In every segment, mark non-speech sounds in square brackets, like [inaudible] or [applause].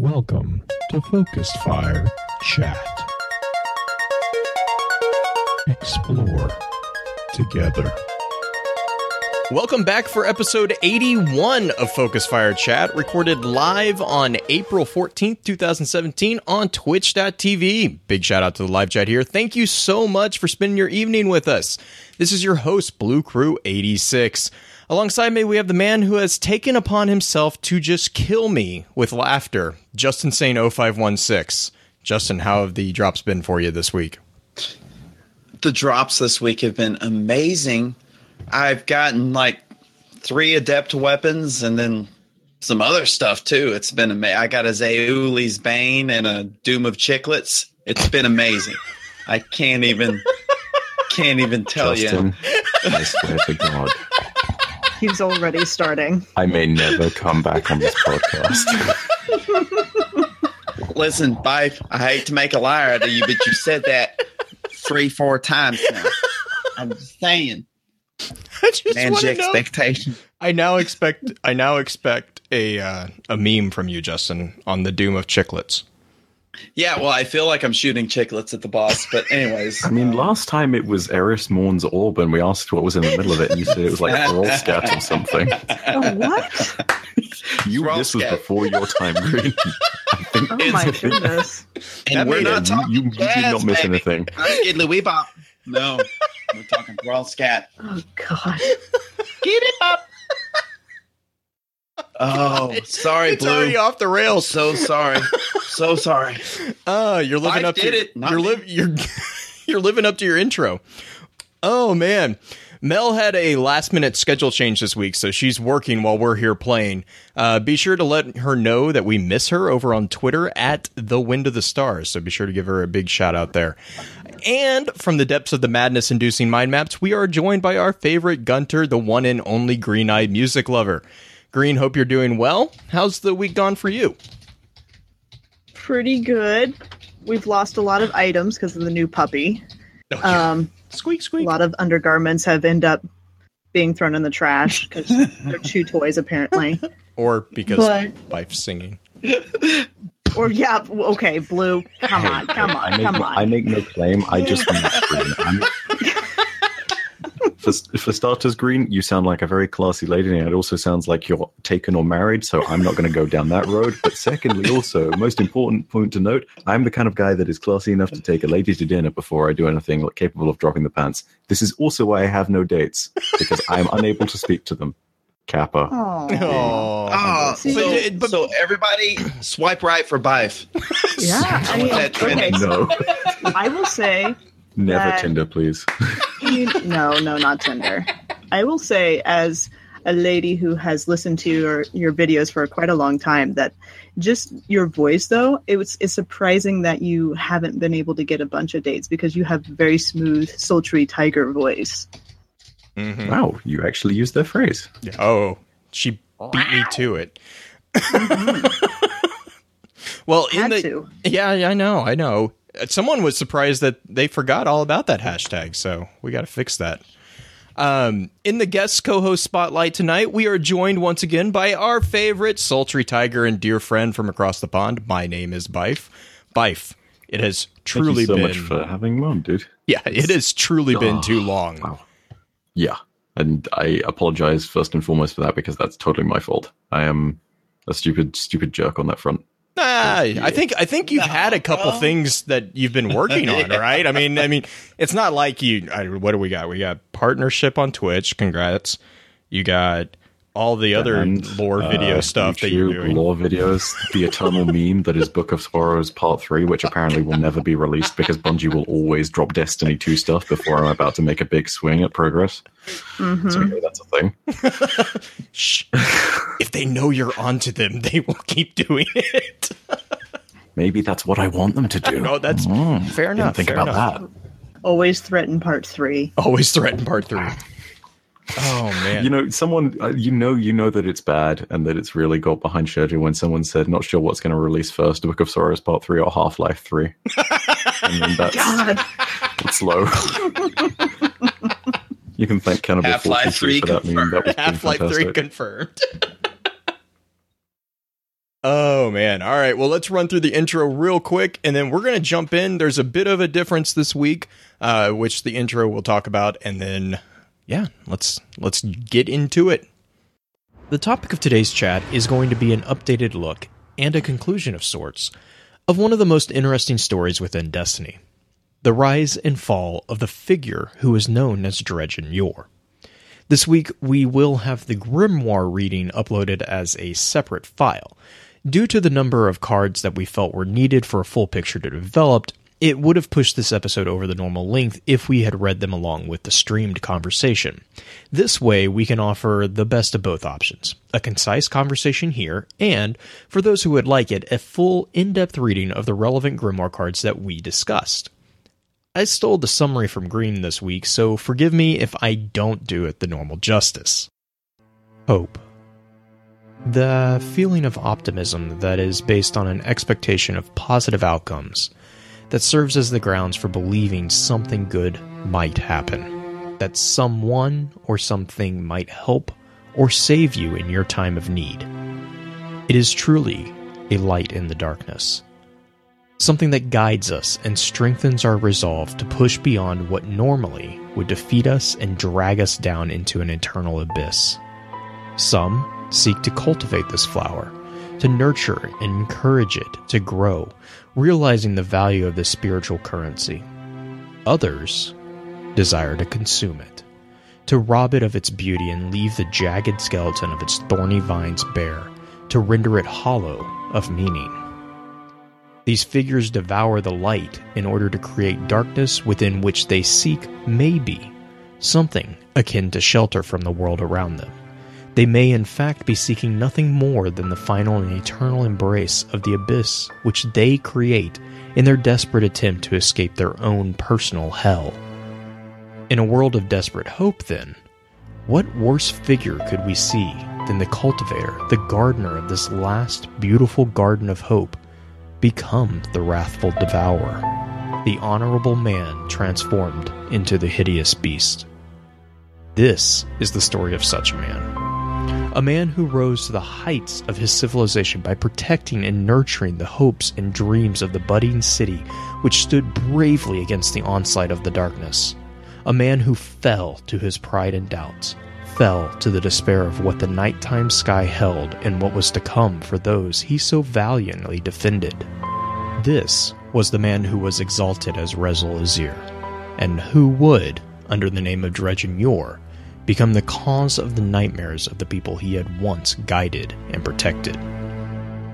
Welcome to Focused Fire Chat. Explore together. Welcome back for episode 81 of Focus Fire Chat, recorded live on April 14th, 2017 on twitch.tv. Big shout out to the live chat here. Thank you so much for spending your evening with us. This is your host, Blue Crew 86. Alongside me, we have the man who has taken upon himself to just kill me with laughter, Justin Sane 0516. Justin, how have the drops been for you this week? The drops this week have been amazing. I've gotten like three adept weapons and then some other stuff too. It's been amazing. I got a Zaouli's Bane and a Doom of Chicklets. It's been amazing. I can't even can't even tell Justin, you. I swear to God, He's already starting. I may never come back on this podcast. Listen, Byf, I hate to make a liar out of you, but you said that three, four times now. I'm just saying. I just Manage wanna know- expectation. I now expect I now expect a uh, a meme from you, Justin, on the Doom of Chicklets. Yeah, well, I feel like I'm shooting chicklets at the boss, but anyways. [laughs] I mean, um, last time it was Eris Morn's Orb, and we asked what was in the middle of it, and you said it was like [laughs] Thrallscat or something. [laughs] Oh, what? You, this was before your time, Green. I think Oh my goodness. and That we're made not you, talking you, you did jazz, not miss baby. anything. Not Skiddly Wee Bop. No, we're talking Thrall Scat. Oh God. Get it up. Oh, [laughs] sorry, It's already Blue. off the rails. So sorry. So [laughs] sorry. Uh, you're living I up to it, not you're me. you're [laughs] you're living up to your intro. Oh man. Mel had a last minute schedule change this week, so she's working while we're here playing. Uh, be sure to let her know that we miss her over on Twitter at the Wind of the Stars. So be sure to give her a big shout out there. And from the depths of the madness inducing mind maps, we are joined by our favorite Gunter, the one and only green eyed music lover. Green, hope you're doing well. How's the week gone for you? Pretty good. We've lost a lot of items because of the new puppy. Um, squeak, a lot of undergarments have ended up being thrown in the trash because [laughs] they're chew toys apparently. Or because But- life's singing. [laughs] Or yeah, okay, blue. Come on, come I on, make, come no, I make no claim. I just mean Green. I'm- [laughs] for, for starters, Green, you sound like a very classy lady, and it also sounds like you're taken or married. So I'm not going to go down that road. But secondly, also most important point to note: I'm the kind of guy that is classy enough to take a lady to dinner before I do anything like capable of dropping the pants. This is also why I have no dates because I am unable to speak to them. Kappa. Oh, Oh, See, so, but- but- so everybody swipe right for Byf. yeah. I mean, okay, No, I will say never That- Tinder, please. [laughs] no, no, not Tinder. I will say, as a lady who has listened to your, your videos for quite a long time, that just your voice, though, it was it's surprising that you haven't been able to get a bunch of dates because you have very smooth, sultry tiger voice. Mhm. Wow, you actually used their phrase. Oh, she beat me to it. [laughs] well, in Had the to. yeah, yeah, I know, I know. Someone was surprised that they forgot all about that hashtag, so we got to fix that. Um, in the guest co-host spotlight tonight, we are joined once again by our favorite sultry tiger and dear friend from across the pond. My name is Byf. Byf. It has Thank truly you so been much for having me on, dude. yeah, it has truly been Oh, too long. wow. Yeah, and I apologize first and foremost for that because that's totally my fault. I am a stupid, stupid jerk on that front. I think I think you've had a couple things that you've been working on, [laughs] right? I mean, I mean, it's not like you. I, what do we got? We got partnership on Twitch. Congrats. You got all the other And, lore video uh, stuff that you're YouTube doing. Lore videos, the eternal [laughs] meme that is Book of Sorrows Part Three, which apparently will never be released because Bungie will always drop Destiny Two stuff before I'm about to make a big swing at progress. hmm So yeah, that's a thing. [laughs] Shh. if they know you're onto them, they will keep doing it. Maybe that's what I want them to do. no, that's Mm, fair didn't enough. think fair about enough. that. Always threaten part three. Always threaten part three. [laughs] Oh man, You know, someone, uh, you know, you know that it's bad and that it's really got behind schedule when someone said, "Not sure what's going to release first: Book of Sorrows Part Three or Half Life 3. [laughs] I mean, that's God. it's low. you can thank Cannibal Half-Life 43 for 3 that meme. That was Half Life Three confirmed. oh [laughs] Oh man. All right. Well, let's run through the intro real quick and then we're going to jump in. There's a bit of a difference this week, uh, which the intro we'll talk about and then yeah, let's let's get into it. The topic of today's chat is going to be an updated look and a conclusion of sorts of one of the most interesting stories within Destiny. The rise and fall of the figure who is known as Dredgen Yor. This week, we will have the Grimoire reading uploaded as a separate file. Due to the number of cards that we felt were needed for a full picture to develop, it would have pushed this episode over the normal length if we had read them along with the streamed conversation. This way, we can offer the best of both options a concise conversation here, and, for those who would like it, a full in depth reading of the relevant Grimoire cards that we discussed. I stole the summary from Green this week, so forgive me if I don't do it the normal justice. Hope. The feeling of optimism that is based on an expectation of positive outcomes that serves as the grounds for believing something good might happen, that someone or something might help or save you in your time of need. It is truly a light in the darkness something that guides us and strengthens our resolve to push beyond what normally would defeat us and drag us down into an eternal abyss. Some seek to cultivate this flower, to nurture and encourage it to grow, realizing the value of this spiritual currency. Others desire to consume it, to rob it of its beauty and leave the jagged skeleton of its thorny vines bare, to render it hollow of meaning. These figures devour the light in order to create darkness within which they seek, maybe, something akin to shelter from the world around them. They may, in fact, be seeking nothing more than the final and eternal embrace of the abyss which they create in their desperate attempt to escape their own personal hell. In a world of desperate hope, then, what worse figure could we see than the cultivator, the gardener of this last beautiful garden of hope? become the wrathful devourer, the honorable man transformed into the hideous beast. This is the story of such a man. A man who rose to the heights of his civilization by protecting and nurturing the hopes and dreams of the budding city which stood bravely against the onslaught of the darkness. A man who fell to his pride and doubts, fell to the despair of what the nighttime sky held and what was to come for those he so valiantly defended. This was the man who was exalted as Rezyl Azzir, and who would, under the name of Dredgen Yor, become the cause of the nightmares of the people he had once guided and protected.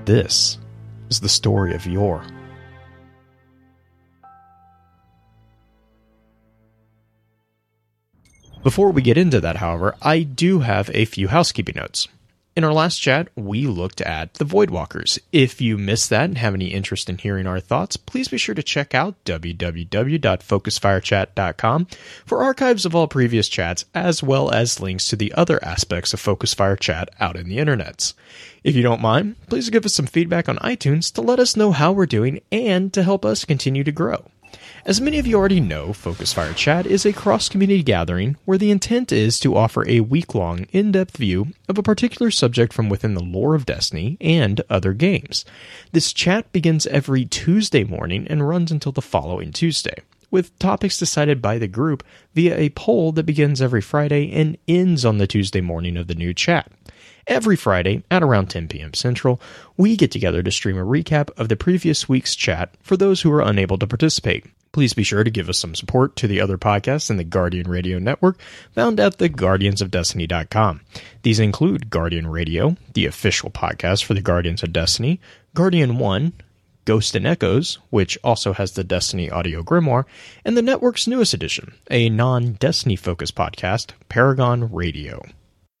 This is the story of Yor. Before we get into that, however, I do have a few housekeeping notes. In our last chat, we looked at the Voidwalkers. If you missed that and have any interest in hearing our thoughts, please be sure to check out www.focusfirechat.com for archives of all previous chats, as well as links to the other aspects of Focus Fire Chat out in the internets. If you don't mind, please give us some feedback on iTunes to let us know how we're doing and to help us continue to grow. As many of you already know, Focus Fire Chat is a cross community gathering where the intent is to offer a week long, in depth view of a particular subject from within the lore of Destiny and other games. This chat begins every Tuesday morning and runs until the following Tuesday, with topics decided by the group via a poll that begins every Friday and ends on the Tuesday morning of the new chat. Every Friday at around 10 p.m. Central, we get together to stream a recap of the previous week's chat for those who are unable to participate. Please be sure to give us some support to the other podcasts in the Guardian Radio Network, found at theguardiansofdestiny.com. These include Guardian Radio, the official podcast for the Guardians of Destiny, Guardian One, Ghost and Echoes, which also has the Destiny audio grimoire, and the network's newest edition, a non Destiny focused podcast, Paragon Radio.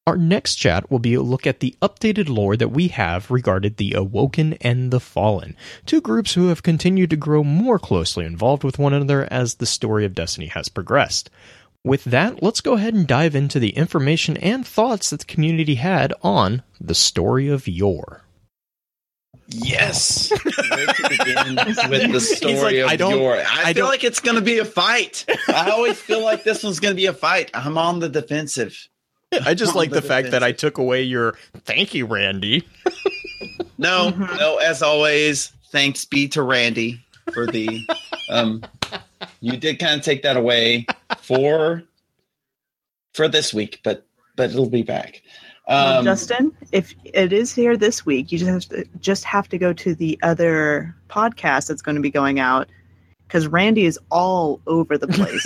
Our next chat will be a look at the updated lore that we have regarding the Awoken and the Fallen, two groups who have continued to grow more closely involved with one another as the story of Destiny has progressed. With that, let's go ahead and dive into the information and thoughts that the community had on the story of Yor. Yes. Where to begin [laughs] with the story like, I of don't- your? I, I feel don't- like it's going to be a fight. I always feel like this one's going to be a fight. I'm on the defensive. I just like the the fact that I took away your thank you, Randy. No, [laughs] no. As always, thanks be to Randy for the. um You did kind of take that away for for this week, but but it'll be back. Well, Um, Justin, if it is here this week, you just have to, just have to go to the other podcast that's going to be going out because Randy is all over the place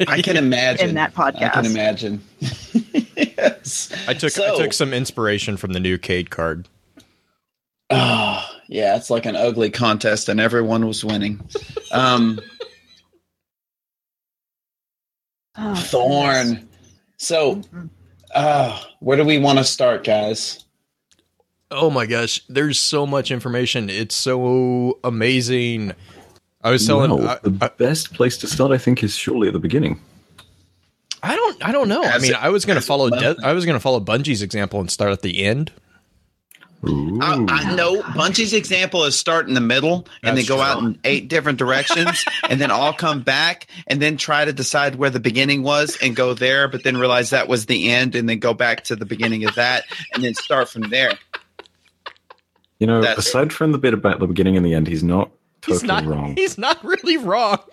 [laughs] I can imagine in that podcast. I can imagine. [laughs] yes. I took So- I took some inspiration from the new Cayde card. Oh, yeah, it's like an ugly contest and everyone was winning. Um [laughs] Oh, Thorn. So, Mhm. uh, where do we want to start, guys? Oh my gosh, there's so much information. It's so amazing. I was telling Well, I, the I, best place to start, I think, is surely at the beginning. I don't I don't know. I mean, it- I was going to follow well. De- I was going to follow Bungie's example and start at the end. Ooh. I, I know Bungie's example is start in the middle and That's then go true. out in eight different directions [laughs] and then all come back and then try to decide where the beginning was and go there, but then realize that was the end and then go back to the beginning of that and then start from there. You know, That's- aside from the bit about the beginning and the end, he's not totally He's not wrong. he's not really wrong. [laughs]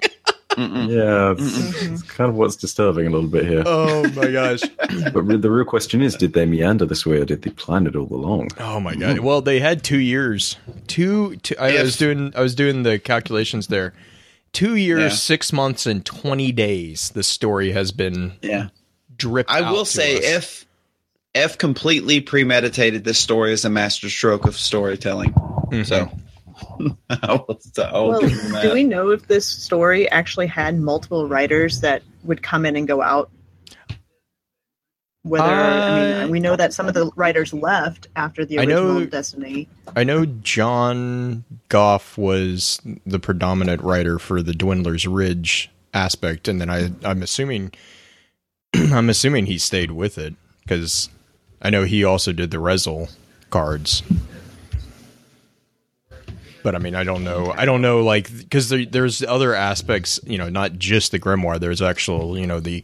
Mm-mm. Yeah, it's, it's kind of what's disturbing a little bit here. oh my gosh. [laughs] But the real question is, did they meander this way or did they plan it all along? Oh my god. Well, they had 2 years. 2 two, I If- was doing I was doing the calculations there. 2 years, Yeah. 6 months and 20 days the story has been Yeah. dripped I out will to say us. if F completely premeditated this story is a master stroke of storytelling. Mhm. So I will, I will Well, give him that. do we know if this story actually had multiple writers that would come in and go out? Whether I Uh, mean, we know that some of the writers left after the I know- original Destiny. I know Jon Goff was the predominant writer for the Dwindler's Ridge aspect, and then I, I'm assuming, [clears throat] I'm assuming he stayed with it because I know he also did the Rezyl cards. But I mean, I don't know. I don't know, like, because there, there's other aspects, you know, not just the grimoire. There's actual, you know, the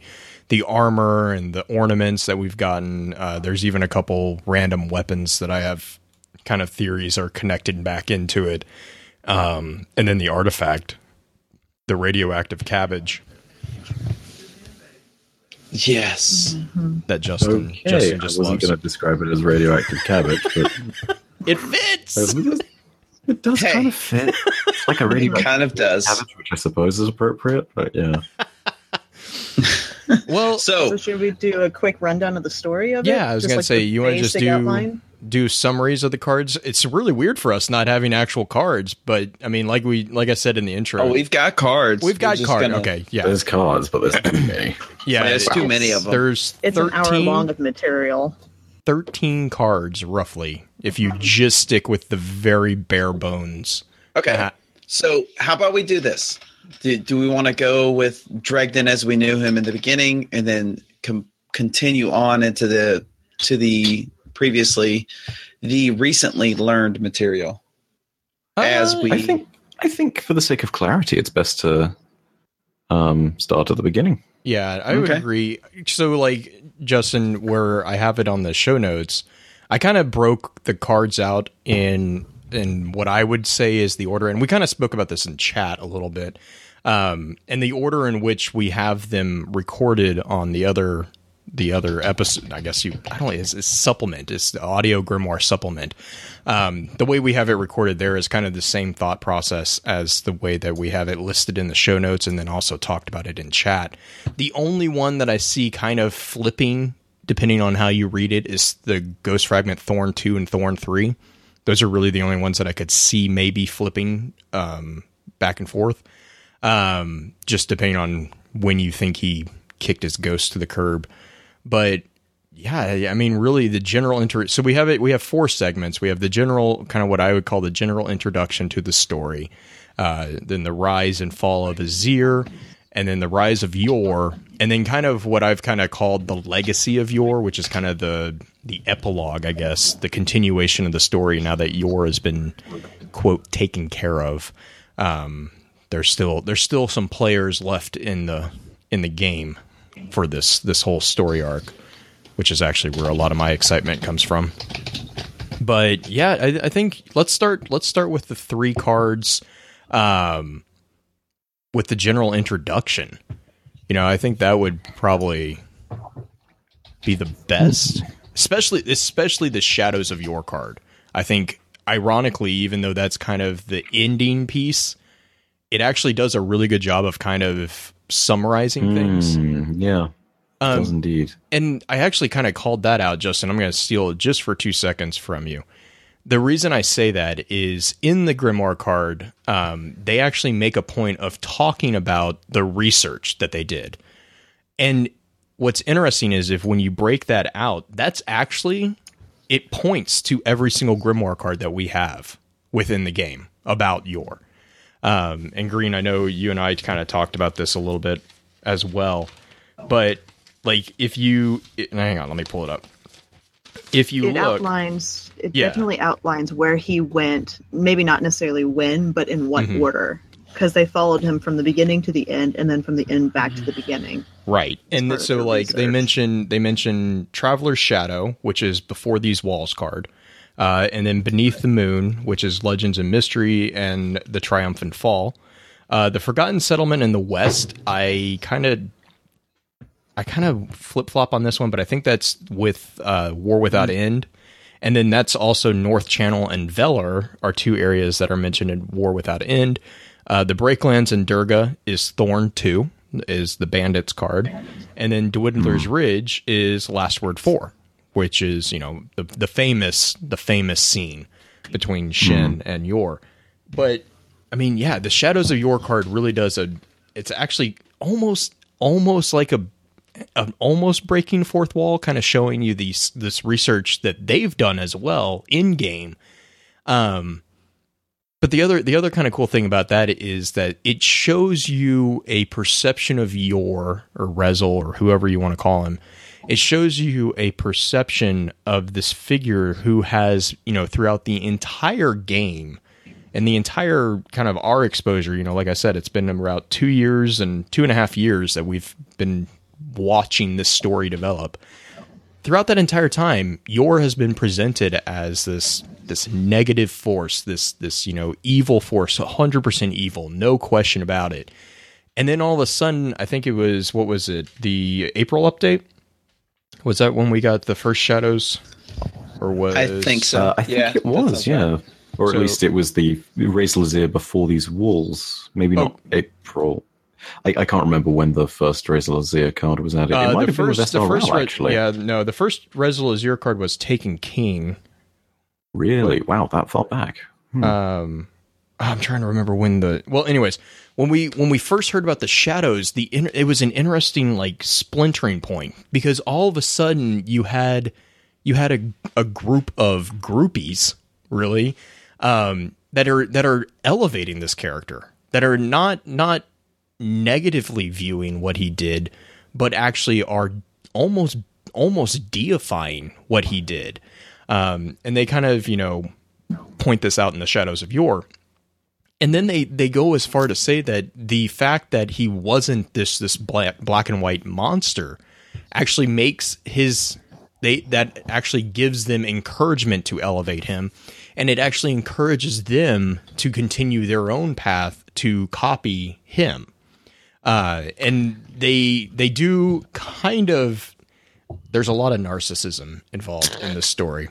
the armor and the ornaments that we've gotten. Uh, there's even a couple random weapons that I have kind of theories are connected back into it. Um, and then the artifact, the radioactive cabbage Yes. that Justin Okay, Justin I just wasn't going to describe it as radioactive cabbage, but [laughs] It fits. It does Hey. kind of fit. It's like a [laughs] It radioactive kind of does. cabbage, which I suppose is appropriate, but yeah. [laughs] Well, So So should we do a quick rundown of the story of it? Yeah, I was Just gonna like say, you wanna just basic do- outline? do summaries of the cards. It's really weird for us not having actual cards, but I mean, like we like I said in the intro, oh, we've got cards. we've got cards. gonna- Okay, yeah, There's cards, but there's too many. yeah. There's it- too many of them. There's It's 13, an hour long of material. 13 cards roughly if you just stick with the very bare bones. Okay. Uh, So how about we do this? Do, do we want to go with Dredgen as we knew him in the beginning, and then com- continue on into the to the previously the recently learned material? As uh, we- I think I think for the sake of clarity, it's best to um, start at the beginning. Yeah, I would Okay. agree. So, like Justin, where I have it on the show notes, I kind of broke the cards out in in what I would say is the order, and we kind of spoke about this in chat a little bit, um, and the order in which we have them recorded on the other the other episode. I guess you, I don't know, it's, it's supplement. It's the audio grimoire supplement. Um, the way we have it recorded there is kind of the same thought process as the way that we have it listed in the show notes and then also talked about it in chat. The only one that I see kind of flipping, depending on how you read it, is the Ghost Fragment Thorn 2 and Thorn 3. Those are really the only ones that I could see maybe flipping um, back and forth, um, just depending on when you think he kicked his ghost to the curb. But yeah, I mean, really, the general inter. So we have it. We have four segments. We have the general, kind of what I would call the general introduction to the story. Uh, then the rise and fall of Azzir, and then the rise of Yor, and then kind of what I've kind of called the legacy of Yor, which is kind of the the epilogue, I guess, the continuation of the story. Now that Yor has been quote taken care of, um, there's still there's still some players left in the in the game for this this whole story arc, which is actually where a lot of my excitement comes from. But yeah, I, I think let's start. Let's start with the three cards, um, with the general introduction. You know, I think that would probably be the best, especially especially the Shadows of Yor card. I think, ironically, even though that's kind of the ending piece, it actually does a really good job of kind of summarizing things. Mm, yeah, Um, does indeed. and I actually kind of called that out, Justin. I'm going to steal it just for two seconds from you. The reason I say that is in the Grimoire card, um, they actually make a point of talking about the research that they did. And what's interesting is if when you break that out, that's actually, it points to every single Grimoire card that we have within the game about Yor. Um, and Green, I know you and I kind of talked about this a little bit as well, but like if you hang on, let me pull it up. If you it look, outlines it Yeah. definitely outlines where he went maybe not necessarily when but in what Mhm. order because they followed him from the beginning to the end and then from the end back to the beginning right, and so like they research. mention they mention Traveler's Shadow, which is before these walls card, uh, and then Beneath the Moon, which is Legends and Mystery, and the Triumphant Fall. Uh, the Forgotten Settlement in the West, I kind of I kind of flip flop on this one, but I think that's with uh, War Without End. And then that's also North Channel and Velar are two areas that are mentioned in War Without End. Uh, the Breaklands and Durga is Thorn 2, is the Bandits card. And then Dwindler's Ridge is Last Word 4, which is, you know, the, the famous the famous scene between Shin and Yor. But I mean, yeah, the Shadows of Yor card really does a. It's actually almost almost like a an almost breaking fourth wall, kind of showing you these this research that they've done as well in game. Um, but the other the other kind of cool thing about that is that it shows you a perception of Yor or Rezyl or whoever you want to call him. It shows you a perception of this figure who has, you know, throughout the entire game and the entire kind of our exposure, you know, like I said, it's been about two years and two and a half years that we've been watching this story develop. Throughout that entire time, Yor has been presented as this this negative force, this this you know evil force, hundred percent evil, no question about it. And then all of a sudden, I think it was what was it? The April update was that when we got the first shadows, or was I think so. Uh, I think Yeah, it was, sounds yeah. Or at So- least it was the Rezyl Azzir before these walls. Maybe not April. I, I can't remember when the first Rezyl Azzir card was added. it Uh, might the have been with first, the SRL, first, re- actually. yeah, no, the first Rezyl Azzir card was Taken King. Really? Wow, that far back. Um, I'm trying to remember when the well. Anyways, when we when we first heard about the shadows, the it was an interesting like splintering point because all of a sudden you had you had a a group of groupies really um, that are that are elevating this character that are not not negatively viewing what he did, but actually are almost almost deifying what he did. Um, and they kind of you know point this out in the shadows of Yor. And then they, they go as far to say that the fact that he wasn't this this black black and white monster actually makes his they that actually gives them encouragement to elevate him. And it actually encourages them to continue their own path to copy him. Uh, and they they do kind of there's a lot of narcissism involved in this story.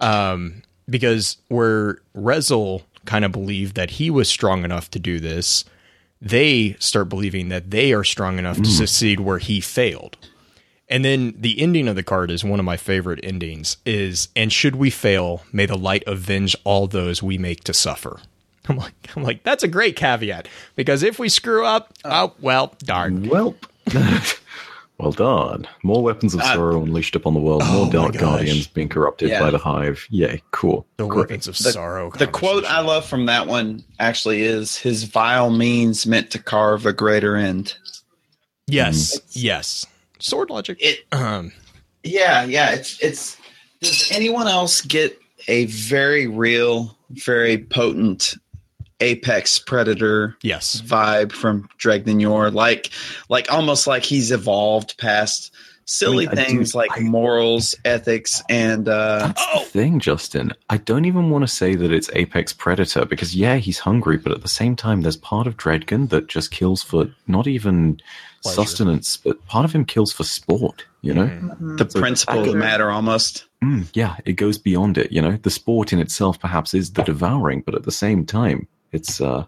Um, because where Rezyl kind of believed that he was strong enough to do this, they start believing that they are strong enough to mm. succeed where he failed. And then the ending of the card is one of my favorite endings is and should we fail, may the light avenge all those we make to suffer. [laughs] I'm like I'm like that's a great caveat because if we screw up, oh well, darn. Welp. [laughs] well done. More weapons of Uh, sorrow unleashed upon the world. oh More my dark guardians being corrupted Yeah. by the hive. Yay, cool. The Great. weapons of The- sorrow. The quote I love from that one actually is his vile means meant to carve a greater end. Yes, yes. Sword logic. It Um, yeah, yeah, it's it's does anyone else get a very real, very potent apex predator yes. vibe from Dredgen Yor? Like like almost like he's evolved past silly I mean, I do- things like I- morals, ethics, and uh, That's the thing, Justin. I don't even want to say that it's Apex Predator because yeah, he's hungry, but at the same time, there's part of Dredgen that just kills for not even Pleasure. sustenance, but part of him kills for sport. You know, Mhm. the So principle of the matter almost. Mm, yeah, it goes beyond it. You know, the sport in itself perhaps is the devouring, but at the same time, it's uh,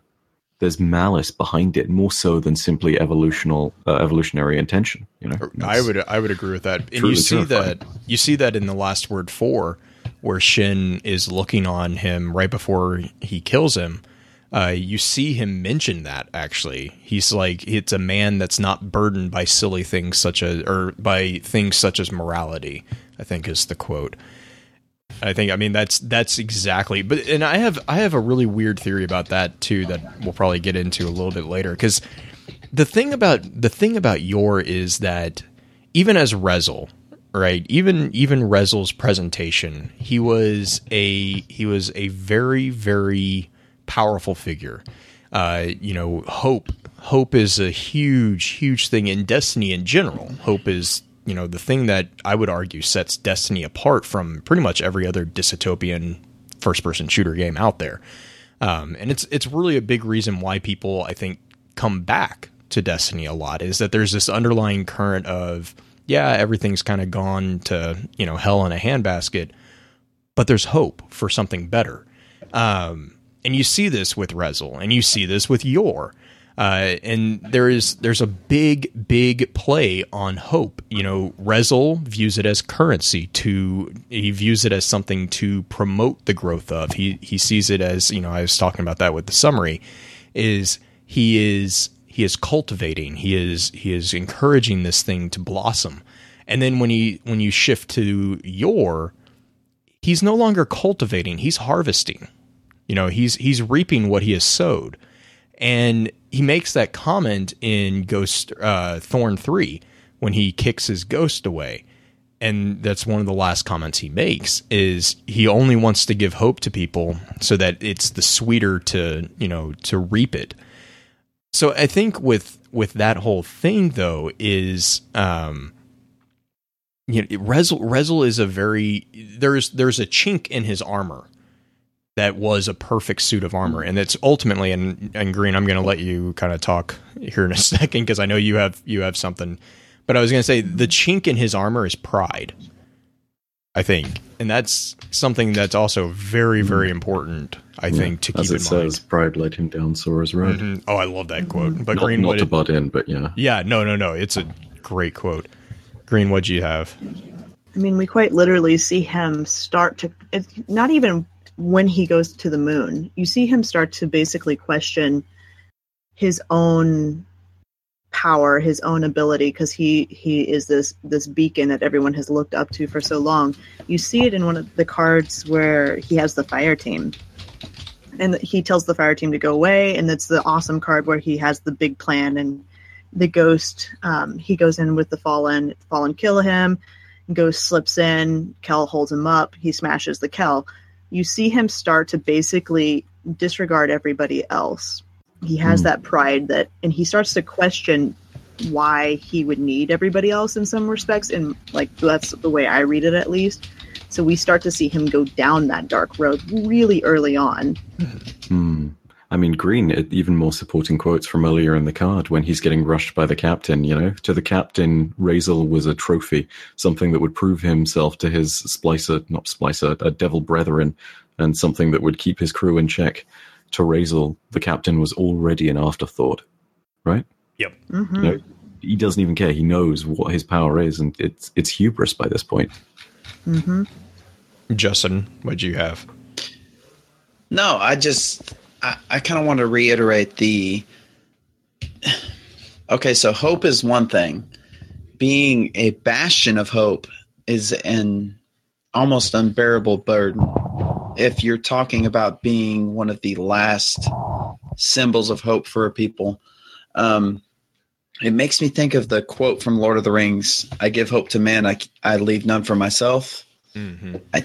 there's malice behind it more so than simply evolutional uh, evolutionary intention. You know, I would I would agree with that. And you see terrifying. that you see that in the last word four, where Shin is looking on him right before he kills him. Uh, you see him mention that actually. He's like it's a man that's not burdened by silly things such as or by things such as morality. I think is the quote. I think I mean that's that's exactly but and I have I have a really weird theory about that too that we'll probably get into a little bit later cuz the thing about the thing about Yor is that even as Rezyl, right? Even even Rezyl's presentation, he was a he was a very very powerful figure. Uh, you know, hope hope is a huge huge thing in Destiny in general. Hope is you know the thing that I would argue sets Destiny apart from pretty much every other dystopian first person shooter game out there. Um, and it's it's really a big reason why people I think come back to Destiny a lot is that there's this underlying current of yeah everything's kind of gone to you know hell in a handbasket, but there's hope for something better. Um, and you see this with Rezyl, and you see this with Yor. Uh, and there is there's a big big play on hope. You know, Rezyl views it as currency to he views it as something to promote the growth of. He he sees it as you know I was talking about that with the summary, is he is he is cultivating he is he is encouraging this thing to blossom, and then when he when you shift to Yor, he's no longer cultivating he's harvesting. You know he's he's reaping what he has sowed and he makes that comment in Ghost uh, Thorn Three when he kicks his ghost away, and that's one of the last comments he makes. Is he only wants to give hope to people so that it's the sweeter to you know to reap it. So I think with with that whole thing though is um you know Rezyl Rezyl is a very there's there's a chink in his armor that was a perfect suit of armor. And it's ultimately and, and green i'm going to let you kind of talk here in a [laughs] second because i know you have you have something. But i was going to say the chink in his armor is pride i think. And that's something that's also very very important i think to keep as keep it in says, pride let him down Sorrow's road. mind Mhm. oh i love that quote. But Not, green not to did- butt in, but yeah. yeah no no no. It's a great quote. Green what do you have? I mean, we quite literally see him start to. It's not even when he goes to the moon. You see him start to basically question his own power, his own ability, because he he is this this beacon that everyone has looked up to for so long. You see it in one of the cards where he has the fire team, and he tells the fire team to go away, and that's the awesome card where he has the big plan and the ghost. Um, he goes in with the fallen, fallen kill him. Ghost slips in, Kell holds him up, he smashes the Kell. You see him start to basically disregard everybody else. He has Hmm. that pride that, and he starts to question why he would need everybody else in some respects. And like, that's the way I read it at least. So we start to see him go down that dark road really early on. Hmm. I mean, Green, even more supporting quotes from earlier in the card when he's getting rushed by the captain, you know? To the captain, Rezyl was a trophy, something that would prove himself to his splicer, not splicer, a devil brethren, and something that would keep his crew in check. To Rezyl, the captain was already an afterthought, right? hmm You know, he doesn't even care. He knows what his power is, and it's it's hubris by this point. hmm justin what do you have No, I just I, I kind of want to reiterate the Okay, so hope is one thing. Being a bastion of hope is an almost unbearable burden. If you're talking about being one of the last symbols of hope for a people, um, it makes me think of the quote from Lord of the Rings: "I give hope to man, I, I leave none for myself." mm-hmm. I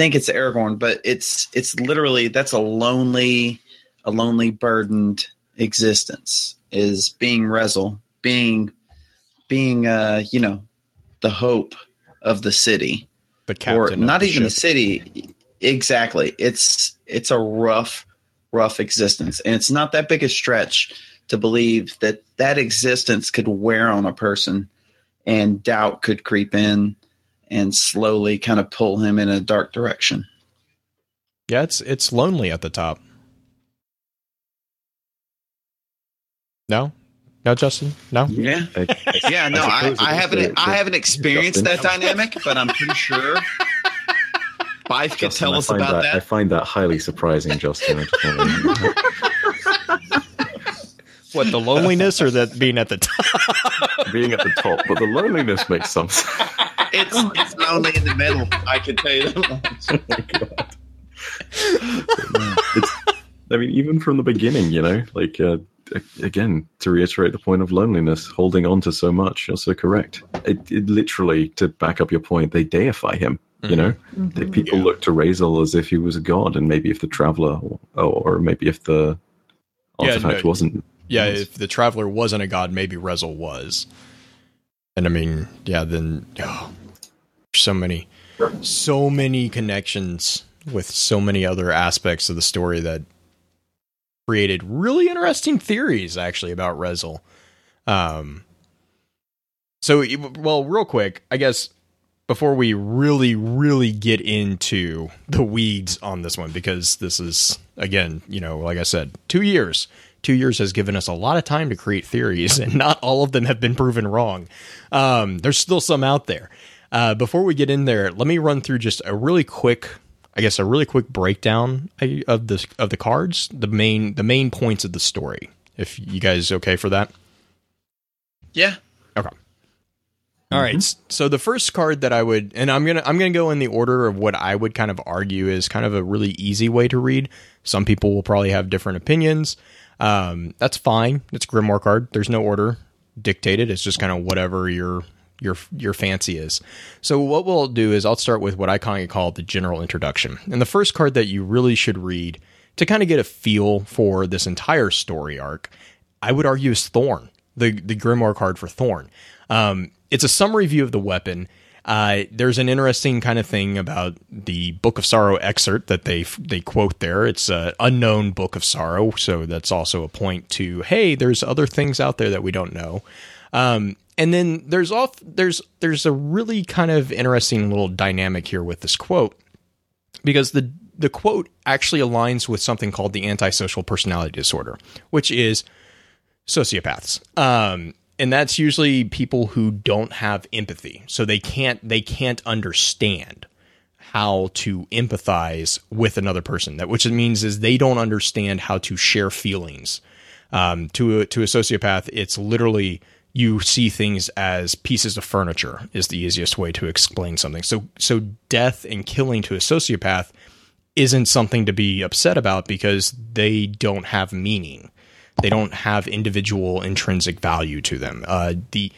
think it's Aragorn, but it's it's literally that's a lonely, a lonely, burdened existence. Is being Rezyl, being being uh, you know, the hope of the city, captain, or not the even the city. Exactly. It's it's a rough, rough existence, and it's not that big a stretch to believe that that existence could wear on a person, and doubt could creep in and slowly kind of pull him in a dark direction. Yeah, it's it's lonely at the top. No, no, Justin, no. Yeah. I- [laughs] Yeah, no, I, I haven't the- I haven't experienced Justin. that dynamic, but I'm pretty sure Byf could Justin, tell us about I that. I find that highly surprising, Justin. [laughs] I just wanna- What the loneliness or that being at the top? [laughs] being at the top, but the loneliness makes some sense. It's it's lonely in the middle. I can tell you that much. [laughs] it's, I mean, even from the beginning, you know, like uh, again, to reiterate the point of loneliness, holding on to so much. You're so correct. It, it literally, to back up your point, they deify him. You know, They- people Yeah. look to Rezyl as if he was a god, and maybe if the traveler, or, or maybe if the Yeah, artifact no, wasn't. Yeah, if the traveler wasn't a god, maybe Rezyl was. And I mean, yeah, then oh, so many, so many connections with so many other aspects of the story that created really interesting theories actually about Rezyl. Um, so, well, real quick, I guess before we really, really get into the weeds on this one, because this is, again, you know, like I said, two years. Two years has given us a lot of time to create theories, [laughs] and not all of them have been proven wrong. Um, there's still some out there. Uh, before we get in there, let me run through just a really quick, I guess, a really quick breakdown of the of the cards, the main the main points of the story. If you guys okay for that? Yeah. Okay. All right. s- So the first card that I would, and I'm gonna I'm gonna go in the order of what I would kind of argue is kind of a really easy way to read. Some people will probably have different opinions. Um, that's fine. It's Grimoire card. There's no order dictated. It's just kind of whatever your your your fancy is. So what we'll do is I'll start with what I kind of call the general introduction. And the first card that you really should read to kind of get a feel for this entire story arc, I would argue is Thorn, the the Grimoire card for Thorn. Um, it's a summary view of the weapon. Uh, there's an interesting kind of thing about the Book of Sorrow excerpt that they they quote there. It's an unknown Book of Sorrow, so that's also a point to hey, there's other things out there that we don't know. Um, and then there's off there's there's a really kind of interesting little dynamic here with this quote because the the quote actually aligns with something called the antisocial personality disorder, which is sociopaths. Um, and that's usually people who don't have empathy, so they can't they can't understand how to empathize with another person. That which it means is they don't understand how to share feelings. Um, to a, to a sociopath, it's literally you see things as pieces of furniture is the easiest way to explain something. So so death and killing to a sociopath isn't something to be upset about because they don't have meaning. They don't have individual intrinsic value to them. Uh, the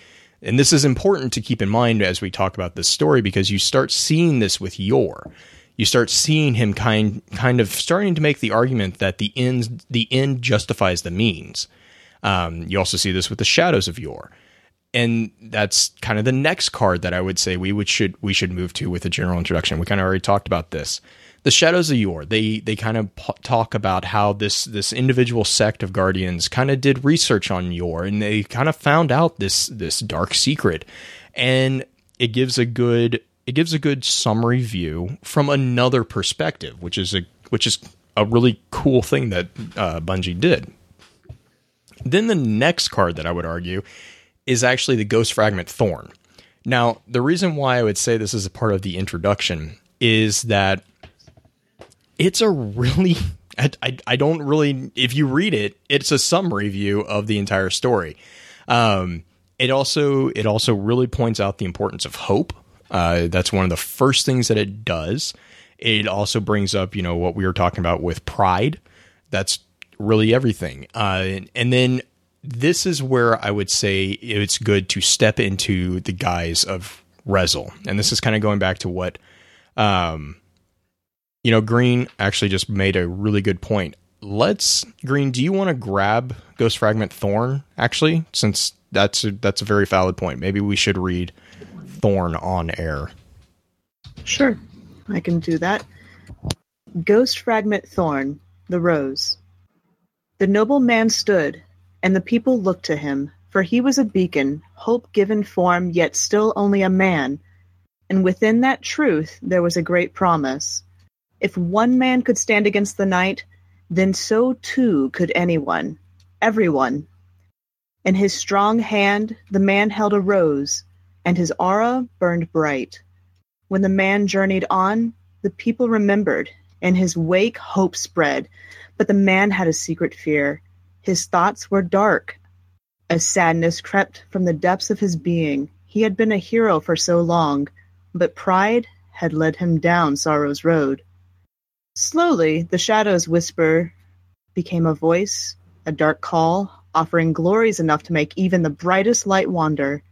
and this is important to keep in mind as we talk about this story because you start seeing this with Yor. You start seeing him kind kind of starting to make the argument that the end the end justifies the means. Um, you also see this with the shadows of Yor and that's kind of the next card that I would say we would should we should move to with a general introduction. We kind of already talked about this. The Shadows of Yor. They they kind of p- talk about how this this individual sect of guardians kind of did research on Yor, and they kind of found out this this dark secret, and it gives a good it gives a good summary view from another perspective, which is a which is a really cool thing that uh, Bungie did. Then the next card that I would argue is actually the Ghost Fragment Thorn. Now, the reason why I would say this is a part of the introduction is that it's a really I, I, I don't really if you read it, it's a summary view of the entire story. Um, it also it also really points out the importance of hope. Uh, that's one of the first things that it does. It also brings up you know what we were talking about with pride. That's really everything. Uh, and, and then this is where I would say it's good to step into the guise of Rezyl. And this is kind of going back to what, um, you know, Green actually just made a really good point. Let's Green. Do you want to grab Ghost Fragment Thorn? Actually, since that's a, that's a very valid point. Maybe we should read Thorn on air. Sure, I can do that. Ghost Fragment Thorn, the Rose. The noble man stood, and the people looked to him, for he was a beacon, hope given form, yet still only a man. And within that truth there was a great promise. If one man could stand against the night, then so too could anyone, everyone. In his strong hand the man held a rose, and his aura burned bright. When the man journeyed on, the people remembered. In his wake hope spread, but the man had a secret fear. His thoughts were dark. A sadness crept from the depths of his being. He had been a hero for so long, but pride had led him down sorrow's road. Slowly the shadows whisper became a voice, a dark call, offering glories enough to make even the brightest light wander.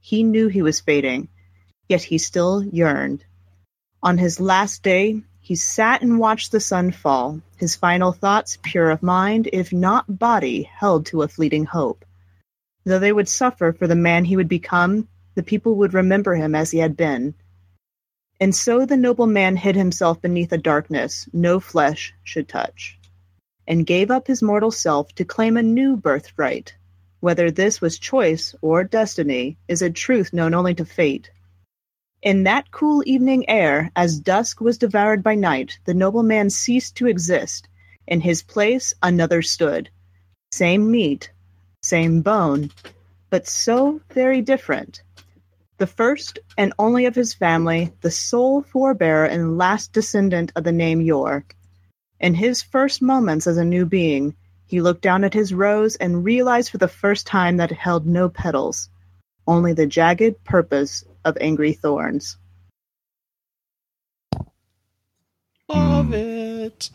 He knew he was fading, yet he still yearned. On his last day, he sat and watched the sun fall, his final thoughts pure of mind, if not body, held to a fleeting hope. Though they would suffer for the man he would become, the people would remember him as he had been. And so the noble man hid himself beneath a darkness no flesh should touch, and gave up his mortal self to claim a new birthright. Whether this was choice or destiny is a truth known only to fate. In that cool evening air, as dusk was devoured by night, the noble man ceased to exist. In his place another stood. Same meat, same bone, but so very different. The first and only of his family, the sole forebearer and last descendant of the name Yor. In his first moments as a new being, he looked down at his rose and realized for the first time that it held no petals, only the jagged purpose of angry thorns. Love it.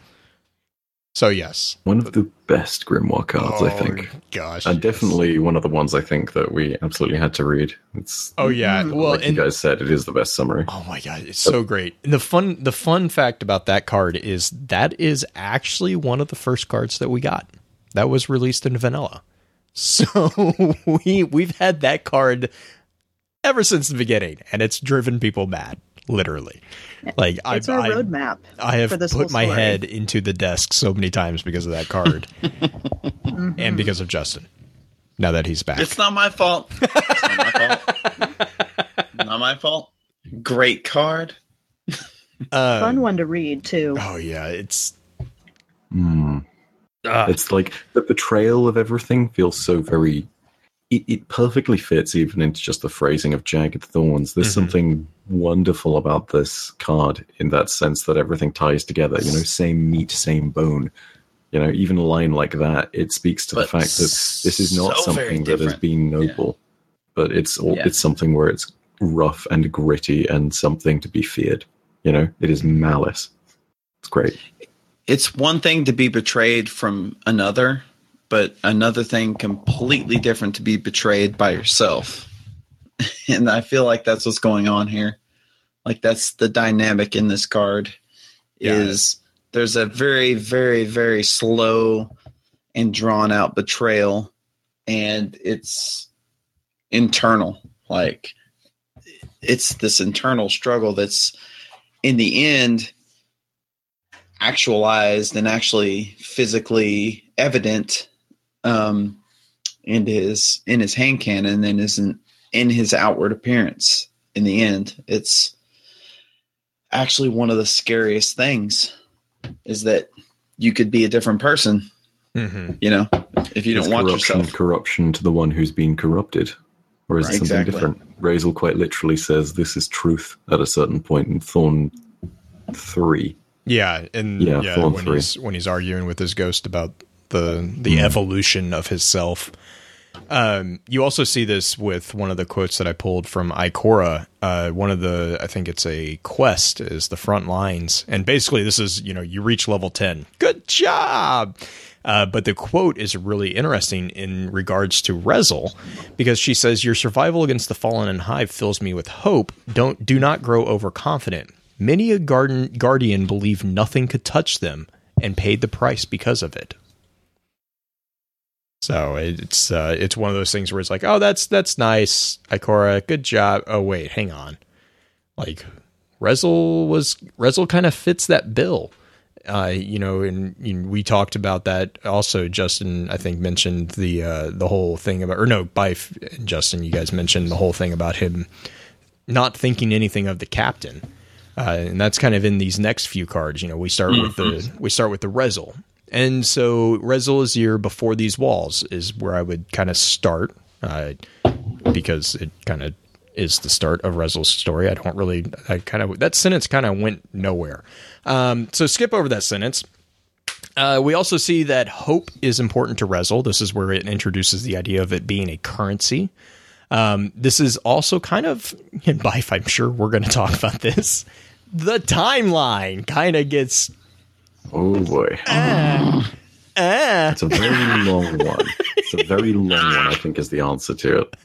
So yes, One of the best Grimoire cards, I oh, think. Oh, gosh, uh, And definitely one of the ones I think that we absolutely had to read. It's Oh yeah. Well, like and you guys said, it is the best summary. Oh my god, it's so great. And the fun the fun fact about that card is that is actually one of the first cards that we got. That was released in vanilla. [laughs] So we we've had that card ever since the beginning and it's driven people mad, literally. Like I It's our I, roadmap. I have for this put my story. head into the desk so many times because of that card. [laughs] and because of Justin. Now that he's back. It's not my fault. [laughs] It's not my fault. not my fault. Great card. Uh, Fun one to read too. Oh yeah, it's Hmm. uh, It's like the betrayal of everything feels so very. It, it perfectly fits even into just the phrasing of jagged thorns. There's Mhm. something wonderful about this card in that sense that everything ties together. You know, same meat, same bone. You know, even a line like that, it speaks to the fact that this is not so something that has been noble, but it's all, Yeah. it's something where it's rough and gritty and something to be feared. You know, it is malice. It's great. It's one thing to be betrayed from another, but another thing completely different to be betrayed by yourself. [laughs] and I feel like that's what's going on here. Like that's the dynamic in this card Yeah. is there's a very very very slow and drawn out betrayal and it's internal like it's this internal struggle that's in the end actualized and actually physically evident um, in his in his hand cannon and isn't in his outward appearance. In the end, it's actually one of the scariest things is that you could be a different person. mhm. You know, if you It's don't watch corruption, yourself. corruption to the one who's been corrupted. Or is Right, it something exactly. different? Rezyl quite literally says this is truth at a certain point in Thorn 3. Yeah, and Yeah, yeah, when three. he's when he's arguing with his ghost about the the Mm-hmm. evolution of his self. Um, you also see this with one of the quotes that I pulled from Ikora. Uh, one of the I think it's a quest is the front lines, and basically this is you know you reach level ten, good job. Uh, but the quote is really interesting in regards to Rezyl because she says, "Your survival against the fallen and hive fills me with hope. Don't do not grow overconfident. Many a garden guardian believed nothing could touch them and paid the price because of it." So it's uh, it's one of those things where it's like, oh, that's that's nice, Ikora, good job. Oh wait, hang on, like Rezyl was Rezyl kind of fits that bill. Uh, you know, and, and we talked about that also. Justin, I think, mentioned the uh, the whole thing about, or no, Byf and Justin, you guys mentioned the whole thing about him not thinking anything of the captain, uh, and that's kind of in these next few cards. You know, we start with the we start with the Rezyl, and so Rezyl is your before these walls is where I would kind of start, uh, because it kind of is the start of Rezyl's story. I don't really, I kind of that sentence kind of went nowhere. Um, so skip over that sentence. Uh, we also see that hope is important to Rezyl. This is where it introduces the idea of it being a currency. Um, this is also kind of [laughs] in life. I'm sure we're going to talk about this. The timeline kind of gets Oh boy, ah, it's a very long one. It's a very long one. I think is the answer to it.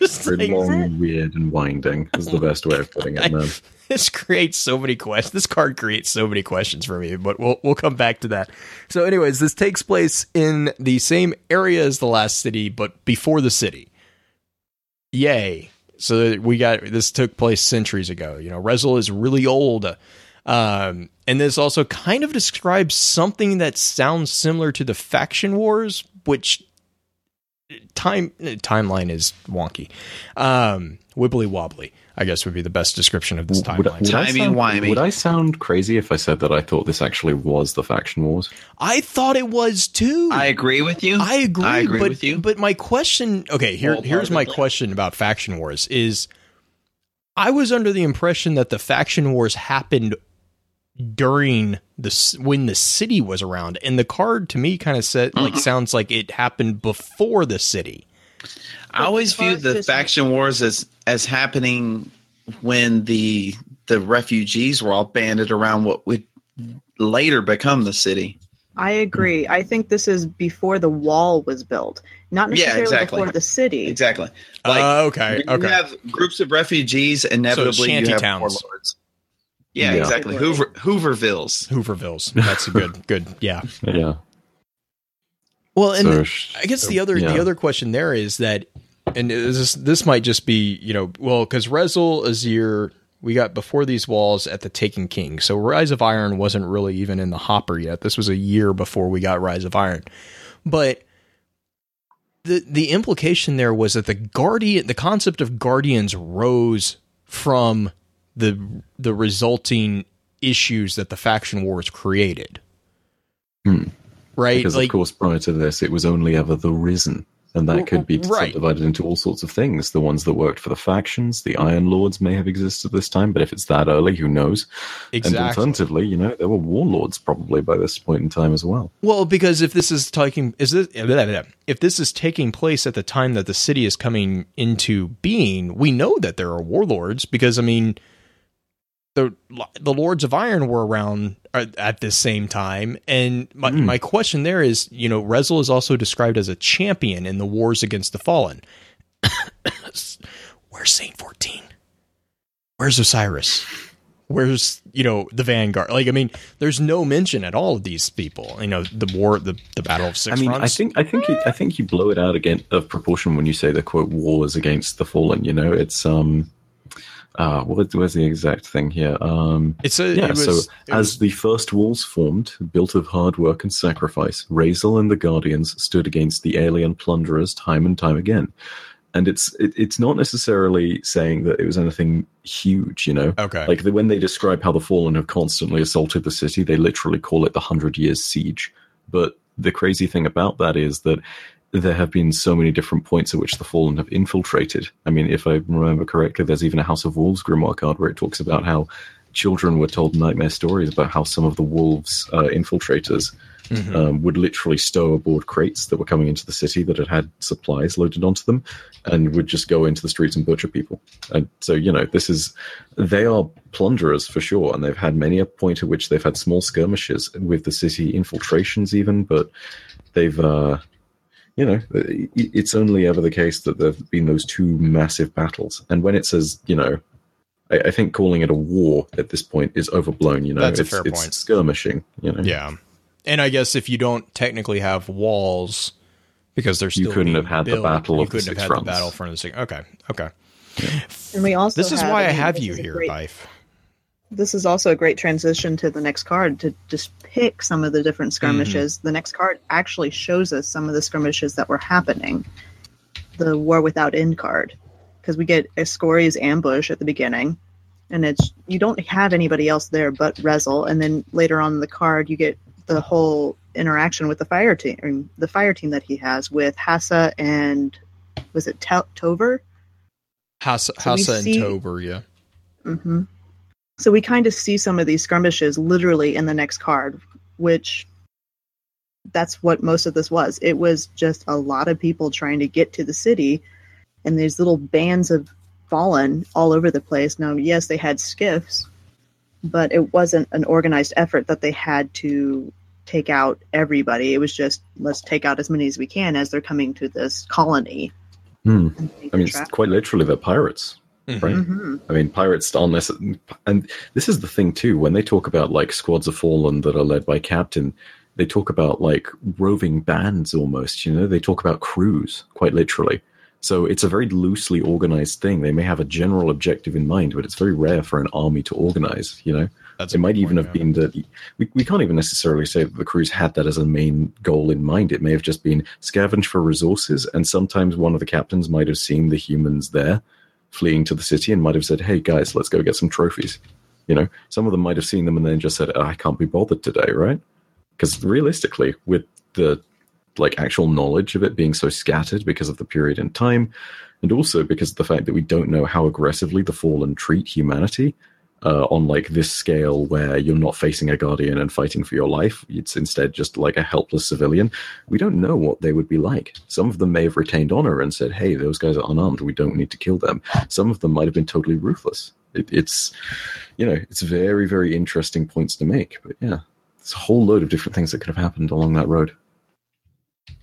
It's Very long, weird, and winding is the best way of putting it, man. [laughs] this creates so many questions. This card creates so many questions for me, but we'll we'll come back to that. So, anyways, this takes place in the same area as the last city, but before the city. Yay! So we got this took place centuries ago. You know, Rezyl is really old, um, and this also kind of describes something that sounds similar to the faction wars, which time timeline is wonky, um, wibbly wobbly. I guess would be the best description of this timeline. would I sound, Timey-wimey. would I sound crazy if I said that I thought this actually was the faction wars? I thought it was too. I agree with you. I agree. I agree but, with you. But my question, okay, here Ballpark here's my question about faction wars is I was under the impression that the faction wars happened during the when the city was around and the card to me kind of said like sounds like it happened before the city. I always But viewed the just- faction wars as as happening when the the refugees were all banded around what would later become the city. I agree. I think this is before the wall was built, not Yeah, necessarily exactly. before the city. Exactly. Uh, okay, when okay. You have groups of refugees. Inevitably, you shanty have towns. warlords. Yeah, Yeah. exactly. Hoover Hoovervilles. Hoovervilles. That's a good [laughs] good yeah. Yeah. Well, and So sh- I guess the other yeah. the other question there is that, and this this might just be you know well because Rezyl Azzir we got before these walls at the Taken King, so Rise of Iron wasn't really even in the hopper yet. This was a year before we got Rise of Iron, but the the implication there was that the guardian the concept of guardians rose from the the resulting issues that the faction wars created. Hmm. Right, Because of course, prior to this, it was only ever the risen, and that could be Right. subdivided into all sorts of things. The ones that worked for the factions, the Iron Lords may have existed this time, but if it's that early, who knows? Exactly. And alternatively, you know, there were warlords probably by this point in time as well. Well, because if this is taking is this if this is taking place at the time that the city is coming into being, we know that there are warlords because I mean the the lords of iron were around at at this same time. And my, Mm. my question there is you know Rezyl is also described as a champion in the wars against the fallen. [coughs] Where's Saint 14 where's Osiris? Where's you know the vanguard? Like i mean there's no mention at all of these people. You know the war the, the battle of six I mean, fronts. I think, I think, you, I think you blow it out again of proportion when you say the quote wars against the fallen. You know, it's um, uh, what where's the exact thing here? Um, it's a yeah. it was, so as was- the first walls formed, built of hard work and sacrifice, Rezyl and the Guardians stood against the alien plunderers time and time again. And it's it, it's not necessarily saying that it was anything huge, you know. okay Like the, when they describe how the Fallen have constantly assaulted the city, they literally call it the Hundred Years Siege. But the crazy thing about that is that there have been so many different points at which the Fallen have infiltrated. I mean, if I remember correctly, there's even a House of Wolves grimoire card where it talks about how children were told nightmare stories about how some of the wolves uh, infiltrators Mhm. um, would literally stow aboard crates that were coming into the city that had had supplies loaded onto them and would just go into the streets and butcher people. And so, you know, this is, they are plunderers for sure. And they've had many a point at which they've had small skirmishes with the city infiltrations, even, but they've, uh, you know, uh, it's only ever the case that there have been those two massive battles. And when it says, you know, I, I think calling it a war at this point is overblown. You know, That's a it's, fair it's point. skirmishing. You know, yeah and i guess if you don't technically have walls because there's You couldn't have had the battle You of the couldn't six have had fronts. the battle front of the six. Okay, okay. And we also This is why I have you here, great- Byf. this is also a great transition to the next card to just pick some of the different skirmishes. The next card actually shows us some of the skirmishes that were happening. The War Without End card, because we get Escoria's ambush at the beginning, and it's you don't have anybody else there but Rezyl, and then later on in the card you get the whole interaction with the fire team, the fire team that he has with Hassa and was it Tel- Tover? Hassa, So Hassa and see- Tober, yeah. hmm So we kind of see some of these skirmishes literally in the next card, which that's what most of this was. It was just a lot of people trying to get to the city, and these little bands of fallen all over the place. Now, yes, they had skiffs, but it wasn't an organized effort that they had to take out everybody. It was just let's take out as many as we can as they're coming to this colony. Hmm. I mean, it's quite literally, they're pirates. Mhm. Right. Mhm. I mean, pirates aren't necessarily, and this is the thing too. When they talk about like squads of fallen that are led by captain, they talk about like roving bands almost. You know, they talk about crews quite literally. So it's a very loosely organized thing. They may have a general objective in mind, but it's very rare for an army to organize. You know, That's it might even point, have yeah. been that we, we can't even necessarily say that the crews had that as a main goal in mind. It may have just been scavenge for resources, and sometimes one of the captains might have seen the humans there fleeing to the city and might have said, "Hey guys, let's go get some trophies." You know, some of them might have seen them and then just said, oh, "I can't be bothered today," right? Because realistically, with the like actual knowledge of it being so scattered because of the period in time, and also because of the fact that we don't know how aggressively the fallen treat humanity, uh, on like this scale where you're not facing a guardian and fighting for your life. It's instead just like a helpless civilian. We don't know what they would be like. Some of them may have retained honor and said, "Hey, those guys are unarmed. We don't need to kill them." Some of them might have been totally ruthless. It, it's, you know, it's very very interesting points to make. But yeah, it's a whole load of different things that could have happened along that road.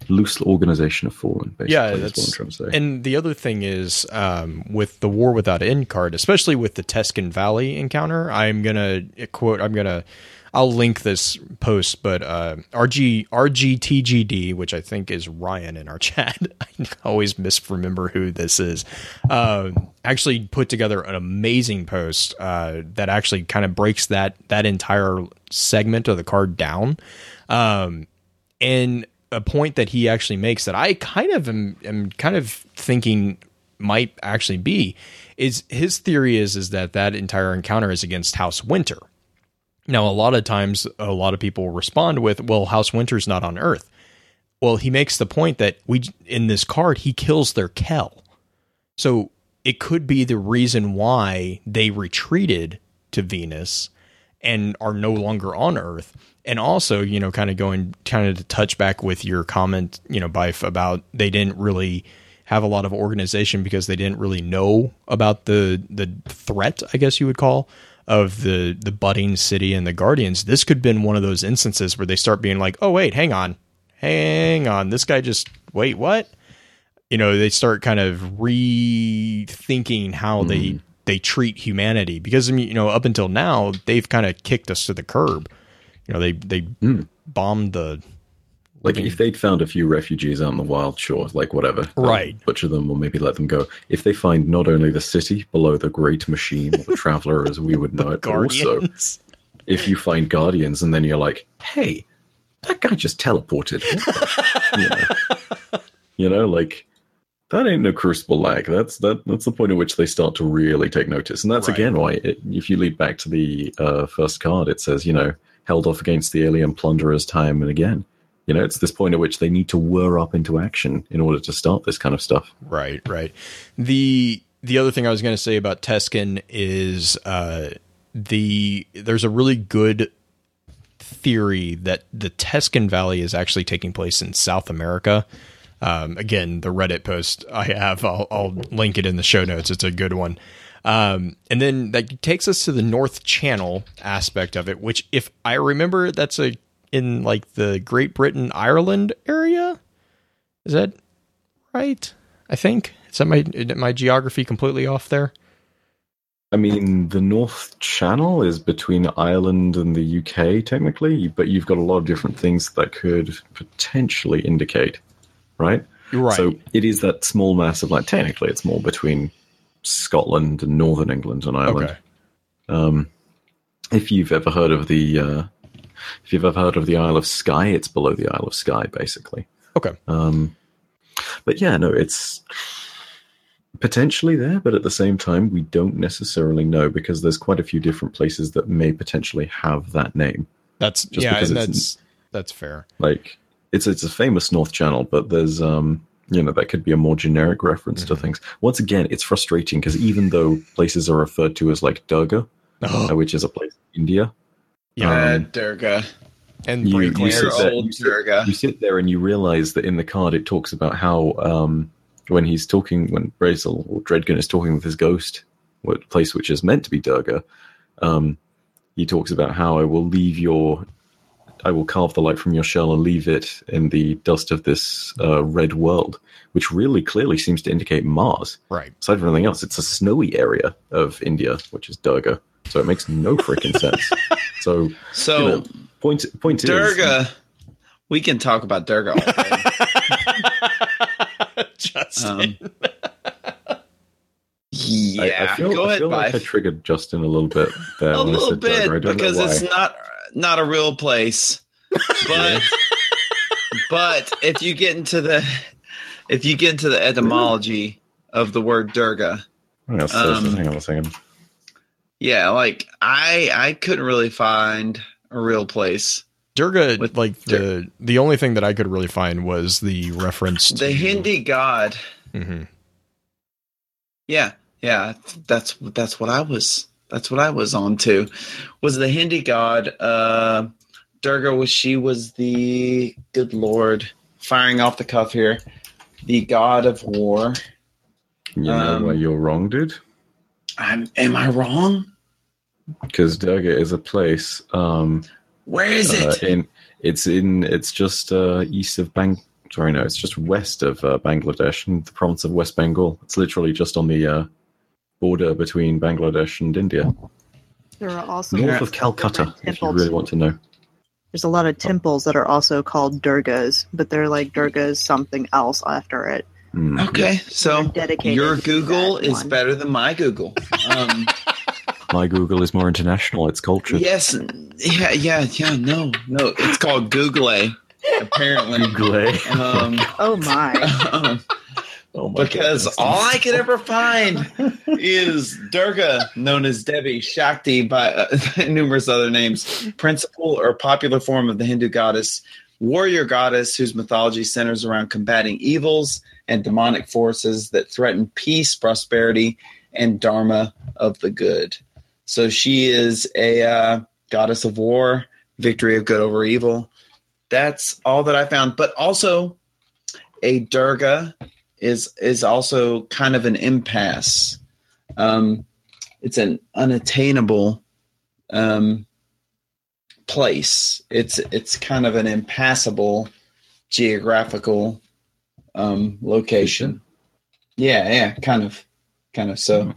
Loose organization of fallen, basically. Yeah, that's what I'm trying to say. And the other thing is, um, with the War Without End card, especially with the Tescan Valley encounter, I'm gonna quote. I'm gonna. I'll link this post, but uh, RG RGTGD, which I think is Ryan in our [laughs] chat, I always misremember who this is. Uh, actually, put together an amazing post uh, that actually kind of breaks that that entire segment of the card down. Um, and a point that he actually makes that I kind of am, am kind of thinking might actually be is his theory is is that that entire encounter is against House Winter. Now, a lot of times, a lot of people respond with, "Well, House Winter's not on Earth." Well, he makes the point that we in this card he kills their Kell, so it could be the reason why they retreated to Venus and are no longer on Earth. And also, you know, kind of going kind of to touch back with your comment, you know, Byf, about they didn't really have a lot of organization because they didn't really know about the the threat, I guess you would call, of the the budding city and the Guardians. This could have been one of those instances where they start being like, "Oh wait, hang on, hang on, this guy just wait, what?" You know, they start kind of rethinking how they mm-hmm. they treat humanity because I mean, you know, up until now they've kind of kicked us to the curb. You know, they they bombed the Like if they'd found a few refugees out in the wild, sure, like whatever, Right. Butcher them or maybe let them go. If they find not only the city below the Great Machine, or the [laughs] Traveler as we would know it, but also Guardians. if you find Guardians and then you're like, hey, that guy just teleported. You, know? [laughs] You know, like that ain't no crucible lag. That's that. That's the point at which they start to really take notice, and that's Right. again why, it, if you lead back to the uh, first card, it says, you know, held off against the alien plunderers time and again. You know, it's this point at which they need to whir up into action in order to start this kind of stuff. Right, right. The the other thing I was going to say about Teskin is uh, the there's a really good theory that the Teskin Valley is actually taking place in South America. Um, again, the Reddit post I have, I'll, I'll link it in the show notes. It's a good one. Um, and then that takes us to the North Channel aspect of it, which, if I remember, that's a in like the Great Britain Ireland area. Is that right? I think is that my is my geography completely off there? I mean, the North Channel is between Ireland and the UK, technically, but you've got a lot of different things that could potentially indicate right? Right. So it is that small mass of like technically it's more between Scotland and Northern England and Ireland. okay. Um, if you've ever heard of the uh, if you've ever heard of the Isle of Skye, it's below the Isle of Skye, basically. Okay. Um, but yeah, no, it's potentially there, but at the same time, we don't necessarily know because there's quite a few different places that may potentially have that name. That's Just yeah, that's that's fair. Like it's it's a famous North Channel, but there's um you know that could be a more generic reference Mm-hmm. to things. Once again, it's frustrating because even though places are referred to as like Durga, uh, which is a place in India, Yeah. Um, Durga. and you- you sit there- old you sit- Durga. you sit there and you realize that in the card it talks about how um, when he's talking when Brazel or Dredgen is talking with his ghost, what place which is meant to be Durga, um, he talks about how I will leave your, I will carve the light from your shell and leave it in the dust of this uh, red world, which really clearly seems to indicate Mars. Right. Aside from anything else, it's a snowy area of India, which is Durga, so it makes no freaking sense. [laughs] So, So you know, point point is, Durga, we can talk about Durga all day. [laughs] Justin. Um, yeah, I, I feel, go I ahead, feel like I triggered Justin a little bit there. A little said Durga. I don't because know why. it's not not a real place. But [laughs] but if you get into the if you get into the etymology of the word Durga, Hang on, a second, um, hang on a second. yeah, like I I couldn't really find a real place. Durga, With like the the only thing that I could really find was the reference to The Hindi god, Mhm. yeah, yeah, that's that's what I was that's what I was on to. Was the Hindi god uh Durga was she was the good lord firing off the cuff here, the god of war. You know um, where you're wrong, dude? I'm, am I wrong? Because Durga is a place. Um, Where is uh, it? in it's in it's just uh, east of Bang. Sorry, no, it's just west of uh, Bangladesh in the province of West Bengal. It's literally just on the uh, border between Bangladesh and India, There are also north of Calcutta. If you really want to know. There's a lot of temples that are also called Durgas, but they're like Durgas something else after it. Hmm. okay, so your Google is one. better than my Google. Um, [laughs] My Google is more international. It's cultured. yes, yeah, yeah, yeah. No, no, it's called Google. Apparently, Google. um, Oh my! [laughs] um, Oh because goodness. all I could ever find [laughs] is Durga, known as Devi, Shakti by uh, [laughs] numerous other names, principal or popular form of the Hindu goddess, warrior goddess whose mythology centers around combating evils and demonic forces that threaten peace, prosperity, and dharma of the good. So she is a uh, goddess of war, victory of good over evil. That's all that I found. But also, a Durga is is also kind of an impasse. Um, it's an unattainable um, place. It's it's kind of an impassable geographical um, location. Yeah, yeah, kind of, kind of. So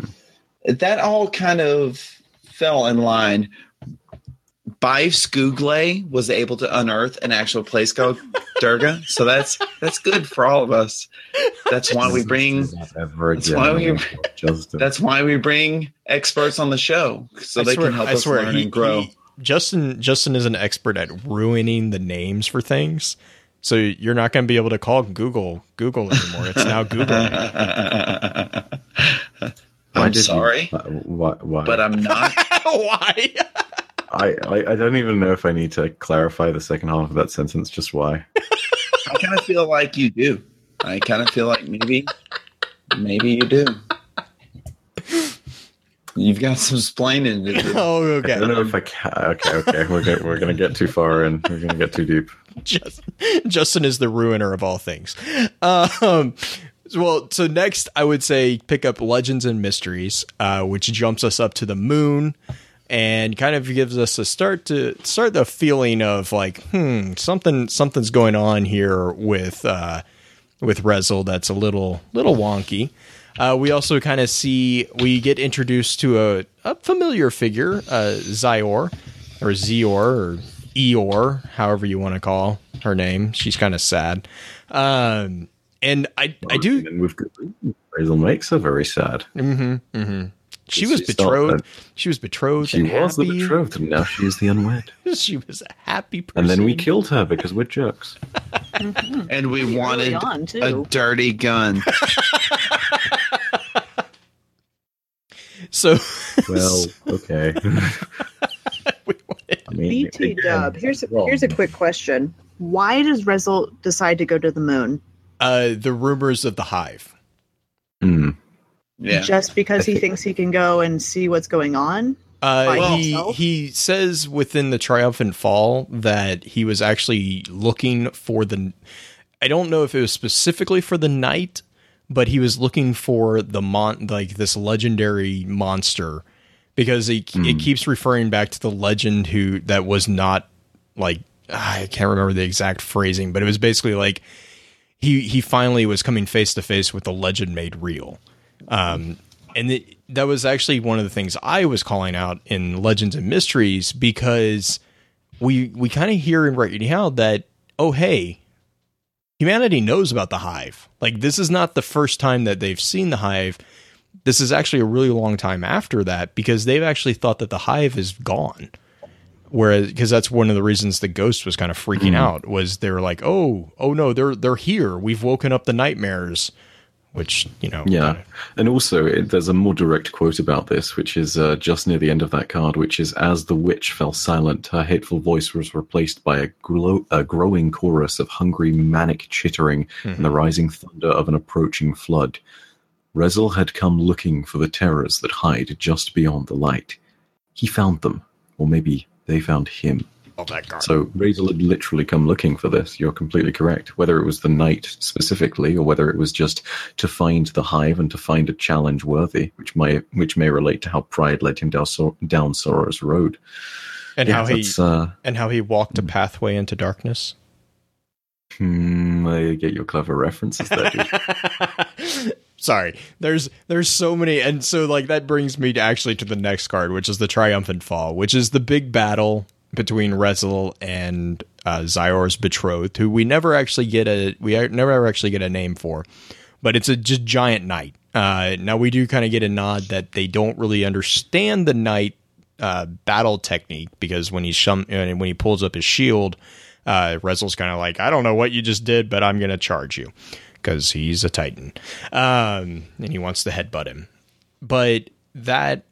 that all kind of fell in line. Byf's Google was able to unearth an actual place called Durga, so that's that's good for all of us. That's why we bring Ever That's again, why we- that's why we bring experts on the show so I they swear- can help I us swear, learn he- and grow. he- Justin Justin is an expert at ruining the names for things. So you're not going to be able to call Google Google anymore. It's now Google. [laughs] I'm did you- sorry, uh, why? why? but I'm not. [laughs] Why? I, I I don't even know if I need to clarify the second half of that sentence. Just why? [laughs] I kind of feel like you do. I kind of feel like maybe, maybe you do. You've got some splaining to do. [laughs] Oh, okay. I okay. don't know if I can. Okay, okay. We're gonna, we're gonna get too far and we're gonna get too deep. Justin, Justin is the ruiner of all things. Um, well, so next I would say pick up Legends and Mysteries, uh, which jumps us up to the moon and kind of gives us a start to start the feeling of like, hmm, something something's going on here with uh, with Rezyl that's a little little wonky. Uh, we also kind of see we get introduced to a, a familiar figure, uh, Xyor or Xyor or Eeyore, however you want to call her name. She's kind of sad. Um, and I I do. And with good. Rezyl makes her very sad. hmm hmm She She was betrothed. She was betrothed. She and was the betrothed, and now she is the unwed. [laughs] she was a happy person. And then we killed her because we're jerks. And we wanted on, a dirty gun. [laughs] So [laughs] Well, okay. we I mean, BT Dub. Here's a, here's a quick question. Why does Rezyl decide to go to the moon? uh, the rumors of the hive. Hmm. Yeah. Just because he thinks he can go and see what's going on? Uh, he himself? he says within the triumphant fall that he was actually looking for the. I don't know if it was specifically for the night, but he was looking for the mon like this legendary monster because it, it keeps referring back to the legend who that was not like I can't remember the exact phrasing, but it was basically like he he finally was coming face to face with the legend made real. Um, and it, that was actually one of the things I was calling out in Legends and Mysteries because we we kind of hear in right now that oh hey, humanity knows about the hive. Like this is not the first time that they've seen the hive. This is actually a really long time after that because they've actually thought that the hive is gone. Whereas, because that's one of the reasons the ghost was kind of freaking out was they were like, oh, oh no, they're they're here. We've woken up the nightmares, which you know, Yeah, and also it, there's a more direct quote about this, which is uh, just near the end of that card, which is as the witch fell silent, her hateful voice was replaced by a, glow, a growing chorus of hungry, manic chittering and the rising thunder of an approaching flood. Rezyl had come looking for the terrors that hide just beyond the light. He found them, or maybe they found him. Oh, that card. So Rezyl had literally come looking for this. You're completely correct. Whether it was the knight specifically, or whether it was just to find the hive and to find a challenge worthy, which may which may relate to how pride led him down, Sor- down Sorrow's road. and Yeah, how he that's, uh, and how he walked a pathway into darkness. hmm, I get your clever references there. [laughs] Sorry, there's there's so many, and so like that brings me to actually to the next card, which is the triumphant fall, which is the big battle between Rezyl and uh, Xyor's betrothed, who we never actually get a we never ever actually get a name for, but it's a just giant knight. Uh, now we do kind of get a nod that they don't really understand the knight uh, battle technique because when he's shum- uh, when he pulls up his shield, uh, Rezyl's kind of like, I don't know what you just did, but I'm to charge you because he's a Titan, um, and he wants to headbutt him. But that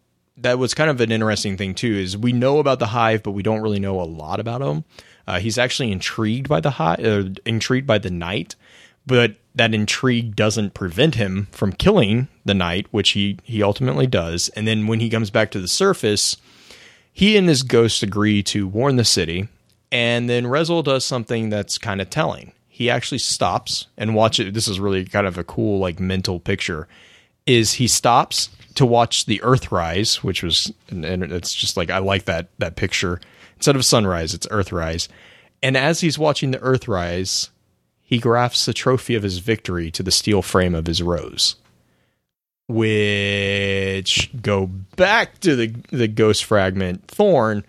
that was kind of an interesting thing too. Is we know about the hive, but we don't really know a lot about him. Uh, he's actually intrigued by the hive, uh, intrigued by the knight, but that intrigue doesn't prevent him from killing the knight, which he he ultimately does. And then when he comes back to the surface, he and his ghost agree to warn the city, and then Rezyl does something that's kind of telling. He actually stops and watches. This is really kind of a cool, like mental picture. Is he stops to watch the Earth rise, which was, and, and it's just like I like that that picture. Instead of sunrise, it's Earth rise. And as he's watching the Earth rise, he grafts the trophy of his victory to the steel frame of his rose which go back to the the ghost fragment thorn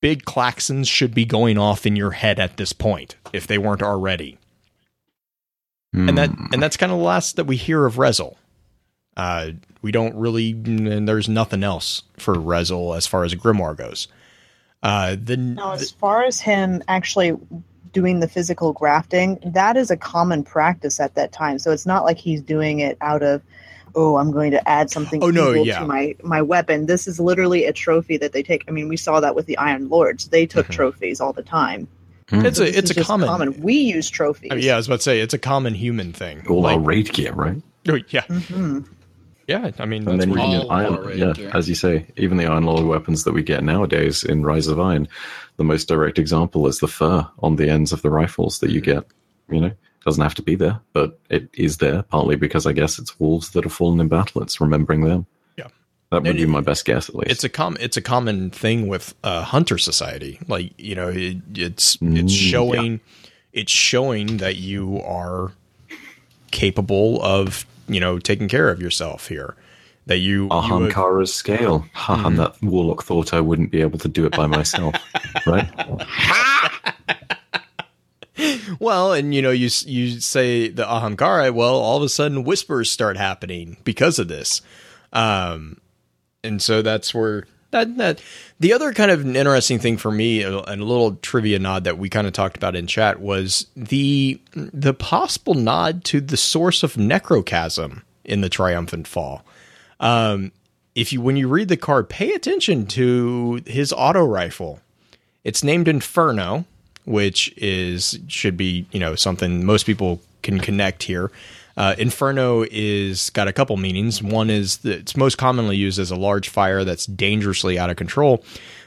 big claxons should be going off in your head at this point if they weren't already and that Hmm. and that's kind of the last that we hear of Rezyl. Uh, we don't really, and there's nothing else for Rezyl as far as Grimoire goes. Uh, the, Now, as far as him actually doing the physical grafting, that is a common practice at that time. So it's not like he's doing it out of, oh, I'm going to add something Oh, no, yeah. to my my weapon. This is literally a trophy that they take. I mean, we saw that with the Iron Lords. They took Mhm. trophies all the time. it's So a this it's a just common, We use trophies. I mean, yeah, I was about to say it's a common human thing. all Like- our raid gear, right? oh, yeah, hmm yeah. I mean, And that's then you- the iron, yeah, as you say, even the iron lord weapons that we get nowadays in Rise of Iron, the most direct example is the fur on the ends of the rifles that you get. You know, it doesn't have to be there, but it is there partly because I guess it's wolves that have fallen in battle. It's remembering them. Yeah. that would And be my best guess at least. it's a com it's a common thing with uh, hunter society. Like you know, it, it's Mm, it's yeah. showing it's showing that you are capable of you know taking care of yourself here. That you, Ahamkara's scale. Ha, Mm-hmm. that warlock thought I wouldn't be able to do it by myself, [laughs] right? well, and you know, you you say the Ahamkara. Well, all of a sudden, whispers start happening because of this, um, and so that's where that that the other kind of interesting thing for me, and a little trivia nod that we kind of talked about in chat was the the possible nod to the source of necrochasm in the triumphant fall. Um, if you when you read the card, pay attention to his auto rifle. It's named Inferno, which is should be you know something most people can connect here. Uh, Inferno is got a couple meanings. One is that it's most commonly used as a large fire that's dangerously out of control,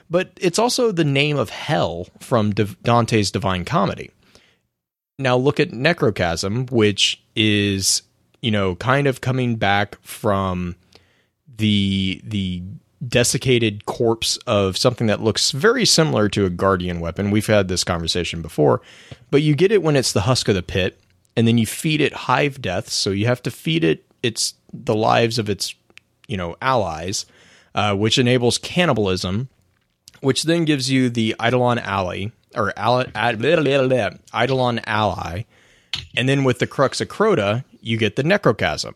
but it's also the name of hell from Dante's Divine Comedy. Now look at Necrochasm, which is you know kind of coming back from the the desiccated corpse of something that looks very similar to a guardian weapon. We've had this conversation before, but you get it when it's the husk of the pit, and then you feed it hive death. So you have to feed it its the lives of its you know allies, uh, which enables cannibalism, which then gives you the Eidolon ally or Eidolon ally, and then with the Crux of Crota, you get the Necrochasm.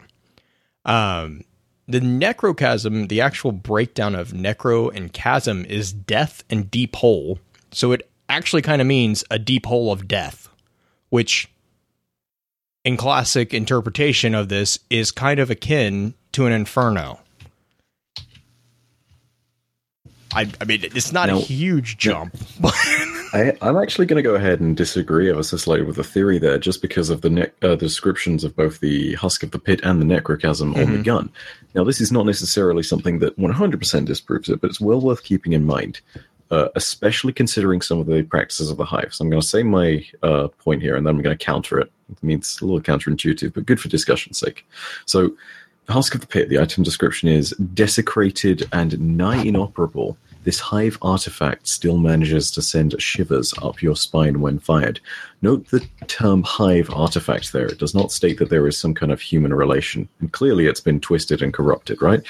Um, the necrochasm, the actual breakdown of necro and chasm is death and deep hole. So it actually kind of means a deep hole of death, which in classic interpretation of this is kind of akin to an inferno. I, I mean, it's not a huge jump, but [laughs] I, I'm actually going to go ahead and disagree ever so slightly with the theory there, just because of the ne- uh, descriptions of both the husk of the pit and the necrochasm on the gun. Now, this is not necessarily something that 100% disproves it, but it's well worth keeping in mind, uh, especially considering some of the practices of the hive. So I'm going to say my uh, point here, and then I'm going to counter it. I mean, it's a little counterintuitive, but good for discussion's sake. So, the husk of the pit, the item description is desecrated and nigh inoperable. This hive artifact still manages to send shivers up your spine when fired. Note the term hive artifact there. It does not state that there is some kind of human relation. And clearly it's been twisted and corrupted, right?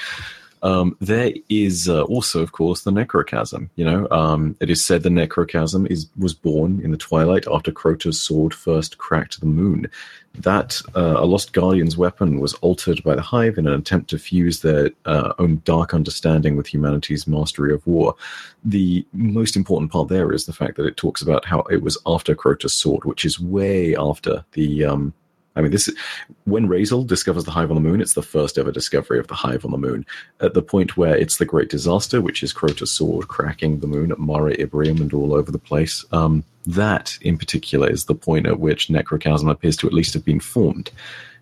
Um, there is uh, also, of course, the necrochasm. You know, um, it is said the necrochasm is was born in the twilight after Crota's sword first cracked the moon. That uh, a lost guardian's weapon was altered by the hive in an attempt to fuse their uh, own dark understanding with humanity's mastery of war. The most important part there is the fact that it talks about how it was after Crota's sword, which is way after the um, I mean, this when Rezyl discovers the hive on the moon, it's the first ever discovery of the hive on the moon. At the point where it's the great disaster, which is Crota's sword cracking the moon at Mare Imbrium and all over the place. Um, that, in particular, is the point at which Necrochasm appears to at least have been formed.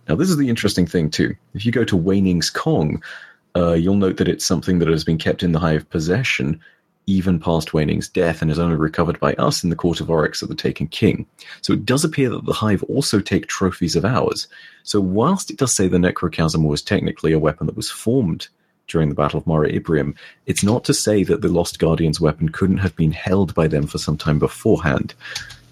Now, this is the interesting thing too. If you go to Waning's Kong, uh, you'll note that it's something that has been kept in the hive possession even past Waning's death and is only recovered by us in the court of Oryx of the Taken King. So it does appear that the Hive also take trophies of ours. So whilst it does say the Necrochasm was technically a weapon that was formed during the Battle of Mare Imbrium, it's not to say that the Lost Guardian's weapon couldn't have been held by them for some time beforehand.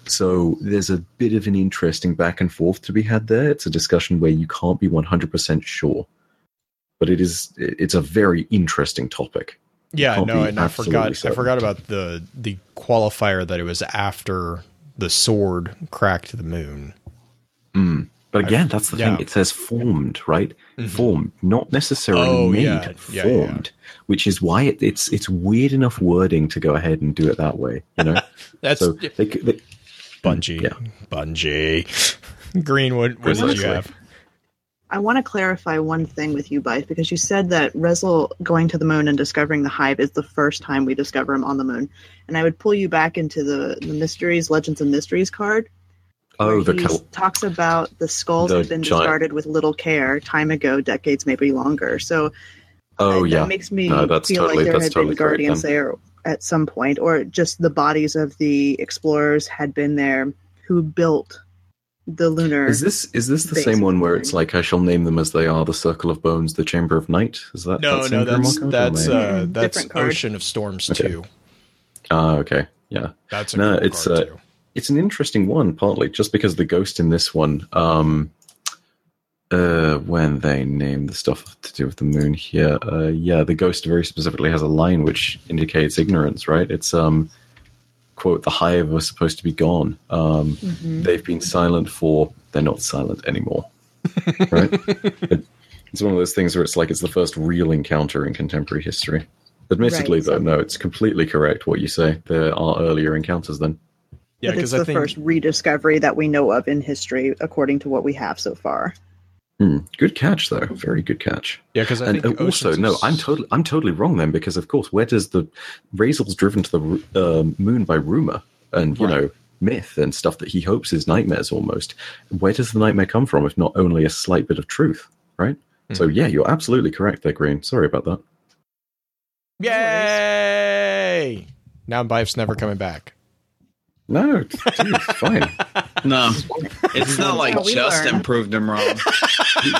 So there's a bit of an interesting back and forth to be had there. It's a discussion where you can't be 100% sure. But it is it's a very interesting topic. Yeah, no, and I forgot. I forgot about the the qualifier that it was after the sword cracked the moon. Mm. But again, that's the yeah. thing. It says formed, right? Mm-hmm. Formed, not necessarily Oh, made. yeah. Yeah, formed, which is why it, it's it's weird enough wording to go ahead and do it that way. You know, [laughs] That's so they, they, Bungie. Yeah. Bungie. [laughs] Greenwood, what, what did you have? I want to clarify one thing with you, Byf, because you said that Rezyl going to the moon and discovering the hive is the first time we discover him on the moon. And I would pull you back into the, the Mysteries, Legends and Mysteries card. oh, the he col- talks about the skulls the have been giant- discarded with little care time ago, decades, maybe longer. So oh that yeah, makes me No, that's feel totally- like there had totally been guardians there at some point, or just the bodies of the explorers had been there who built the lunar. Is this is this the same one where it's like I shall name them as they are: the Circle of Bones, the Chamber of Night? Is that No, that no, that's Grimoire that's am uh, that's different card. Ocean of Storms Okay. two. ah okay, yeah. That's a No, cool it's, card uh, too. it's an interesting one, partly just because the ghost in this one, um, uh, when they name the stuff to do with the moon here, uh, yeah, the ghost very specifically has a line which indicates ignorance, right? It's um, quote the hive was supposed to be gone. Um, Mhm. They've been silent for they're not silent anymore. [laughs] Right? It- it's one of those things where it's like it's the first real encounter in contemporary history. Admittedly, Right, though, so- no, it's completely correct what you say. There are earlier encounters then. Yeah, but it's because I the think first rediscovery that we know of in history, according to what we have so far. Hmm, Good catch, though. Very good catch. yeah, because and think uh, also, Oceans no, is- I'm totally, I'm totally wrong then because of course, where does the Rezyl's driven to the uh, moon by rumor and you Right. know myth and stuff that he hopes is nightmares almost? Where does the nightmare come from if not only a slight bit of truth, right? So Hmm. yeah, you're absolutely correct there, Green. Sorry about that. Yay! Now Byf's never coming back. No, dude, it's fine. [laughs] No, it's not like how we Justin learn. proved him wrong. [laughs]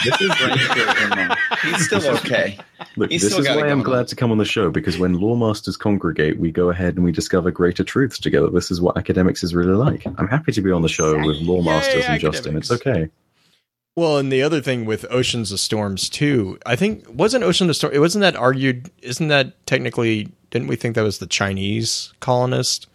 This is, him wrong. He's still okay. look, He's this still is why I'm glad on. to come on the show because when loremasters congregate, we go ahead and we discover greater truths together. This is what academics is really like. I'm happy to be on the show with loremasters Yay, and Justin. It's okay. Well, and the other thing with Oceans of Storms too, I think wasn't Ocean of Storms. It wasn't that argued. Isn't that technically? Didn't we think that was the Chinese colonist?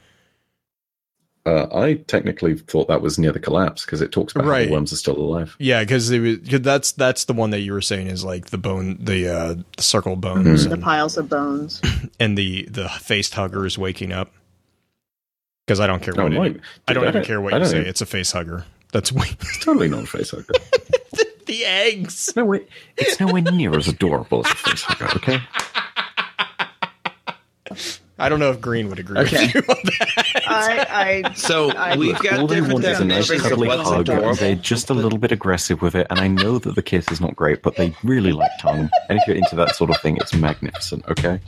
Uh, I technically thought that was near the collapse because it talks about how Right. the worms are still alive. Yeah, because that's that's the one that you were saying is like the bone, the uh, the circle bones, The and, piles of bones. [clears throat] and the the faced huggers waking up. Because I don't care No, what Mike, it, I don't dude, even care what I you don't say. even- It's a face hugger. That's [laughs] way It's totally not a facehugger. [laughs] the eggs. no way. It's nowhere near as adorable as a facehugger. Okay. [laughs] I don't know if Green would agree Okay. with you on that. I, I So I- we've got All they different want is a nice of cuddly what's hug. adorable. They're just a little bit aggressive with it, and I know that the kiss is not great, but they really like tongue. And if you're into that sort of thing, it's magnificent. Okay.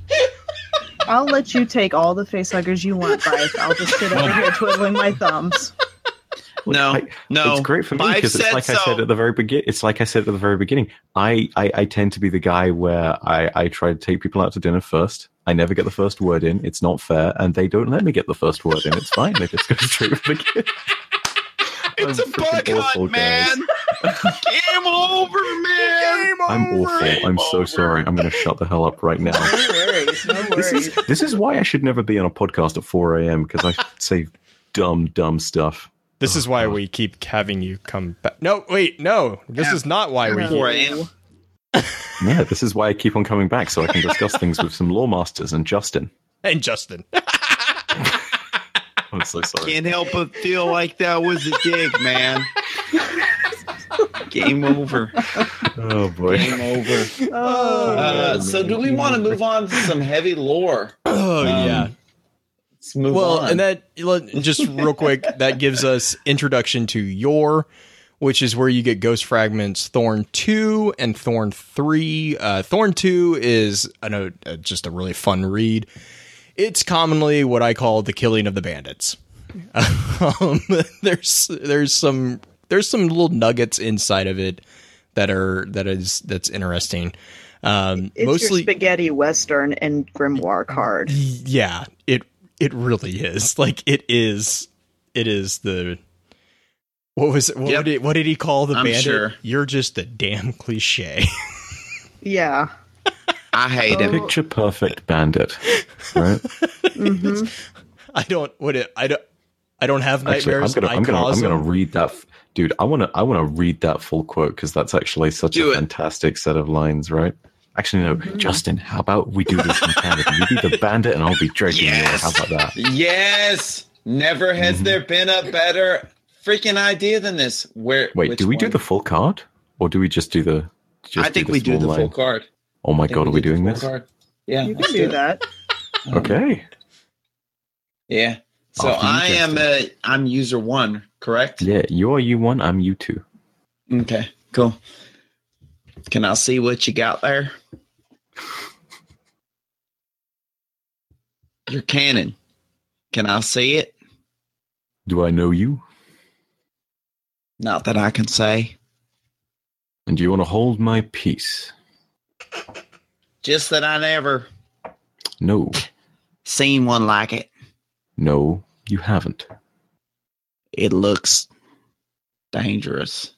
I'll let you take all the face huggers you want, Bryce. I'll just sit over here twiddling my thumbs. No, I- no. it's great for me because it's said like I said at the very beginning. It's like I said at the very beginning. I, I I tend to be the guy where I I try to take people out to dinner first. I never get the first word in. It's not fair, and they don't let me get the first word in. It's fine. They just go straight for the kiss. It's [laughs] a I'm freaking bug awful, hunt, man. Game over, man. I'm awful. I'm so sorry. I'm going to shut the hell up right now. No worries. No [laughs] This is this is why I should never be on a podcast at 4 a.m. because I say dumb dumb stuff. This is why we keep having you come back. No, wait, no. This is not why we. No. Keep, 4 Yeah, this is why I keep on coming back so I can discuss things with some lore masters and Justin. and Justin. [laughs] I'm so sorry. Can't help but feel like that was a dig, man. Game over. Oh boy. Game over. Oh, Uh, so, do we want to move on to some heavy lore? Oh Um, yeah. Let's move Well, on. and that let- just real quick, [laughs] that gives us introduction to Yor, which is where you get Ghost Fragments Thorn two and Thorn three. Uh, Thorn two is I know uh, just a really fun read. It's commonly what I call the killing of the bandits. [laughs] um, there's there's some there's some little nuggets inside of it that are that is that's interesting. Um, it's mostly your spaghetti western and grimoire card. yeah it it really is like it is it is the what was it what, Yep. did, what did he call the I'm bandit sure. you're just a damn cliche Yeah. [laughs] I hate him. Picture perfect bandit. Right? hmm i don't what it i don't i don't have Actually, I'm nightmares gonna I I'm gonna I'm gonna read that f- dude, I wanna I wanna read that full quote because that's actually such Do a it. fantastic set of lines, right? Actually no, Justin, how about we do this in Canada? You be the bandit and I'll be Dredgen Yes. How about that? Yes. Never has Mhm. there been a better freaking idea than this. Where? Wait, do we do the full card? Or do we just do the just I think we do small the full card. Oh my I think god, are we do doing this? card. Yeah, You can do it. that. Okay. Yeah. So After I am Justin. uh, I'm user one, correct? Yeah, you are you one, I'm you two. Okay, cool. Can I see what you got there? Your cannon. Can I see it? Do I know you? Not that I can say. And do you want to hold my peace? Just that I never No. seen one like it. No, you haven't. It looks dangerous.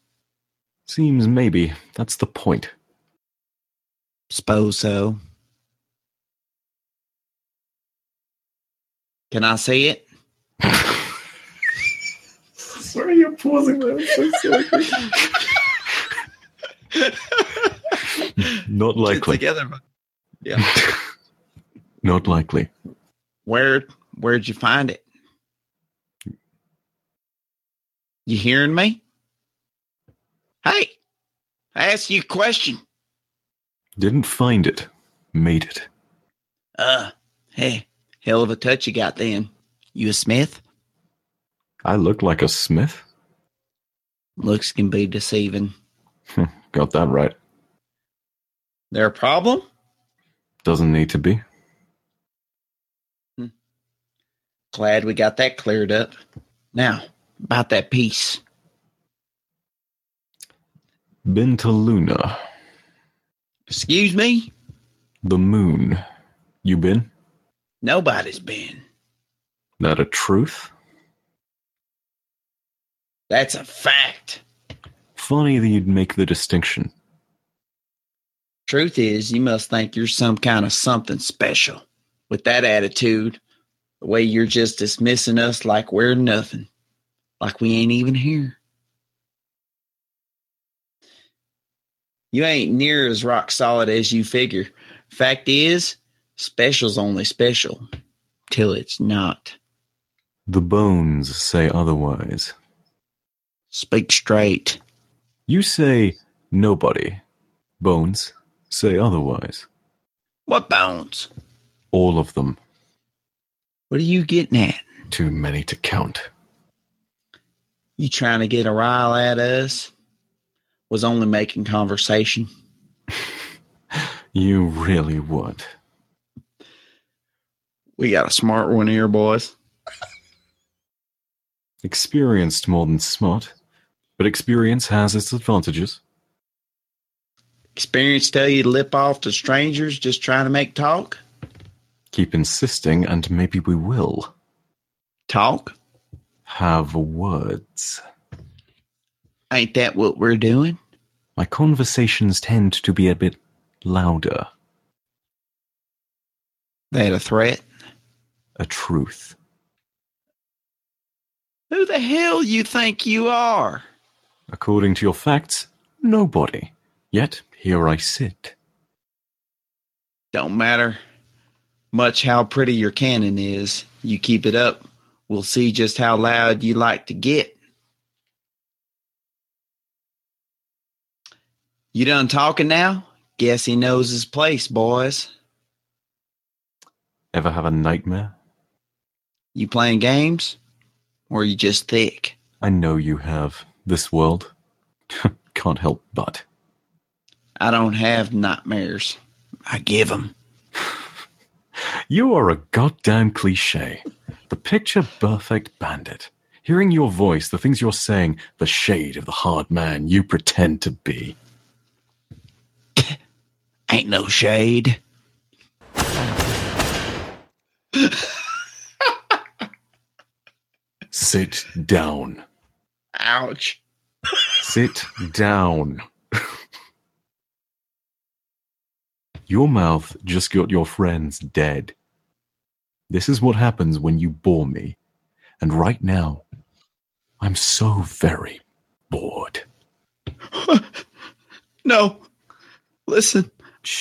Seems maybe. That's the point. Suppose so. Can I see it? [laughs] Sorry, you're pausing there. I'm so sorry. [laughs] Not Get likely. together. Yeah. [laughs] Not likely. Where where'd you find it? You hearing me? Hey, I asked you a question. Didn't find it. Made it. Uh, hey, hell of a touch you got then. You a Smith? I look like a smith. Looks can be deceiving. Got that right. There a problem? Doesn't need to be. Glad we got that cleared up. Now, about that piece. Been to Luna. Excuse me? The moon. You been? Nobody's been. That a truth? That's a fact. Funny that you'd make the distinction. Truth is, you must think you're some kind of something special. With that attitude, the way you're just dismissing us like we're nothing, like we ain't even here. You ain't near as rock solid as you figure. Fact is, special's only special till it's not. The bones say otherwise. Speak straight. You say nobody. Bones say otherwise. What bones? All of them. What are you getting at? Too many to count. You trying to get a rile at us? Was only making conversation. You really would. We got a smart one here, boys. Experienced more than smart. But experience has its advantages. Experience tell you to lip off to strangers just trying to make talk? Keep insisting, and maybe we will. Talk? Have words. Ain't that what we're doing? My conversations tend to be a bit louder. That a threat? A truth. Who the hell you think you are? According to your facts, nobody. Yet here I sit. Don't matter much how pretty your cannon is. You keep it up, we'll see just how loud you like to get. You done talking now? Guess he knows his place, boys. Ever have a nightmare? You playing games? Or you just thick? I know you have. This world. [laughs] Can't help but. I don't have nightmares. I give 'em. [laughs] You are a goddamn cliche. The picture perfect bandit. Hearing your voice, the things you're saying, the shade of the hard man you pretend to be. Ain't no shade. Sit down. Ouch. Sit down. your mouth just got your friends dead. This is what happens when you bore me. And right now, I'm so very bored. [laughs] No. Listen. [gasps]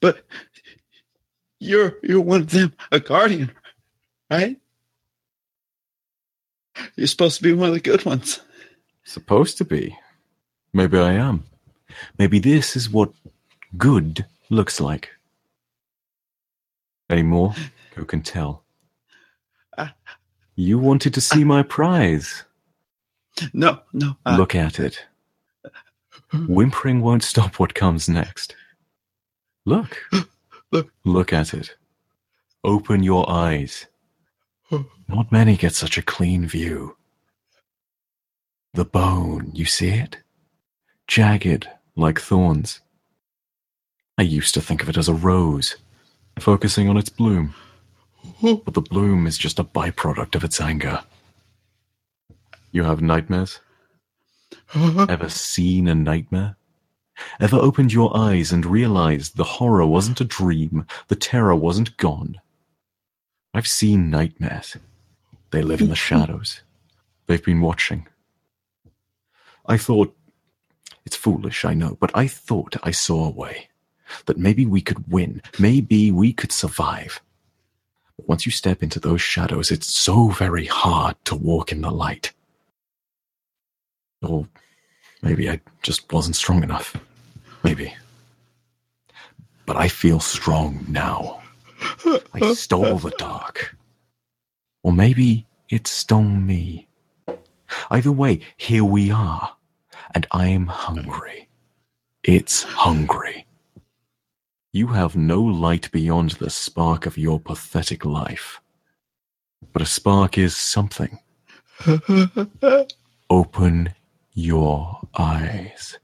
But you're you're one of them, a guardian, right? You're supposed to be one of the good ones. Supposed to be. Maybe I am. Maybe this is what good looks like. Any more? Who can tell? Ah. You wanted to see my prize. No, no. I- Look at it. [gasps] Whimpering won't stop what comes next. Look. [gasps] Look. Look at it. Open your eyes. [gasps] Not many get such a clean view. The bone, you see it? Jagged, like thorns. I used to think of it as a rose, focusing on its bloom. But the bloom is just a byproduct of its anger. You have nightmares? [laughs] Ever seen a nightmare? Ever opened your eyes and realized the horror wasn't a dream, the terror wasn't gone? I've seen nightmares. They live in the shadows. They've been watching. I thought, it's foolish, I know, but I thought I saw a way. That maybe we could win. Maybe we could survive. But once you step into those shadows, it's so very hard to walk in the light. Or maybe I just wasn't strong enough. Maybe. But I feel strong now. I stole the dark. Or maybe it stole me. Either way, here we are. And I'm hungry. It's hungry. You have no light beyond the spark of your pathetic life. But a spark is something. [laughs] Open your eyes.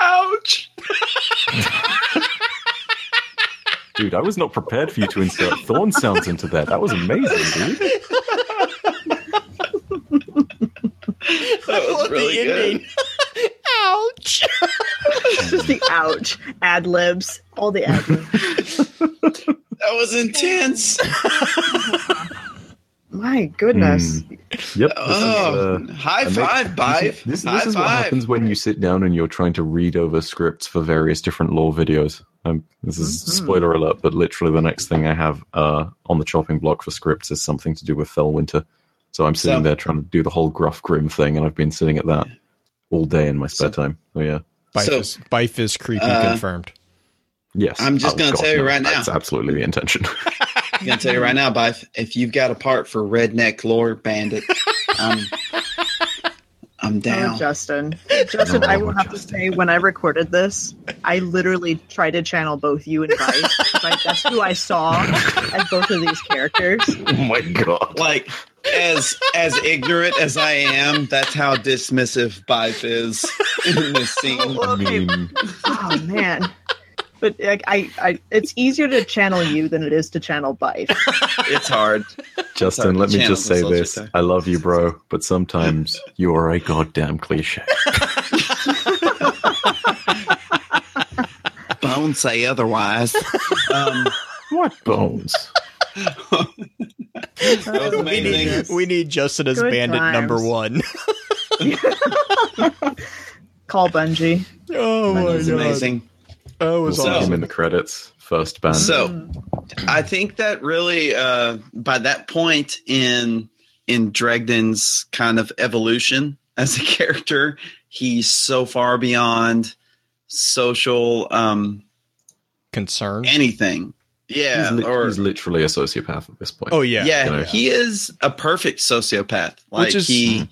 Ouch! Dude, I was not prepared for you to insert thorn sounds into that. That was amazing, dude. That was really good. Ouch! Just the ouch ad libs, all the ad libs. [laughs] That was intense. [laughs] My goodness. Hmm. Yep. this is, Oh, uh, high I make- five, Byf. [laughs] This, this high is what happens when you sit down and you're trying to read over scripts for various different lore videos. Um, this is Mhm. spoiler alert, but literally the next thing I have uh, on the chopping block for scripts is something to do with Fellwinter. So I'm sitting So- there trying to do the whole gruff grim thing, and I've been sitting at that all day in my spare So- time. So yeah, Byf, So, is, Byf is creepy uh, confirmed. yes. I'm just gonna tell you right now. That's absolutely the intention. [laughs] I'm gonna tell you right now, Byf. If you've got a part for Redneck Lore Bandit, I'm, I'm Oh, down. Justin. Justin, No, I will have to say, when I recorded this, I literally tried to channel both you and Vice. like, that's [laughs] who I saw as both of these characters. oh my god. like as as ignorant as I am, that's how dismissive Byf is in this scene. [laughs] Well, I okay, mean, oh man. But like, I, I, it's easier to channel you than it is to channel Byf. [laughs] It's hard. Justin, let me just say this, let's this. just say. I love you, bro, but sometimes [laughs] you are a goddamn cliche. [laughs] Bones say otherwise. Um, What bones? that was amazing. goodness. We need Justin as Good bandit times. number one. Call Bungie. oh That my god. amazing. That We'll was see So- awesome. him in the credits. First band. So I think that really uh, by that point in in Dredgen's kind of evolution as a [laughs] character, he's so far beyond social um, Concern. anything. Yeah, he's, li- or he's literally a sociopath at this point. Oh yeah. yeah, yeah. he is a perfect sociopath. Like Which is- he,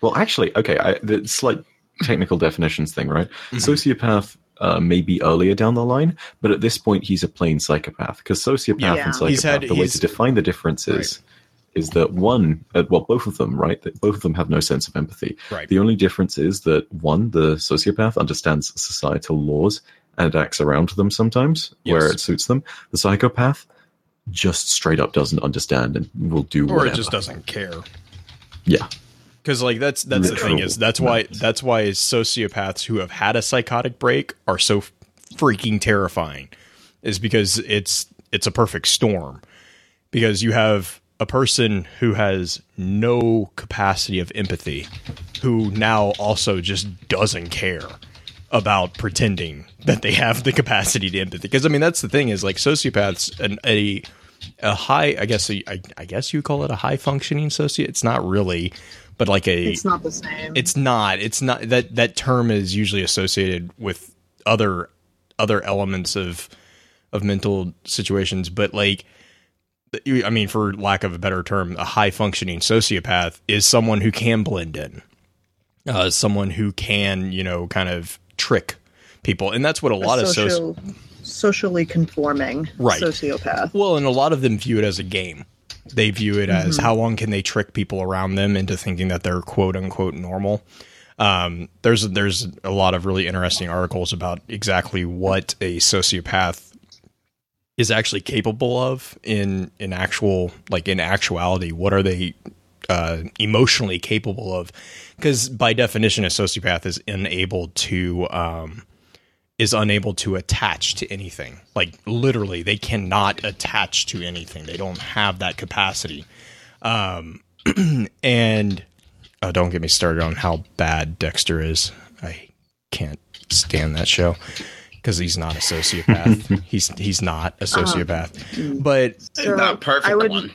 Well, actually, okay, I, the slight technical definitions thing, right? Mhm. Sociopath uh, may be earlier down the line, but at this point, he's a plain psychopath because sociopath Yeah. and psychopath, He's had- the way to define the difference is, is that one, uh, well, both of them, right? That both of them have no sense of empathy. Right. The only difference is that one, the sociopath understands societal laws and acts around them sometimes where it suits them. The psychopath just straight up doesn't understand and will do or whatever. it just doesn't care. Yeah. Because like that's that's the thing is that's why madness. that's why sociopaths who have had a psychotic break are so freaking terrifying, is because it's it's a perfect storm. Because you have a person who has no capacity of empathy, who now also just doesn't care about pretending that they have the capacity to empathy. Because I mean that's the thing is like sociopaths an, a a high I guess a, I, I guess you call it a high functioning sociopath. It's not really, but like a It's not the same. it's not. It's not that that term is usually associated with other other elements of of mental situations, but like I mean, for lack of a better term, a high functioning sociopath is someone who can blend in, uh, someone who can you know kind of trick people, and that's what a lot of soci- socially conforming Right. sociopath. Well, and a lot of them view it as a game. They view it as how long can they trick people around them into thinking that they're quote unquote normal. Um, there's there's a lot of really interesting articles about exactly what a sociopath is actually capable of in in actual like in actuality. What are they uh, emotionally capable of? Because by definition, a sociopath is unable to um, is unable to attach to anything. Like literally, they cannot attach to anything. They don't have that capacity. Um, [clears throat] and oh, don't get me started on how bad Dexter is. I can't stand that show because he's not a sociopath. [laughs] he's he's not a sociopath. but So, Not perfect would- one.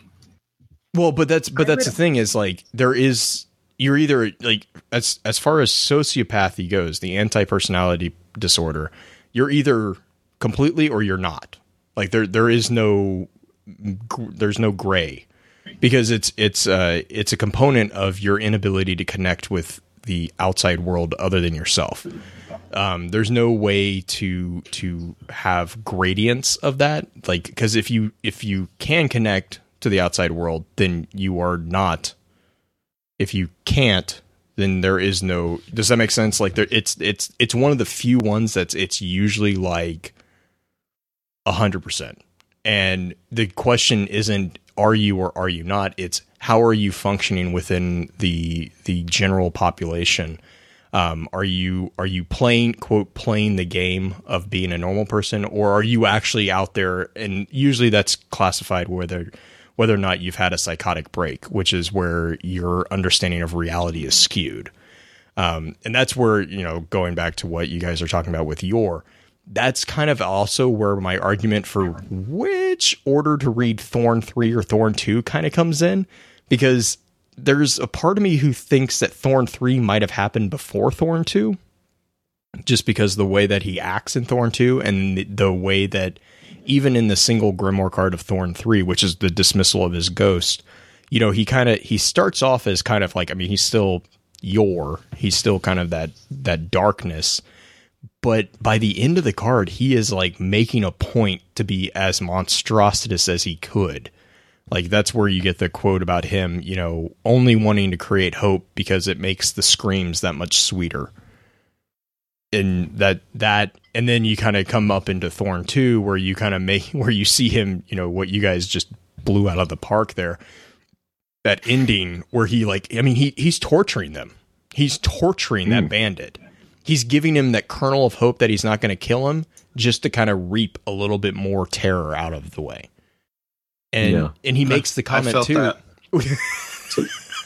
well, but that's but I that's the thing is like there is you're either like as as far as sociopathy goes, the anti personality disorder, you're either completely or you're not. Like there there is no there's no gray because it's it's uh it's a component of your inability to connect with the outside world other than yourself. Um, there's no way to to have gradients of that, like because if you if you can connect to the outside world, then you are not. If you can't, then there is no. Does that make sense? Like there, it's it's it's one of the few ones that's it's usually like a hundred percent. And the question isn't are you or are you not? It's how are you functioning within the the general population? Um, are you are you playing quote playing the game of being a normal person, or are you actually out there? And usually that's classified whether whether or not you've had a psychotic break, which is where your understanding of reality is skewed. Um, and that's where you know going back to what you guys are talking about with your that's kind of also where my argument for which order to read Thorn 3 or Thorn 2 kind of comes in because there's a part of me who thinks that Thorn 3 might have happened before Thorn 2 just because the way that he acts in Thorn 2 and the, the way that even in the single grimoire card of Thorn 3 which is the dismissal of his ghost you know he kind of he starts off as kind of like I mean he's still your he's still kind of that that darkness but by the end of the card, he is like making a point to be as monstrous as he could. Like that's where you get the quote about him, you know, only wanting to create hope because it makes the screams that much sweeter. And that that and then you kind of come up into Thorn 2 where you kind of make [laughs] where you see him, you know, what you guys just blew out of the park there. That ending where he like I mean he he's torturing them. He's torturing that hmm. bandit he's giving him that kernel of hope that he's not going to kill him just to kind of reap a little bit more terror out of the way. And Yeah. and he makes the I comment felt too. that.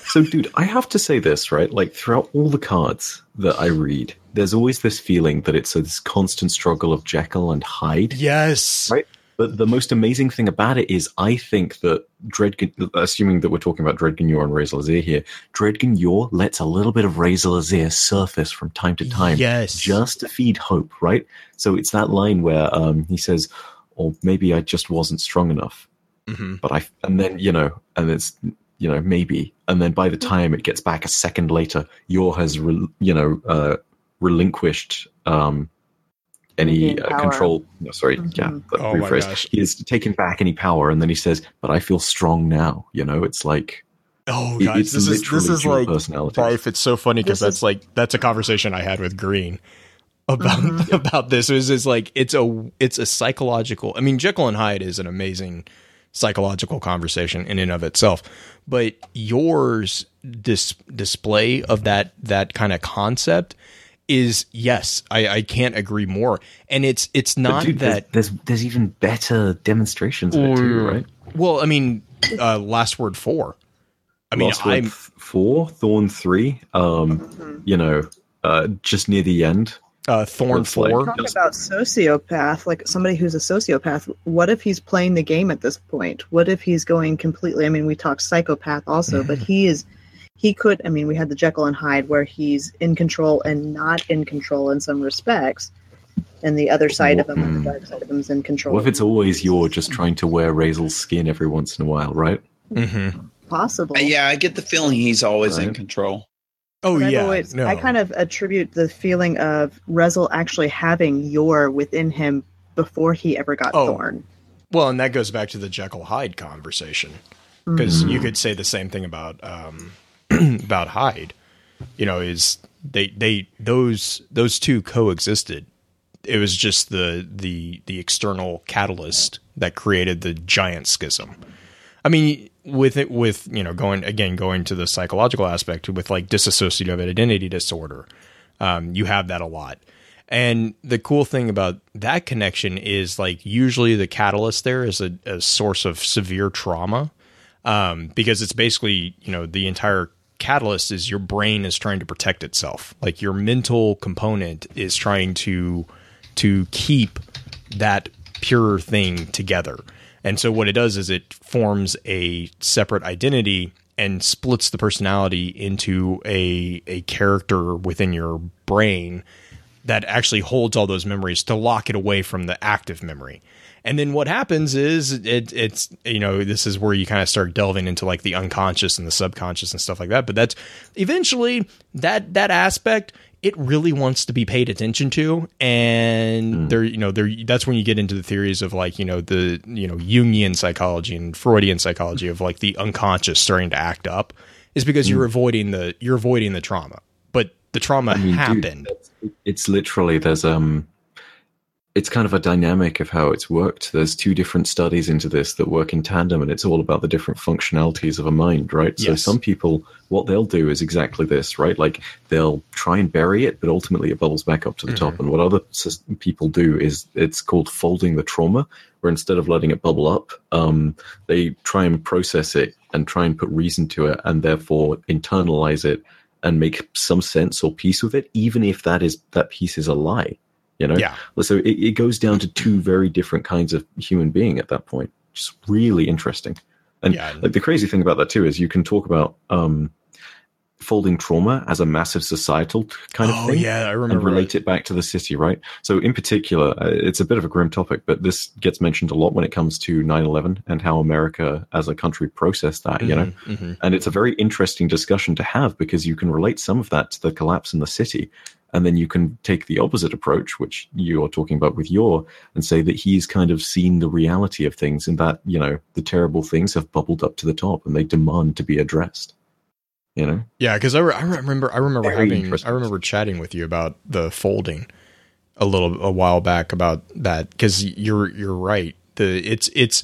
So, dude, I have to say this, right? Like, throughout all the cards that I read, there's always this feeling that it's a, this constant struggle of Jekyll and Hyde. yes. Right. But the most amazing thing about it is, I think that Dread, assuming that we're talking about Dread Yor and Rezyl Azzir here, Dread Yor lets a little bit of Rezyl Azzir surface from time to time, Yes. just to feed hope, right? So it's that line where um, he says, "Or maybe I just wasn't strong enough." hmm but I and then you know and it's you know maybe and then by the time it gets back a second later Yor has re, you know uh, relinquished um any uh, control no sorry yeah Mhm. but Oh rephrase. he has taken back any power and then he says but I feel strong now you know it's like Oh it- guys, it's this is this is like personality life. It's so funny because This that's is- like that's a conversation I had with Green about Mhm. [laughs] about this. It was just like it's a it's a psychological. I mean, Jekyll and Hyde is an amazing psychological conversation in and of itself, but yours dis- display of that that kind of concept is yes, I, I can't agree more. And it's it's not dude, that there's, there's even better demonstrations of it too right well. I mean, uh, last word four. I mean, Last Word I'm f- four Thorn three um you know uh just near the end uh, Thorn Looks like- four. Talk about sociopath, like somebody who's a sociopath. What if he's playing the game at this point? What if he's going completely? I mean, we talk psychopath also, but he is. He could. I mean, we had the Jekyll and Hyde where he's in control and not in control in some respects, and the other side of him, Mm. the dark side of him, is in control. What if it's always you're just trying to wear Rezyl's skin every once in a while, right? Mm-hmm. possible? Uh, Yeah, I get the feeling he's always in control. Oh But I've yeah, always- no. I kind of attribute the feeling of Rezyl actually having Yor within him before he ever got Oh. Thorn. Well, and that goes back to the Jekyll Hyde conversation because you could say the same thing about um, [clears throat] about Hyde. You know, is they they those those two coexisted. It was just the the the external catalyst that created the giant schism. I mean, with it with you know going again going to the psychological aspect with like dissociative identity disorder, um, you have that a lot. And the cool thing about that connection is like usually the catalyst there is a, a source of severe trauma um, because it's basically you know the entire catalyst is your brain is trying to protect itself like your mental component is trying to to keep that pure thing together and so what it does is it forms a separate identity and splits the personality into a a character within your brain that actually holds all those memories to lock it away from the active memory. And then what happens is it, it's you know this is where you kind of start delving into like the unconscious and the subconscious and stuff like that. But that's eventually that that aspect it really wants to be paid attention to, and there you know there that's when you get into the theories of like you know the you know Jungian psychology and Freudian psychology of like the unconscious starting to act up is because you're avoiding the you're avoiding the trauma, but the trauma mean, dude, happened. it's literally there's um it's kind of a dynamic of how it's worked. There's two different studies into this that work in tandem and it's all about the different functionalities of a mind right? So some people what they'll do is exactly this right? Like they'll try and bury it but ultimately it bubbles back up to the top. And what other people do is it's called folding the trauma where instead of letting it bubble up um, they try and process it and try and put reason to it and therefore internalize it and make some sense or peace with it even if that is that piece is a lie you know Yeah. so it, it goes down to two very different kinds of human being at that point just really interesting and Yeah. like the crazy thing about that too is you can talk about um folding trauma as a massive societal kind of oh thing yeah, I remember. and relate it back to the city, right? So, in particular, uh, it's a bit of a grim topic, but this gets mentioned a lot when it comes to 9 11 and how America as a country processed that, you know? Mhm, mhm. And it's a very interesting discussion to have because you can relate some of that to the collapse in the city. And then you can take the opposite approach, which you're talking about with Yor, and say that he's kind of seen the reality of things and that, you know, the terrible things have bubbled up to the top and they demand to be addressed. You know? Yeah, because I, re- I remember I remember Very having. I remember chatting with you about the folding a little a while back about that because you're you're right. The it's it's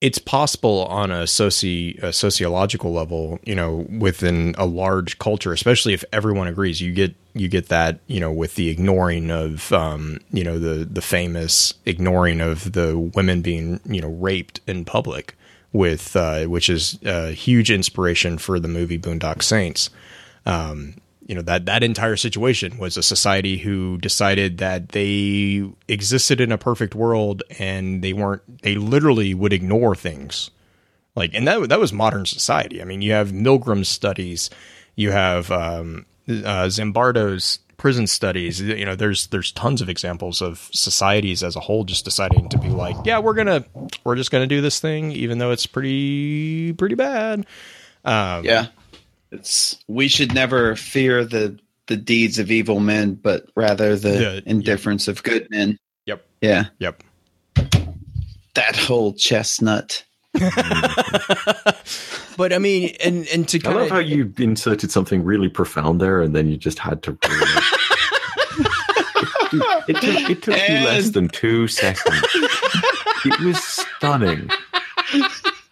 it's possible on a soci a sociological level, you know, within a large culture, especially if everyone agrees. You get you get that, you know, with the ignoring of, um, you know, the the famous ignoring of the women being, you know, raped in public, with uh, which is a huge inspiration for the movie Boondock Saints um, you know that that entire situation was a society who decided that they existed in a perfect world and they weren't they literally would ignore things. Like and that that was modern society. I mean you have milgram's studies you have um, uh, zimbardo's prison studies. You know there's there's tons of examples of societies as a whole just deciding to be like yeah we're gonna we're just gonna do this thing even though it's pretty pretty bad. Um, Yeah. It's we should never fear the the deeds of evil men, but rather the The- indifference of good men. Yep. Yeah. Yep. That whole chestnut. [laughs] but I mean, and and to I love of how you inserted something really profound there, and then you just had to. Dude, it took, it took you less than two seconds. it was stunning.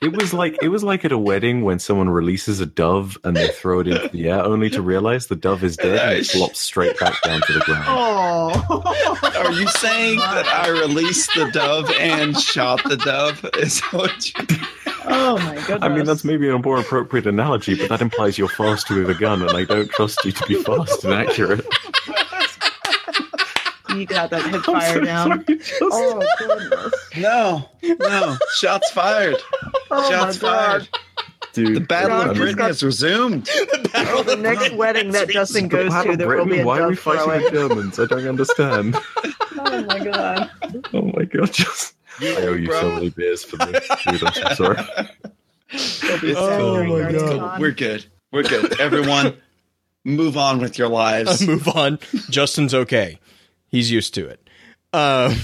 It was like it was like at a wedding when someone releases a dove and they throw it into the air, only to realize the dove is dead and it flops straight back down to the ground. [laughs] Oh, Are you saying that I released the dove and shot the dove? [laughs] Is what you [laughs] oh my goodness! I mean, that's maybe a more appropriate analogy, but that implies you're fast with a gun, and I don't trust you to be fast and accurate. You got that hip [laughs] fire so down. sorry, just- Oh goodness! No, no. Shots fired. [laughs] Oh Shots my god! fired. Dude, The Battle God, of Britain got- has resumed. Oh, [laughs] the next wedding that Justin The goes to, there Britain, will be a Why are we fighting throwing. the Germans? I don't understand. Oh my god! Oh my god, just I owe you so many beers for this. Dude, I'm so sorry. It's Oh my God. cool. We're good. We're good. Everyone, move on with your lives. move on. Justin's okay. He's used to it. Um,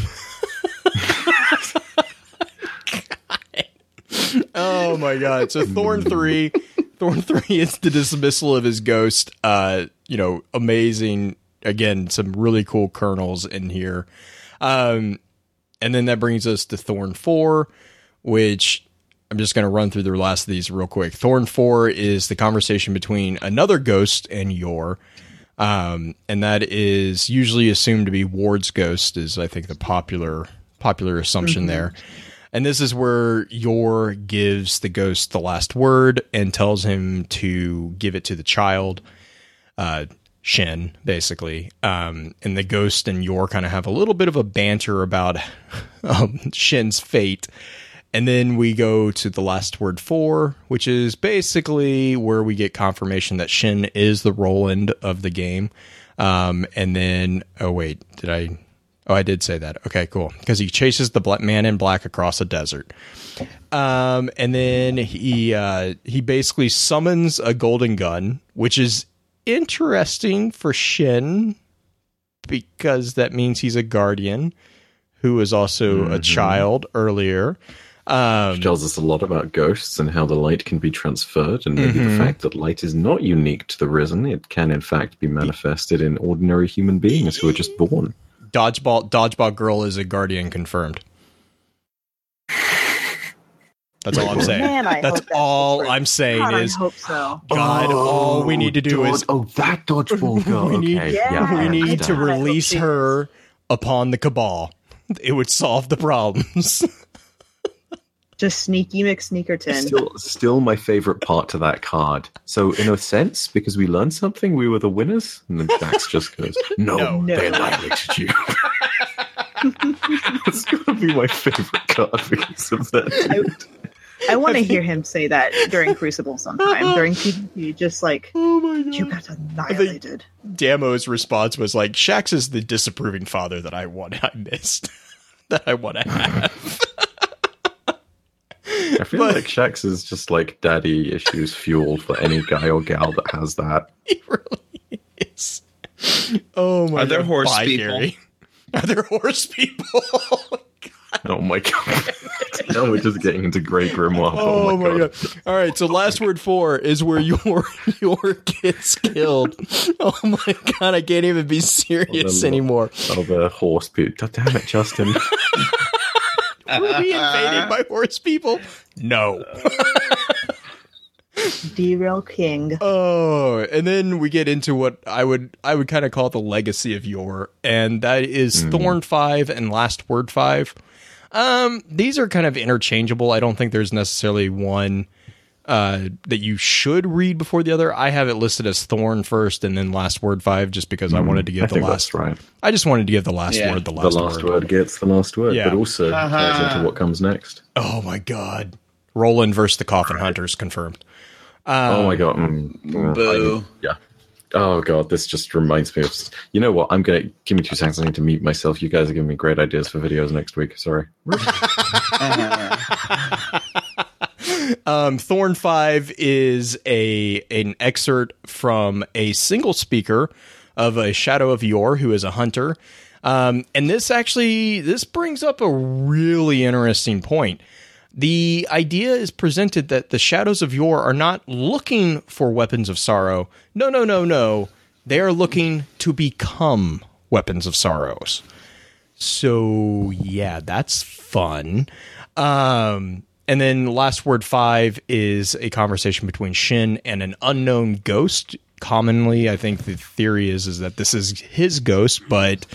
[laughs] oh my god! So Thorn three, Thorn three is the dismissal of his ghost. Uh, you know, amazing. Again, some really cool kernels in here. Um, and then that brings us to Thorn four, which I'm just going to run through the last of these real quick. Thorn 4 is the conversation between another ghost and Yor. Um, and that is usually assumed to be Ward's ghost. Is I think the popular popular assumption there. And this is where Yor gives the ghost the last word and tells him to give it to the child, uh, Shin, basically. Um, and the ghost and Yor kind of have a little bit of a banter about [laughs] um, Shin's fate. And then we go to the last word four, which is basically where we get confirmation that Shin is the Roland of the game. Um, and then, oh, wait, did I? Oh, I did say that. Okay, cool. Because he chases the black man in black across a desert. Um, and then he uh, he basically summons a golden gun, which is interesting for Shin because that means he's a guardian who was also a child earlier. Um, Which tells us a lot about ghosts and how the light can be transferred, and maybe Mhm. the fact that light is not unique to the risen. It can, in fact, be manifested in ordinary human beings who are just born. Dodgeball Dodgeball Girl is a guardian confirmed. That's all I'm saying. Man, That's that's all different. I'm saying God, is I hope so. God, all we need to do is oh, that dodgeball [laughs] girl. We need- okay, Yeah, yeah, we need to God, I hope release her upon the cabal. It would solve the problems. [laughs] Just sneaky McSneakerton. Still, still my favorite part to that card. So, in a sense, because we learned something, we were the winners. And then Shaxx just goes, "No, No. they No. annihilated you." [laughs] it's gonna be my favorite card because of that. I want to hear him say that during Crucible sometime, during PvP, just like, oh my God. you got annihilated. Damo's response was like, Shaxx is the disapproving father that I want [laughs] I missed. [laughs] that I want to have. I feel But- like Shaxx is just like daddy issues fuel for any guy or gal that has that. [laughs] he really is. Oh my god. Are there God. horse Bye, people? Gary. Are there horse people? [laughs] Oh, oh my god! now we're just getting into Grey Grimoire. Oh, my oh god. All right, so last word four is where your your gets killed. Oh my god, I can't even be oh, serious Oh, anymore. Oh, the horse people. God damn it, Justin. [laughs] Were be invaded by horse people? No. [laughs] Derail King. Oh, and then we get into what I would I would kind of call the legacy of Yor, and that is Thorn Five and Last Word Five. Um, these are kind of interchangeable. I don't think there's necessarily one uh, that you should read before the other. I have it listed as Thorn first, and then Last Word Five, just because I wanted to give I the think last. that's right. I just wanted to give the last Yeah. word the The last, last word. word gets the last word, Yeah. but also Uh-huh. into what comes next. Oh my god, Roland versus the Coffin Hunters confirmed. oh my god. Mm, mm, Boo. I- yeah. Oh god, this just reminds me of. You know what? I'm gonna give me two seconds. I need to mute myself. You guys are giving me great ideas for videos next week. Sorry. [laughs] [laughs] Um, Thorn Five is a an excerpt from a single speaker of a Shadow of Yor, who is a hunter. Um, and this actually this brings up a really interesting point. The idea is presented that the Shadows of Yor are not looking for weapons of sorrow. No, no, no, no. They are looking to become weapons of sorrows. So yeah, that's fun. Um, and then last word five is a conversation between Shin and an unknown ghost. Commonly, I think the theory is is that this is his ghost, but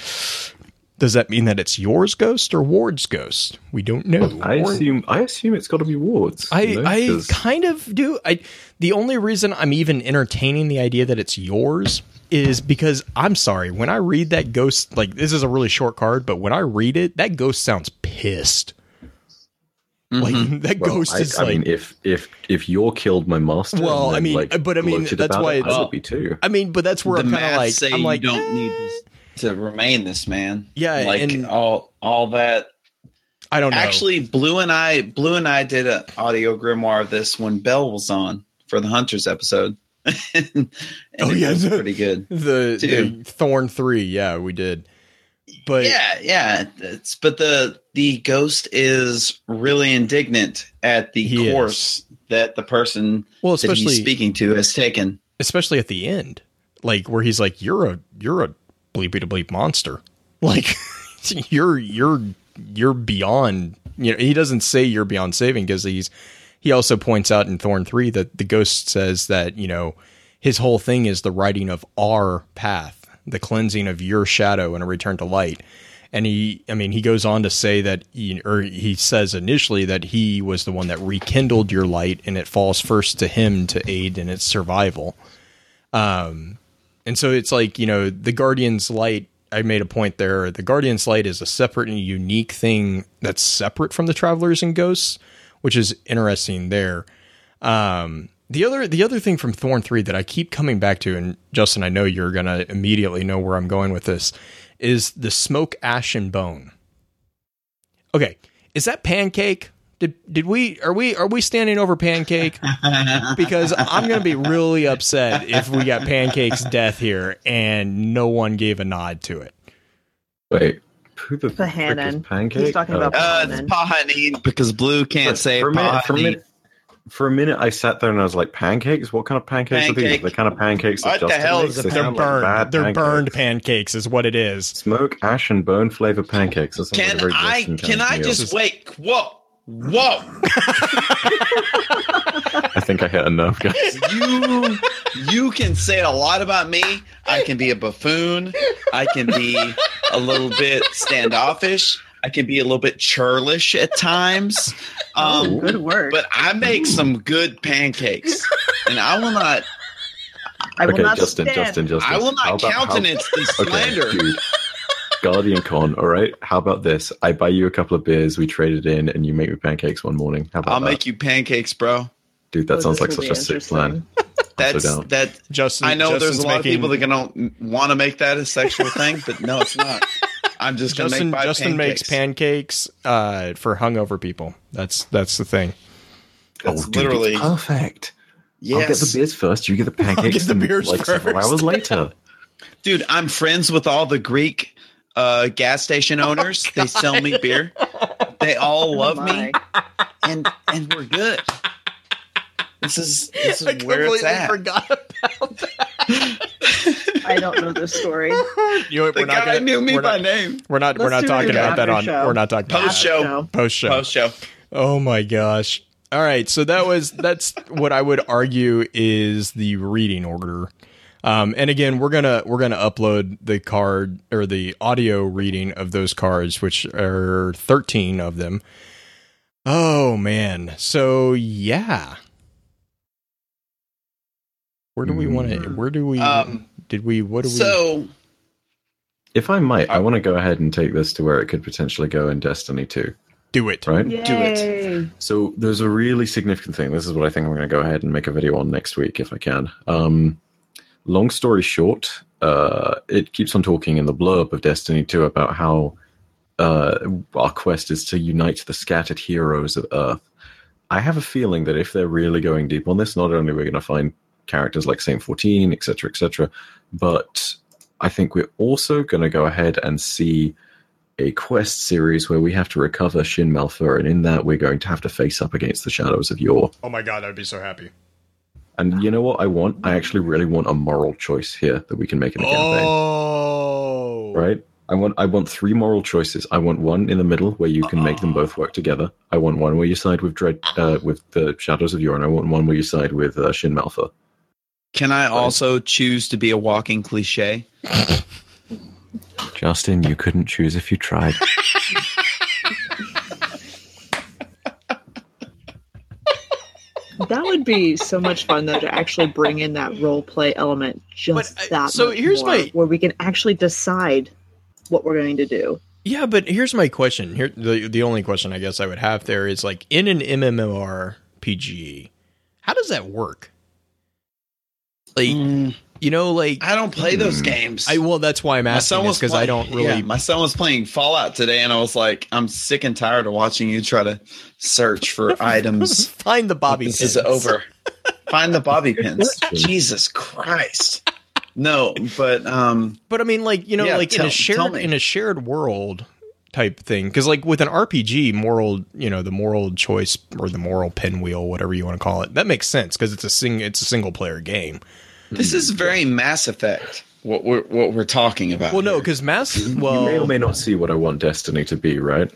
does that mean that it's Yor's ghost or Ward's ghost? We don't know. I assume. I assume it's got to be Ward's. I, you know, I kind of do. I the only reason I'm even entertaining the idea that it's Yor's is because I'm sorry when I read that ghost like this is a really short card, but when I read it, that ghost sounds pissed. Like [laughs] that Well, ghost I, is I like. mean, if if if you're killed my master, Well, and I mean, like, but I mean, that's why it, it's- I would be too. I mean, but that's where the I'm kind of like. say I'm like, you don't eh, need this to remain this man. Yeah, like and- all all that. I don't know. Actually, Blue and I, Blue and I did an audio grimoire of this when Bell was on for the Hunters episode. [laughs] and Oh, it yeah, was the- pretty good. [laughs] the, the Thorn Three, yeah, we did. But yeah, yeah. It's, but the the ghost is really indignant at the He is. course that the person well, that he's especially speaking to has taken. especially at the end, like where he's like, "You're a you're a bleepy to bleep monster." [laughs] Like you're you're you're beyond. You know, he doesn't say you're beyond saving because he's he also points out in Thorn three that the ghost says that you know his whole thing is the writing of our path, the cleansing of your shadow and a return to light. And he, I mean, he goes on to say that, he, or he says initially that he was the one that rekindled your light, and it falls first to him to aid in its survival. Um, and so it's like you know, the Guardian's light. I made a point there. The Guardian's light is a separate and unique thing that's separate from the Travelers and Ghosts, which is interesting there. Um, the other the other thing from Thorn three that I keep coming back to, and Justin, I know you're gonna immediately know where I'm going with this, is the smoke, ash, and bone. Okay, is that pancake? Did did we are we are we standing over pancake? [laughs] Because I'm gonna be really upset if we got pancake's death here and no one gave a nod to it. Wait, who the frick is Pancake? He's talking Oh. about Uh, it's Pahanine because Blue can't say for a minute, for a minute, for a minute, I sat there and I was like, "Pancakes? What kind of pancakes are these? The kind of pancakes that What the hell makes? is a They They're sound like burned. They're pancakes. burned pancakes, is what it is. Smoke, ash, and bone flavor pancakes. That sounds like Can I? Can I meal. just wait? Whoa, whoa! [laughs] I think I hit a nerve, guys. You, you can say a lot about me. I can be a buffoon. I can be a little bit standoffish. I can be a little bit churlish at times. [laughs] Um, Good work. but I make some good pancakes, and I will not. I will okay, not Justin, stand. Justin, Justin. I will not about- how- countenance this [laughs] Okay, slander. dude. Guardian Con, all right. How about this? I buy you a couple of beers, we trade it in, and you make me pancakes one morning. How about I'll that? make you pancakes, bro. dude. That Oh, sounds like such be a sick interesting. plan. [laughs] That's down. that. Justin, I know there's a lot making, of people that gonna want to make that a sexual thing, but no, it's not. I'm just gonna Justin make my Justin makes pancakes uh, for hungover people. That's that's the thing. That's oh, dude, literally it's perfect. I'll get the beers first. You get the pancakes. [laughs] I'll get the and, beers like several first. hours later. [laughs] dude. I'm friends with all the Greek uh, gas station [laughs] owners. they sell me beer. They all Oh love my. me, and and we're good. This is [laughs] this is I where it's completely at. forgot about that. I don't know this story. [laughs] you. know, The we're not guy gonna, knew me by not, name. We're not. we're Let's not do it talking about that on. show. We're not talking Post that. show. No. post show. Post show. Oh my gosh. All right, so that was that's what I would argue is the reading order. Um, and again, we're gonna we're gonna upload the card or the audio reading of those cards, which are thirteen of them. Oh man, so yeah. Where do we want to? Where do we? Um, did we? What do we? So If I might, I want to go ahead and take this to where it could potentially go in Destiny 2, do it. right? Yay. Do it. So there's a really significant thing. This is what I think I'm going to go ahead and make a video on next week if I can. Um, long story short, uh, it keeps on talking in the blurb of Destiny 2 about how uh, our quest is to unite the scattered heroes of Earth. I have a feeling that if they're really going deep on this, not only are we going to find characters like Saint 14, etc., etc., but I think we're also going to go ahead and see a quest series where we have to recover Shin Malphur, and in that we're going to have to face up against the shadows of Yor. Oh my god, I'd be so happy. And you know what I want? I actually really want a moral choice here that we can make in the campaign. Oh, Right? I want I want three moral choices. I want one in the middle where you can make them both work together. I want one where you side with Dread uh, with the Shadows of Yor, and I want one where you side with uh, Shin Malphur. Can I also choose to be a walking cliche? Justin, you couldn't choose if you tried. [laughs] That would be so much fun though to actually bring in that role play element just But, uh, that so much here's more, my- where we can actually decide what we're going to do. Yeah, but here's my question. Here, the the only question I guess I would have there is like in an MMORPG, how does that work? Like, you know, like I don't play those games. I well, that's why I'm asking son was because I don't really. Yeah, my son was playing Fallout today, and I was like, I'm sick and tired of watching you try to search for [laughs] items. find the bobby. this pins. is over. Find the bobby [laughs] pins. Jesus Christ. No, but um, But I mean, like you know, Yeah, like in a shared in a shared world type thing. Because like with an RPG, moral, you know, the moral choice or the moral pinwheel, whatever you want to call it, that makes sense because it's a sing it's a single player game. This is very hmm. Mass Effect. What we're what we're talking about. Well, no, because Mass. you may or may not see what I want Destiny to be, right?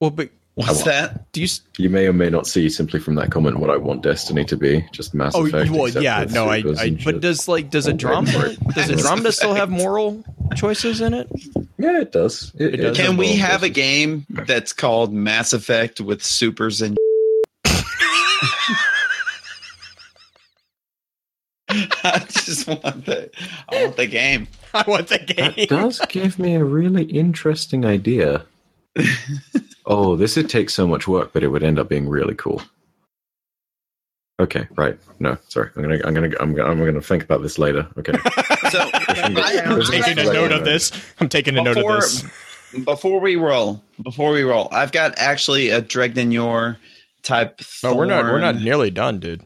well, but What's that? Do you? s- You may or may not see simply from that comment what I want Destiny to be. Just Mass Oh, Effect. well, except yeah. with No, I. supers I and but shit. does like does I'm does Andromeda for it. [laughs] does Andromeda still have moral choices in it? yeah, it does. It, It does. Can we involves have a game that's called Mass Effect with supers and? [laughs] I just want the I want the game. [laughs] I want the game. That game. does give me a really interesting idea. [laughs] oh, this would take so much work, but it would end up being really cool. Okay, right. No, sorry. I'm gonna, I'm gonna, I'm gonna, I'm gonna think about this later. Okay. So I'm taking a note of this. I'm taking a note of before, this. before we roll, before we roll, I've got actually a Dredgen Yor type. Oh, we're not. We're not nearly done, dude.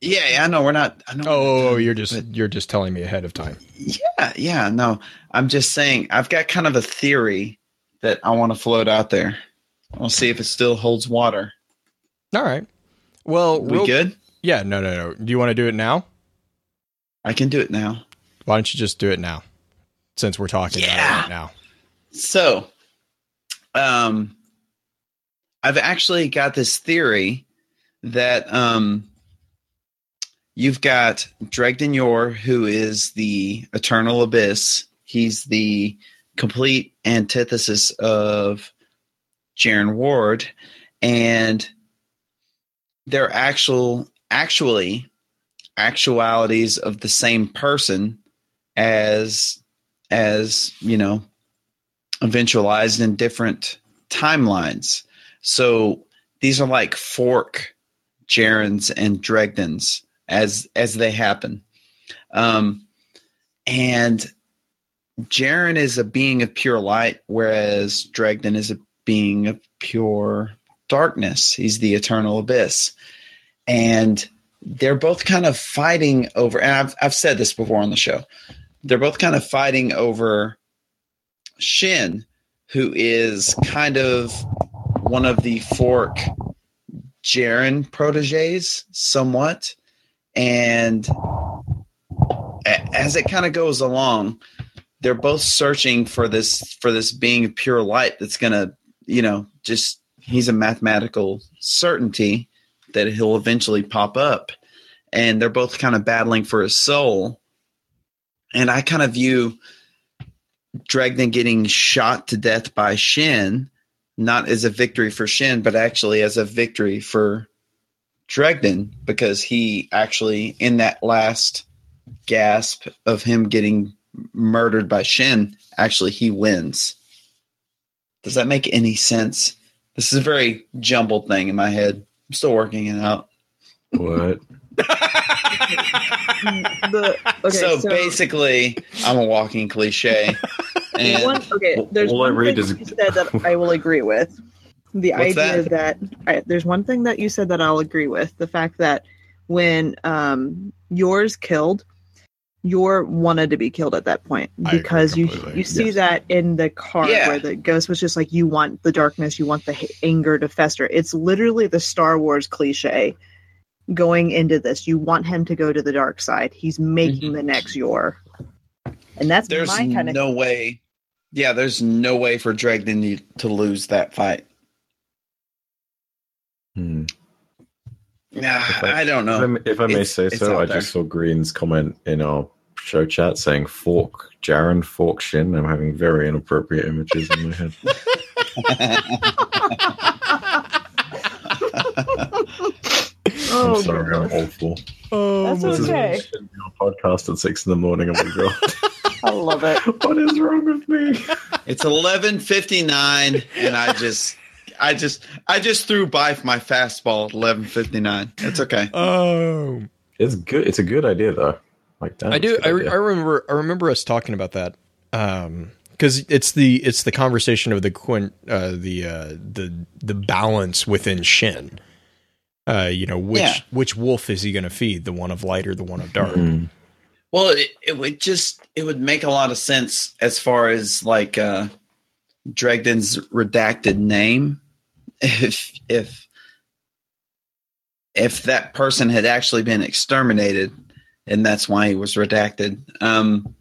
Yeah, yeah, I know we're not. I know. Oh, we're not done, you're just but- you're just telling me ahead of time. Yeah, yeah, no. I'm just saying I've got kind of a theory that I want to float out there. We'll see if it still holds water. All right. Well, We real- good? Yeah. No, no, no. Do you want to do it now? I can do it now. Why don't you just do it now? Since we're talking about it Yeah. right now. So, um, I've actually got this theory that um, you've got Dredgen Yor, who is the Eternal Abyss. He's the complete antithesis of Jaren Ward, and they're actual, actually, actualities of the same person as as you know eventualized in different timelines. So these are like fork Jarens and Dredgens as as they happen. Um and Jaren is a being of pure light, whereas Dredgen is a being of pure darkness. He's the eternal abyss. And they're both kind of fighting over and I've I've said this before on the show. They're both kind of fighting over Shin, who is kind of one of the fork Jaren proteges, somewhat. And as it kind of goes along, they're both searching for this for this being of pure light that's gonna, you know, just he's a mathematical certainty that he'll eventually pop up. And they're both kind of battling for his soul. And I kind of view Dredgen getting shot to death by Shin, not as a victory for Shin, but actually as a victory for Dredgen, because he actually, in that last gasp of him getting murdered by Shin, actually he wins. Does that make any sense? This is a very jumbled thing in my head. I'm still working it out. What? [laughs] The, okay, so, so, basically, I'm a walking cliche. [laughs] there's And one, okay, there's all I one thing is- you said that I will agree with. The What's idea that? that, I, there's one thing that you said that I'll agree with. The fact that when um, yours killed, your wanted to be killed at that point because you you see Yes. that in the car Yeah. where the ghost was just like you want the darkness, you want the h- anger to fester. It's literally the Star Wars cliche going into this. You want him to go to the dark side. He's making Mhm. the next Yor, and that's there's my kind of no way. Yeah, there's no way for Dredgen to- to lose that fight. Hmm. Nah, I- I don't If I, know. if I may It's- say so, I just saw Green's comment in our show chat saying "fork Jaren, fork Shin." I'm having very inappropriate images in my head. [laughs] oh, I'm sorry, I'm awful. Oh, That's my This is okay. a your podcast at six in the morning. Oh my god, I love it. what is wrong with me? it's eleven fifty nine, and I just, I just, I just threw by for my fastball at eleven fifty nine. It's okay. Oh, It's good. It's a good idea though. Like that. I do. I, re- I remember. I remember us talking about that. Um, because it's the it's the conversation of the quint uh the uh the the balance within Shin. Uh, you know which Yeah. which wolf is he going to feed? The one of light or the one of dark? Well, it, it would just, it would make a lot of sense as far as like uh Dredgen's redacted name. If if if that person had actually been exterminated, and that's why he was redacted. Um,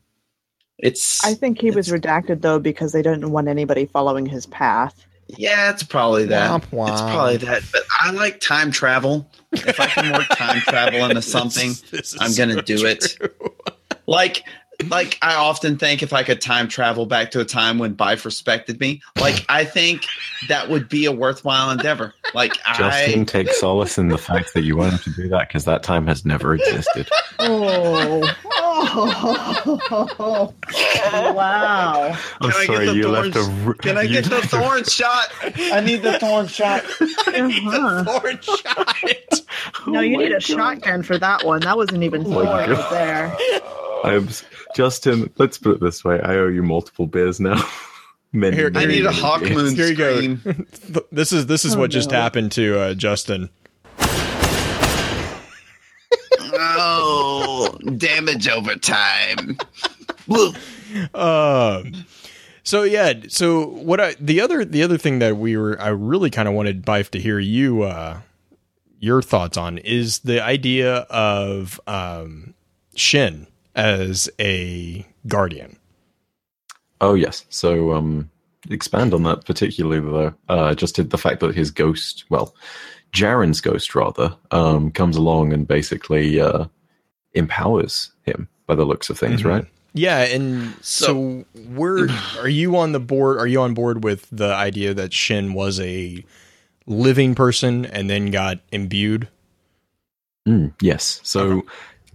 it's I think he was redacted though because they didn't want anybody following his path. Yeah, it's probably that. Womp womp. It's probably that. But I like time travel. If I can work time [laughs] travel into something, This is I'm gonna so do it. like like I often think if I could time travel back to a time when Byf respected me, like I think that would be a worthwhile endeavor. Like Justin I takes solace in the fact that you want him to do that because that time has never existed. Oh, oh, [laughs] wow. I'm Can I get sorry, the you left a. can I get the left a- thorn shot? I need the thorn shot. I Uh-huh. Thorn shot. No, Oh you my need a God. shotgun for that one. That wasn't even Oh my Thor God. right there. I'm s- Justin. Let's put it this way: I owe you multiple beers now. [laughs] Many, Here- I many, need a hawk beers. moon Here you go. [laughs] This is this is Oh, what just happened to uh, Justin. Oh, damage over time. Um, so yeah, so what I the other the other thing that we were I really kind of wanted Byf to hear you uh your thoughts on is the idea of um Shin as a guardian. Oh yes. So um expand on that particularly though. Uh just the fact that his ghost well, Jaren's ghost rather, um, comes along and basically uh empowers him by the looks of things, Mhm. right? Yeah, and so, we're [clears throat] are you on the board are you on board with the idea that Shin was a living person and then got imbued? Mm, yes. So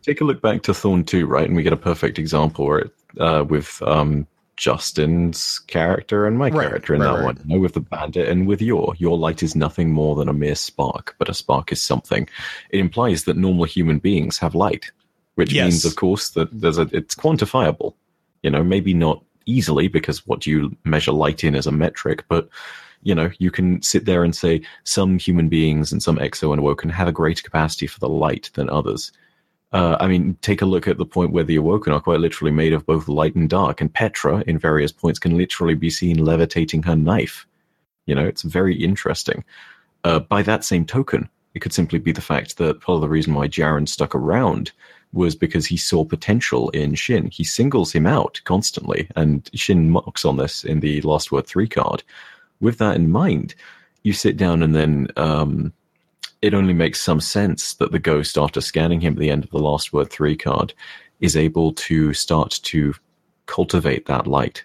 take a look back to Thorn 2, right? And we get a perfect example where it, uh, with um, Justin's character and my Right, character in right, that right. one. You know, with the bandit and with your. Your light is nothing more than a mere spark, but a spark is something. It implies that normal human beings have light, which Yes. means, of course, that there's a it's quantifiable. You know, maybe not easily because what do you measure light in as a metric, but you know, you can sit there and say some human beings and some exo and awoken have a greater capacity for the light than others. Uh, I mean, take a look at the point where the awoken are quite literally made of both light and dark, and Petra, in various points, can literally be seen levitating her knife. You know, it's very interesting. Uh, by that same token, it could simply be the fact that part of the reason why Jaren stuck around was because he saw potential in Shin. He singles him out constantly, and Shin mocks on this in the Last Word 3 card. With that in mind, you sit down and then um, it only makes some sense that the ghost, after scanning him at the end of the Last Word 3 card, is able to start to cultivate that light.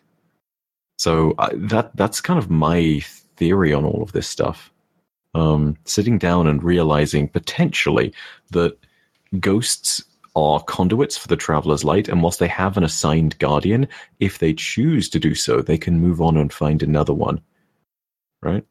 So uh, that that's kind of my theory on all of this stuff. Um, sitting down and realizing potentially that ghosts are conduits for the traveler's light, and whilst they have an assigned guardian, if they choose to do so, they can move on and find another one. Right?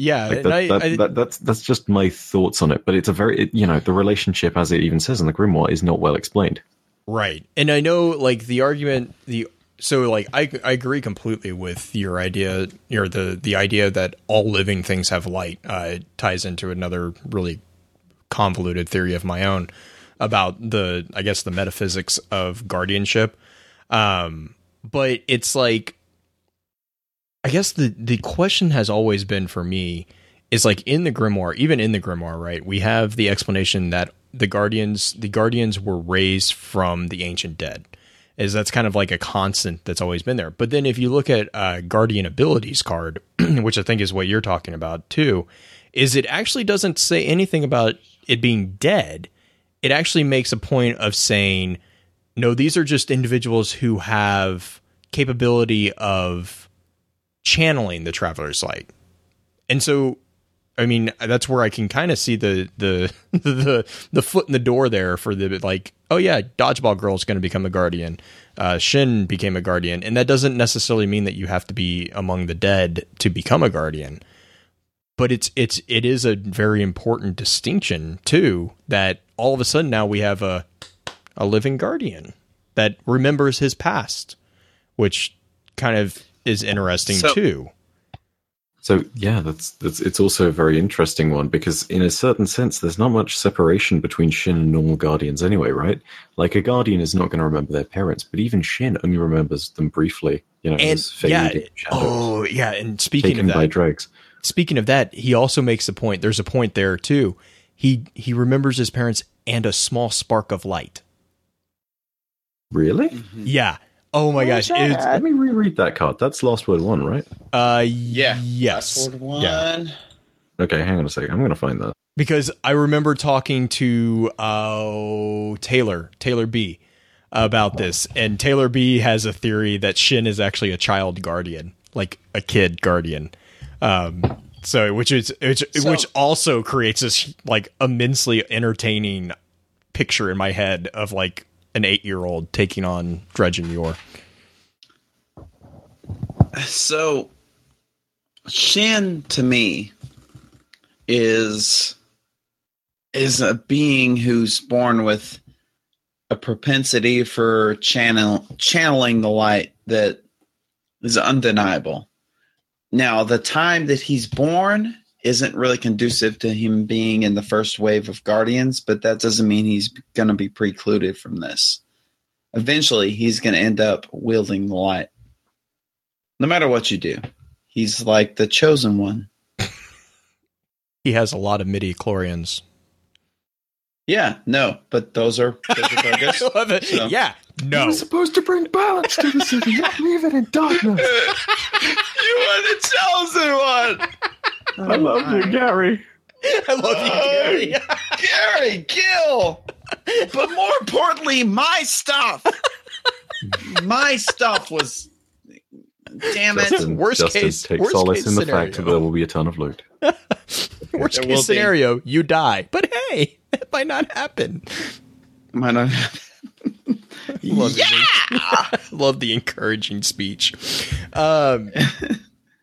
Yeah, Like that, I, that, I- that, that's that's just my thoughts on it. But it's a very it, you know the relationship, as it even says in the grimoire, is not well explained. Right. And I know like the argument the so like I I agree completely with your idea or the the idea that all living things have light. Uh ties into another really convoluted theory of my own about the I guess the metaphysics of guardianship. Um but it's like I guess the the question has always been for me is like in the grimoire, even in the grimoire, right? We have the explanation that the guardians the guardians were raised from the ancient dead. Is that's kind of like a constant that's always been there. But then if you look at uh, guardian abilities card, [clears throat] which I think is what you're talking about too, is it actually doesn't say anything about it being dead. It actually makes a point of saying, no, these are just individuals who have capability of channeling the traveler's light. And so I mean, that's where I can kind of see the [laughs] the the the foot in the door there for the like, oh yeah, dodgeball girl is going to become a guardian. Uh, Shin became a guardian, and that doesn't necessarily mean that you have to be among the dead to become a guardian. But it's it's it is a very important distinction too that all of a sudden now we have a a living guardian that remembers his past, which kind of is interesting So- too. So yeah, that's that's it's also a very interesting one because in a certain sense, there's not much separation between Shin and normal guardians anyway, right? Like a guardian is not going to remember their parents, but even Shin only remembers them briefly. You know, and as yeah, shadows oh yeah. And speaking taken of by that, speaking of that, he also makes a point. There's a point there too. He he remembers his parents and a small spark of light. Really? Mm-hmm. Yeah, Oh my gosh! that? Let me reread that card. That's last word one, right? uh, Yeah. yes, Sword one. Yeah. Okay, hang on a second. I'm going to find that. because I remember talking to uh, Taylor Taylor B about this, and Taylor B has a theory that Shin is actually a child guardian, like a kid guardian. Um, so which is which, So- which also creates this like immensely entertaining picture in my head of like an eight year old taking on Dredge and Yor. So, Shin to me is is a being who's born with a propensity for channel channeling the light that is undeniable. Now, the time that he's born isn't really conducive to him being in the first wave of Guardians, but that doesn't mean he's going to be precluded from this. Eventually, he's going to end up wielding the light no matter what you do. He's like the chosen one. [laughs] He has a lot of midi chlorians. Yeah, no, but those are those [laughs] are I love it. So- Yeah, no. He's supposed to bring balance to the city, not leave it in darkness. [laughs] you are the chosen one, I love you, Gary. I love you, Gary. Gary Gill. But more importantly, my stuff. My stuff was. Damn it! Justin, Worst Justin case- take worst solace case in the scenario. fact that there will be a ton of loot. [laughs] Worst There will case be. scenario, you die. But hey, [laughs] that might not happen. Might not- [laughs] Love yeah. the, love the encouraging speech. Um,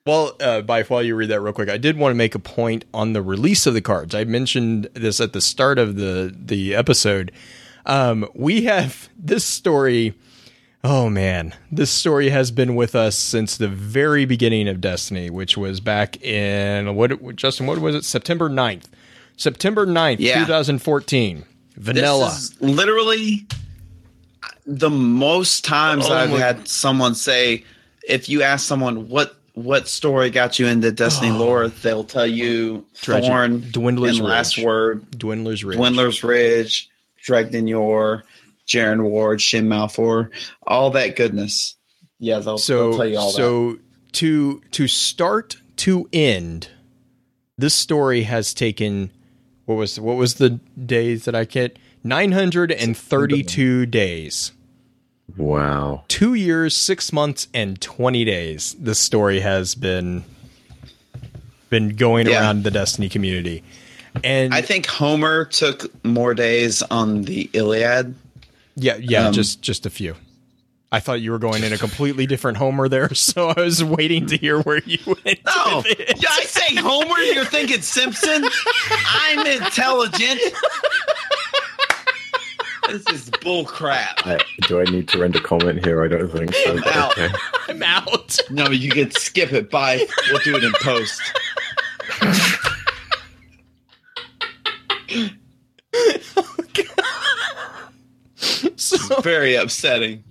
well, uh, Byf, while you read that real quick, I did want to make a point on the release of the cards. I mentioned this at the start of the the episode. Um, we have this story. Oh man, this story has been with us since the very beginning of Destiny, which was back in what Justin, what was it? September 9th. September 9th, Yeah. 2014. Vanilla. This is literally the most times Oh I've had someone say, if you ask someone what what story got you into Destiny [sighs] lore, they'll tell you Dredge- Thorn, Dwindler's and Last Word, Dwindler's Ridge. Dwindler's Ridge, Dredgen Yor, Jaren Ward, Shin Malphur, all that goodness. Yeah, they'll, so they'll tell you all that. so to to start to end this story has taken what was what was the days that i get 932 days Wow. two years six months and 20 days this story has been been going Yeah. around the destiny community and I think Homer took more days on the Iliad. yeah yeah um, just just a few i thought you were going in a completely different homer there [laughs] so i was waiting to hear where you went No, with it. yeah, I say Homer. You're thinking Simpson. [laughs] I'm intelligent. This is bull crap. I, do I need to render comment here? I don't think so. I'm Out. Okay. i'm out No, you can skip it. Bye. We'll do it in post. [laughs] so Very upsetting.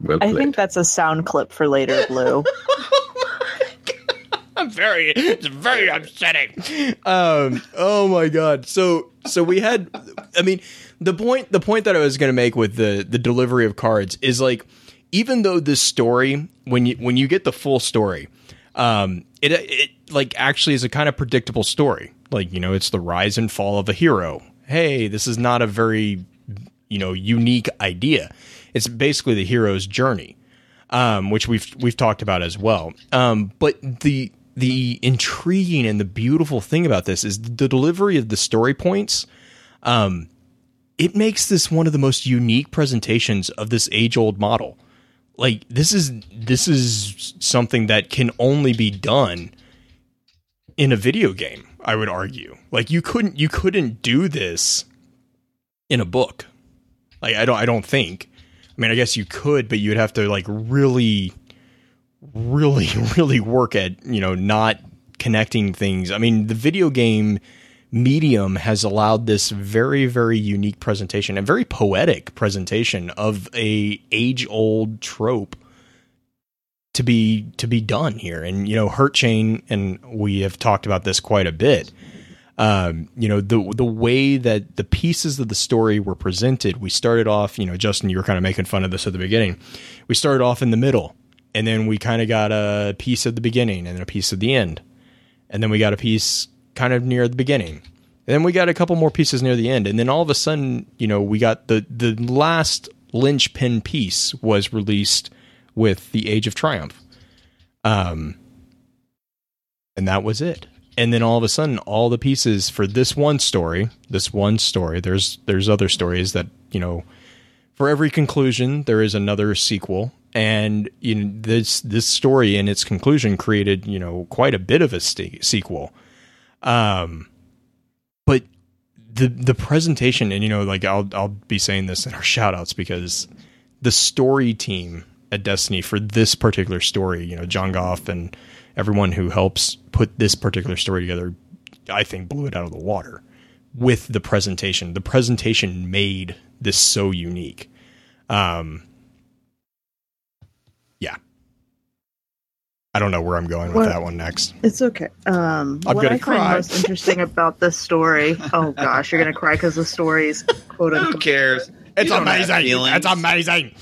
Well I think that's a sound clip for later, Blue. Oh [laughs] I'm very it's very upsetting. Um oh my god. So so we had I mean the point the point that I was going to make with the the delivery of cards is like even though this story when you when you get the full story um it it like actually is a kind of predictable story. Like you know it's the rise and fall of a hero. Hey, this is not a very you know unique idea. It's basically the hero's journey um, which we've we've talked about as well. Um, but the the intriguing and the beautiful thing about this is the delivery of the story points. Um, it makes this one of the most unique presentations of this age old model. Like this is this is something that can only be done in a video game. I would argue. Like you couldn't you couldn't do this in a book. Like I don't I don't think. I mean, I guess you could, but you'd have to like really, really, [laughs] really work at you know not connecting things. I mean, the video game medium has allowed this very, very unique presentation and very poetic presentation of a age old trope to be to be done here. And you know, Hurt Chain, and we have talked about this quite a bit. um, you know the the way that the pieces of the story were presented. We started off, you know, Justin, you were kind of making fun of this at the beginning. We started off in the middle, and then we kind of got a piece at the beginning and then a piece at the end, and then we got a piece kind of near the beginning. And then we got a couple more pieces near the end, and then all of a sudden, you know, we got the the last linchpin piece was released with the Age of Triumph, um, and that was it. And then all of a sudden all the pieces for this one story this one story there's there's other stories that you know for every conclusion there is another sequel. And you know this this story in its conclusion created you know quite a bit of a st- sequel um but the the presentation and you know like I'll I'll be saying this in our [laughs] shout outs because the story team at Destiny for this particular story you know Jon Goff and everyone who helps put this particular story together, I think blew it out of the water with the presentation. The presentation made this so unique. Um, I don't know where I'm going with Well, that one next. It's okay. Um, I'm what gonna I find cry. most interesting about this story. Oh gosh, you're gonna cry because the story is quote Who cares? It's You don't have amazing. It's amazing.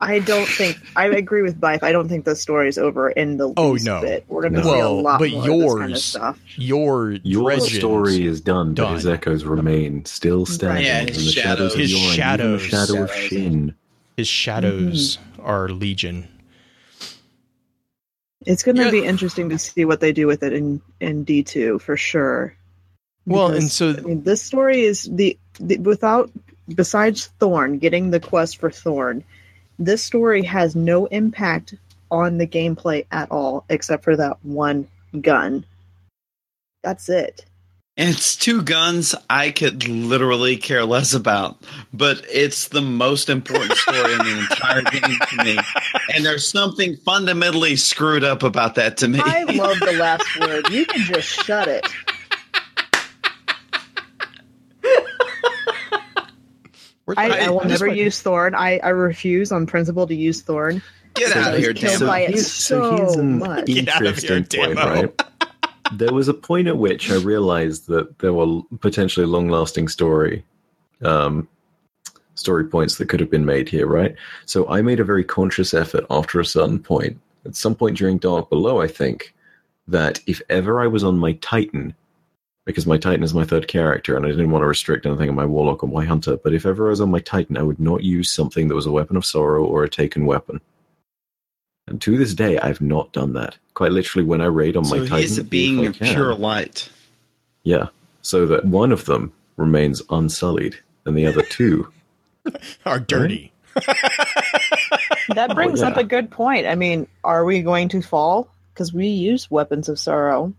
I don't think I agree with Byf. I don't think the story is over in the Oh, no. bit. We're gonna No. see a Well, lot but more of this kind of yours- stuff. Your Your dredges- story is done, but his echoes remain still standing Yeah, in the shadows, shadows. of His Yorn, shadows. the shadow of Shin. his shadows are legion. It's gonna Yeah. be interesting to see what they do with it in in D two for sure. Well, and so I mean, this story is the, the without besides Thorn getting the quest for Thorn, this story has no impact on the gameplay at all, except for that one gun. That's it. It's two guns I could literally care less about, but it's the most important story in the entire game to me. And there's something fundamentally screwed up about that to me. I love the last word. You can just shut it. I, I will never my- use Thorn. I, I refuse on principle to use Thorn. Get out of here, killed damn by it. it so here's an much. Out of here, interesting point, right? There was a point at which I realized that there were potentially long-lasting story, um, story points that could have been made here, right? So I made a very conscious effort after a certain point, at some point during Dark Below, I think, that if ever I was on my Titan, because my Titan is my third character, and I didn't want to restrict anything on my Warlock or my Hunter, but if ever I was on my Titan, I would not use something that was a weapon of sorrow or a taken weapon. And to this day, I've not done that. Quite literally, when I raid on my So Titan, he's a being of can- pure light. Yeah, so that one of them remains unsullied, and the other two. [laughs] are dirty. [laughs] That brings Oh, yeah. up a good point. I mean, are we going to fall? Because we use weapons of sorrow.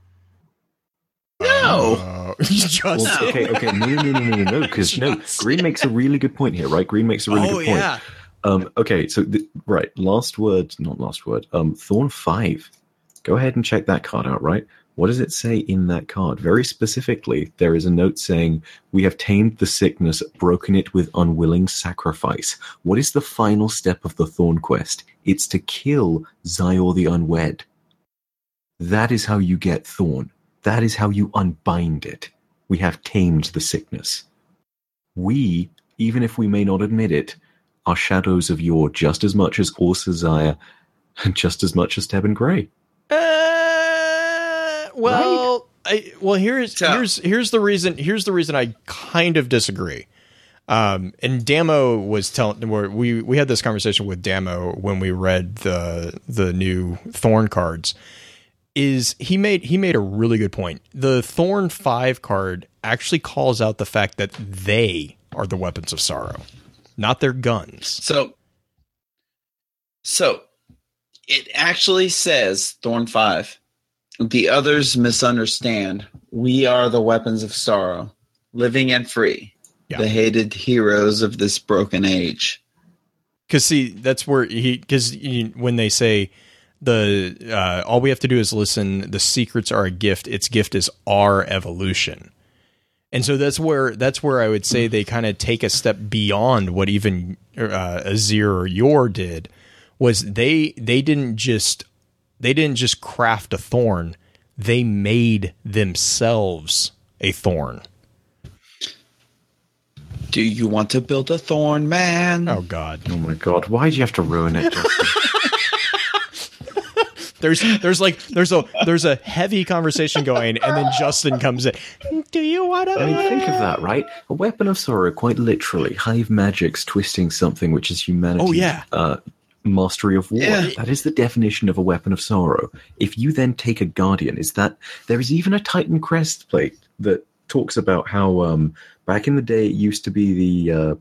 No. Uh, [laughs] just Well, okay, okay, no, no, no, no, no, no, because no, Green makes a really good point here, right? Green makes a really oh good point. yeah. Um, okay, so th- right, last word, not last word. Um, Thorn five. Go ahead and check that card out. Right, what does it say in that card? Very specifically, there is a note saying, "We have tamed the sickness, broken it with unwilling sacrifice." What is the final step of the Thorn quest? It's to kill Xyor the Unwed. That is how you get Thorn. That is how you unbind it. We have tamed the sickness. We, even if we may not admit it, are shadows of Yor just as much as Orsazaya and just as much as Tebin Grey. Uh, well, I, well here's So- here's here's the reason here's the reason I kind of disagree. Um, and Damo was telling we we had this conversation with Damo when we read the the new Thorn cards. Is he made he made a really good point. The Thorn five card actually calls out the fact that they are the weapons of sorrow, not their guns. So, so it actually says Thorn Five. The others misunderstand. We are the weapons of sorrow, living and free, Yeah. the hated heroes of this broken age. because see that's where he because when they say the uh, all we have to do is listen the secrets are a gift its gift is our evolution and so that's where that's where i would say they kind of take a step beyond what even uh, Azzir or yor did was they they didn't just they didn't just craft a thorn they made themselves a thorn. Do you want to build a thorn man? Oh God. Oh my god, why do you have to ruin it? [laughs] There's there's like there's a there's a heavy conversation going, and then Justin comes in. Do you want to? I mean, think of that, right? A weapon of sorrow, quite literally. Hive magic's twisting something which is humanity. Oh, yeah. Uh, mastery of war. Yeah. That is the definition of a weapon of sorrow. If you then take a guardian, is that there is even a Titan crest plate that talks about how um, back in the day it used to be the uh,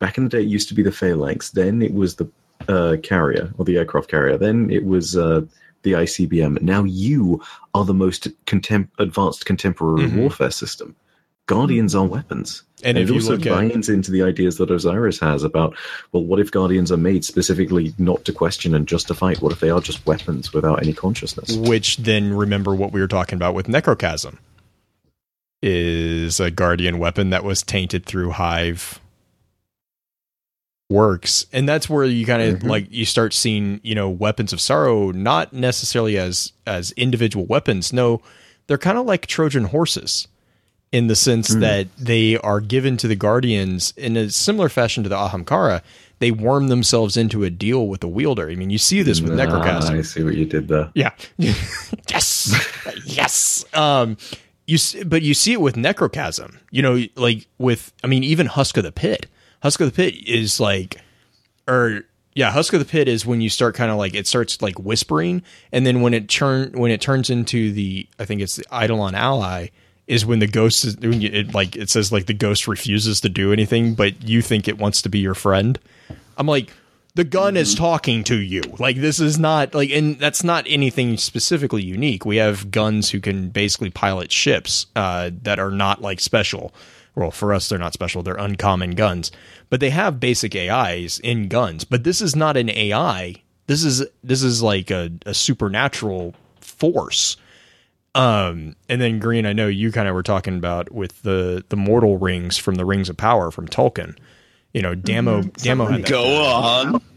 back in the day it used to be the phalanx. Then it was the uh, carrier or the aircraft carrier. Then it was uh, the ICBM. Now you are the most contem- advanced contemporary Mhm. warfare system. Guardians are weapons. And if it also look at binds into the ideas that Osiris has about, well, what if Guardians are made specifically not to question and just to fight? What if they are just weapons without any consciousness? which then remember what we were talking about with Necrochasm is a guardian weapon that was tainted through Hive works, and that's where you kind of Mhm. like you start seeing you know weapons of sorrow not necessarily as as individual weapons. No, they're kind of like Trojan horses in the sense Mm. that they are given to the guardians in a similar fashion to the Ahamkara. They worm themselves into a deal with the wielder. I mean, you see this with Ah. I see what you did there. Yeah. [laughs] yes. yes. Um you s- but you see it with necrochasm. You know, like with I mean even Husk of the Pit. Husk of the Pit is like or yeah, Husk of the Pit is when you start kind of like it starts like whispering and then when it turn when it turns into the I think it's the Eidolon ally is when the ghost is when you, it like it says like the ghost refuses to do anything but you think it wants to be your friend. I'm like the gun is talking to you. Like this is not like and that's not anything specifically unique. We have guns who can basically pilot ships uh, that are not like special. Well, for us they're not special. They're uncommon guns. But they have basic AIs in guns. But this is not an AI. This is this is like a, a supernatural force. Um and then Green, I know you kind of were talking about with the the mortal rings from the Rings of Power from Tolkien. You know, Damo Damo had that. Go on. [laughs]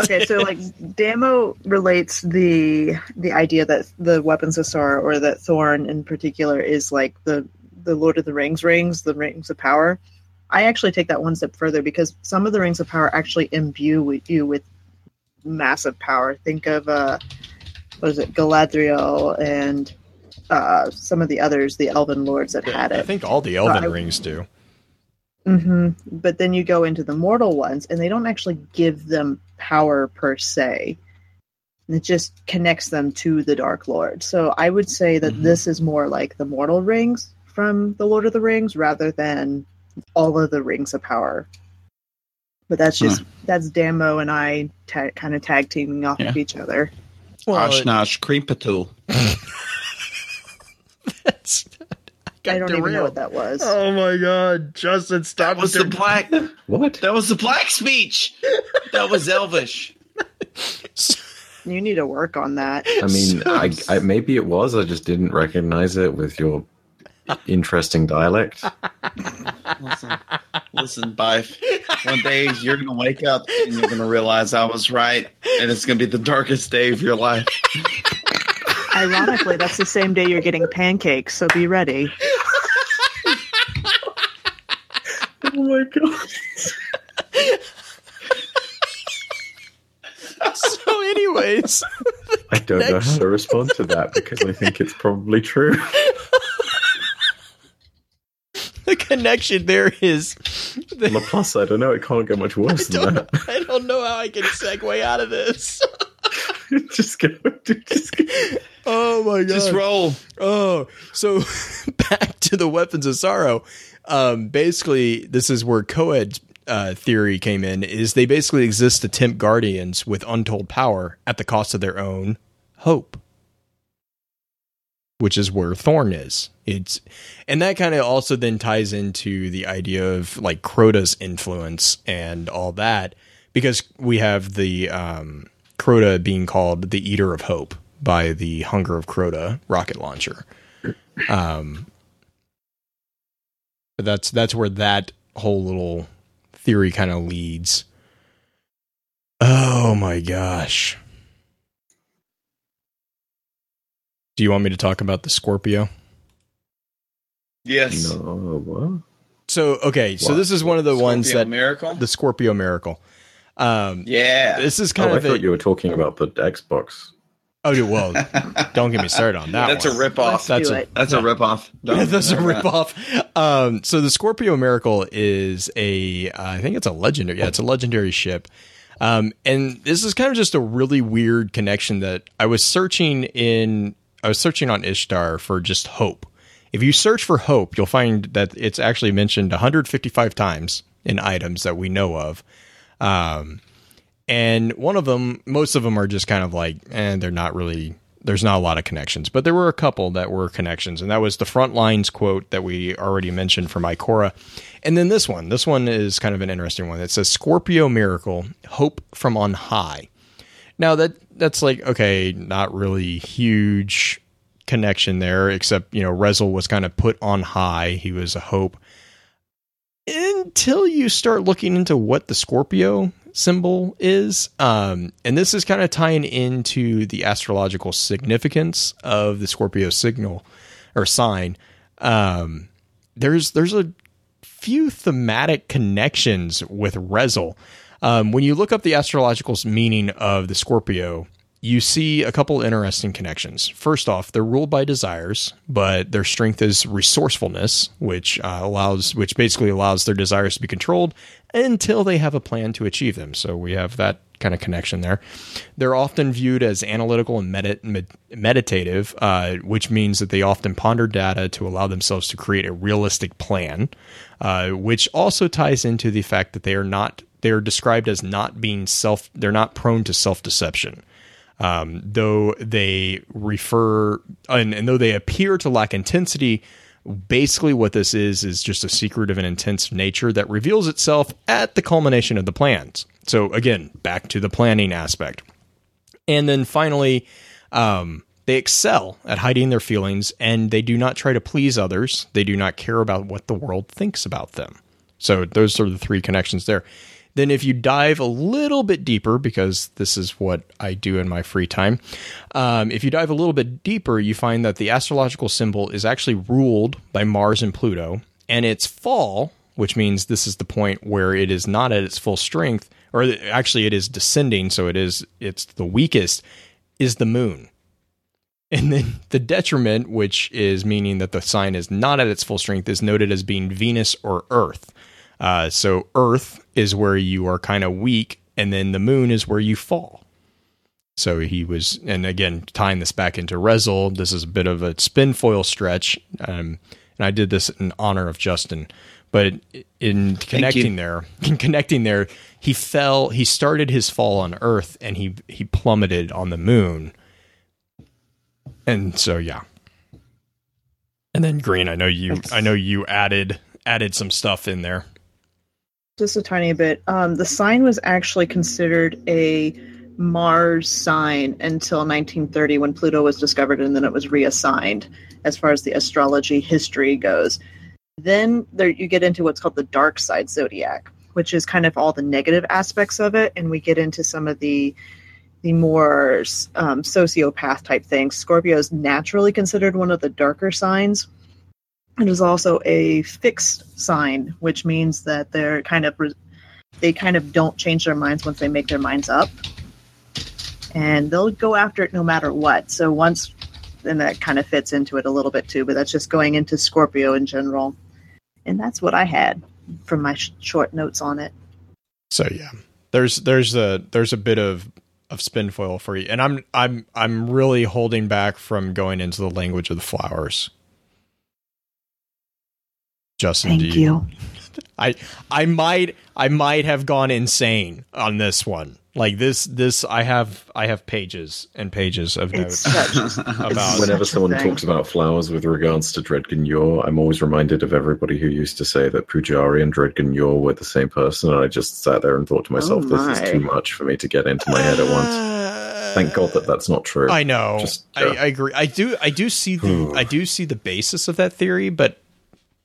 Okay, so like Damo relates the the idea that the weapons of sorrow or that Thorn in particular is like the the Lord of the Rings rings, the rings of power. I actually take that one step further because some of the rings of power actually imbue with you with massive power. Think of uh what is it, Galadriel and uh some of the others, the elven lords that had it. I think all the Elven rings do. hmm But then you go into the mortal ones, and they don't actually give them power per se. It just connects them to the Dark Lord. So I would say that Mhm. this is more like the mortal rings from the Lord of the Rings rather than all of the rings of power. But that's just hmm. that's Damo and I ta- kind of tag teaming off of each other. Well, Oshnosh Creepatul. [laughs] that's, I don't even know what that was. Oh my god, Justin, stop! That was the black. What? That was the black speech. That was Elvish. You need to work on that. I mean, I, [laughs] I, maybe it was. I just didn't recognize it with your interesting dialect. Listen, listen, Byf. One day you're gonna wake up and you're gonna realize I was right, and it's gonna be the darkest day of your life. Ironically, that's the same day you're getting pancakes, so be ready. Oh my god! so, anyways, I don't know how to respond to that because I think it's probably true. The connection there is. On the plus side, I know it can't get much worse than that. I don't know how I can segue out of this. [laughs] just go, just go. Oh my god! Just roll. Oh, so [laughs] back to the weapons of sorrow. Um, basically, this is where Coed uh, theory came in. Is they basically exist to tempt guardians with untold power at the cost of their own hope, which is where Thorn is. It's and that kind of also then ties into the idea of like Crota's influence and all that because we have the um, Crota being called the Eater of Hope by the Hunger of Crota rocket launcher. Um, but that's that's where that whole little theory kind of leads. Oh my gosh. Do you want me to talk about the Scorpio? Yes. No, what? So okay, so this is one of the ones that miracle. the Scorpio miracle. Um, yeah. this is kind Oh, I of a, thought you were talking about the Xbox. oh dude, well, [laughs] don't get me started on that. That's one. a rip off. That's do a- it. That's a rip off. [laughs] That's a [laughs] rip off. Um, so the Scorpio Miracle is a, I think it's a legendary. Yeah, it's a legendary ship. Um, and this is kind of just a really weird connection that I was searching in. I was searching on Ishtar for just hope. If you search for hope, you'll find that it's actually mentioned 155 times in items that we know of. Um, and one of them, most of them are just kind of like, and they're not really. There's not a lot of connections, but there were a couple that were connections, and that was the front lines quote that we already mentioned from Ikora, and then this one. This one is kind of an interesting one. It says Scorpio miracle, hope from on high. Now that that's like okay, not really huge connection there, except you know Rezyl was kind of put on high. He was a hope until you start looking into what the Scorpio symbol is. Um, and this is kind of tying into the astrological significance of the Scorpio signal or sign. Um, there's there's a few thematic connections with Rezyl. Um, when you look up the astrological meaning of the Scorpio, you see a couple interesting connections. First off, they're ruled by desires, but their strength is resourcefulness, which uh, allows, which basically allows their desires to be controlled until they have a plan to achieve them. So we have that kind of connection there. They're often viewed as analytical and med- meditative, uh, which means that they often ponder data to allow themselves to create a realistic plan, uh, which also ties into the fact that they are not. They're described as not being self. They're not prone to self deception um, though they refer and, and though they appear to lack intensity basically what this is is just a secret of an intense nature that reveals itself at the culmination of the plans. So again back to the planning aspect. And then finally um, they excel at hiding their feelings and they do not try to please others. They do not care about what the world thinks about them. So those are the three connections there then, if you dive a little bit deeper, because this is what I do in my free time, um, if you dive a little bit deeper, you find that the astrological symbol is actually ruled by Mars and Pluto, and its fall, which means this is the point where it is not at its full strength, or actually it is descending, so it is it's the weakest, is the moon. [laughs] And then the detriment, which is meaning that the sign is not at its full strength, is noted as being Venus or Earth. Uh, so Earth is where you are kind of weak, and then the moon is where you fall. So he was, and again, tying this back into Rezyl, this is a bit of a spin foil stretch. Um, and I did this in honor of Justin. But in connecting there, [laughs] in connecting there, he fell, he started his fall on Earth and he, he plummeted on the moon. And so, yeah. And then Green, I know you, I know you added, added some stuff in there. Just a tiny bit. Um, the sign was actually considered a Mars sign until 1930 when Pluto was discovered and then it was reassigned as far as the astrology history goes. Then there you get into what's called the dark side zodiac, which is kind of all the negative aspects of it, and we get into some of the the more um, sociopath type things. Scorpio is naturally considered one of the darker signs. It is also a fixed sign, which means that they're kind of they kind of don't change their minds once they make their minds up, and they'll go after it no matter what. So once, and that kind of fits into it a little bit too. But that's just going into Scorpio in general, and that's what I had from my sh- short notes on it. So yeah, there's there's a there's a bit of of spin foil for you, and I'm I'm I'm really holding back from going into the language of the flowers. Justin, Thank do you. I I might I might have gone insane on this one. Like this this I have I have pages and pages of It's notes such [laughs] about Whenever someone thing. talks about flowers with regards to Dredgen Yor, I'm always reminded of everybody who used to say that Pujari and Dredgen Yor were the same person, and I just sat there and thought to myself, Oh this is too much for me to get into my head at once. Thank God that that's not true. I know. Just, I, uh, I agree. I do. I do see the. [sighs] I do see the basis of that theory, but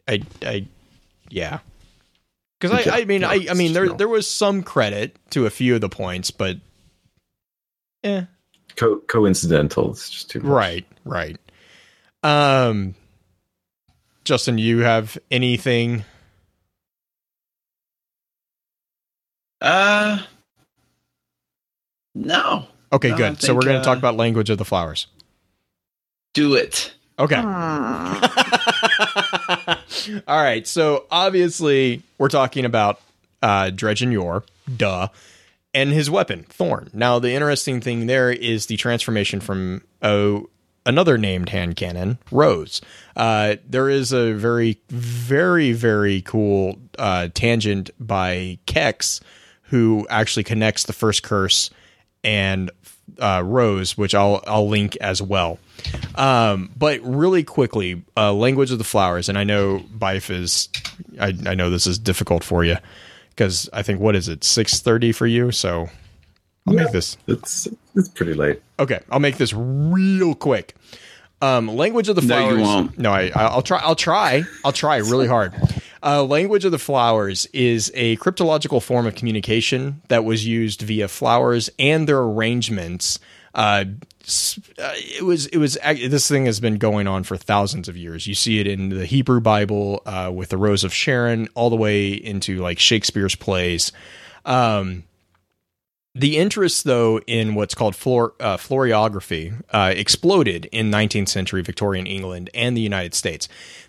I. I. Yeah. Because I. I mean. no, I. I mean. There. not. There was some credit to a few of the points, but. Eh. Co- coincidental. It's just too much. Right. Right. Um. Justin, you have anything? Uh, no. Okay, No, I good. So we're going to talk uh, about language of the flowers. Do it. Okay. [laughs] All right. So obviously, we're talking about uh, Dredgen Yor, duh, and his weapon, Thorn. Now, the interesting thing there is the transformation from oh, another named hand cannon, Rose. Uh, there is a very, very, very cool uh, tangent by Kex, who actually connects the first curse and uh, Rose, which I'll I'll link as well. Um, but really quickly, uh, language of the flowers, and I know Byf is, I, I know this is difficult for you because I think what is it six thirty for you? So I'll make this It's it's pretty late. okay. I'll make this real quick. Um, language of the No, you flowers. won't. No, I, I'll try. I'll try. I'll try really hard. Uh, language of the flowers is a cryptological form of communication that was used via flowers and their arrangements. Uh, uh, it was. It was. This thing has been going on for thousands of years. You see it in the Hebrew Bible uh, with the Rose of Sharon, all the way into like Shakespeare's plays. Um, the interest, though, in what's called flor- uh, floriography uh, exploded in 19th century Victorian England and the United States.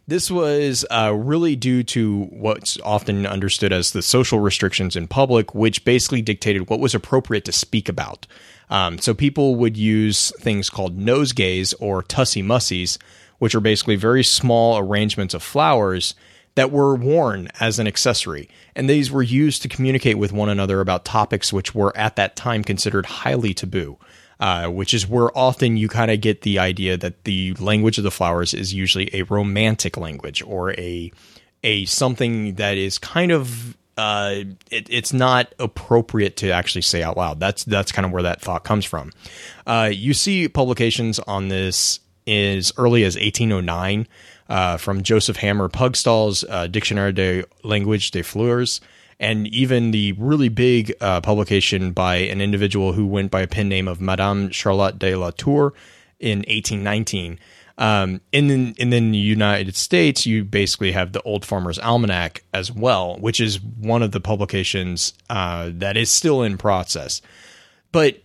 This was uh, really due to what's often understood as the social restrictions in public, which basically dictated what was appropriate to speak about. Um, so people would use things called nosegays or tussy mussies, which are basically very small arrangements of flowers that were worn as an accessory. And these were used to communicate with one another about topics which were at that time considered highly taboo. Uh, which is where often you kind of get the idea that the language of the flowers is usually a romantic language or a a something that is kind of uh, it, it's not appropriate to actually say out loud. That's that's kind of where that thought comes from. Uh, you see publications on this as early as 1809 uh, from Joseph Hammer Purgstall's uh, Dictionnaire de Language des Fleurs, and even the really big uh, publication by an individual who went by a pen name of Madame Charlotte de la Tour in 1819. Um, and then, and then the United States, you basically have the Old Farmer's Almanac as well, which is one of the publications uh, that is still in process. But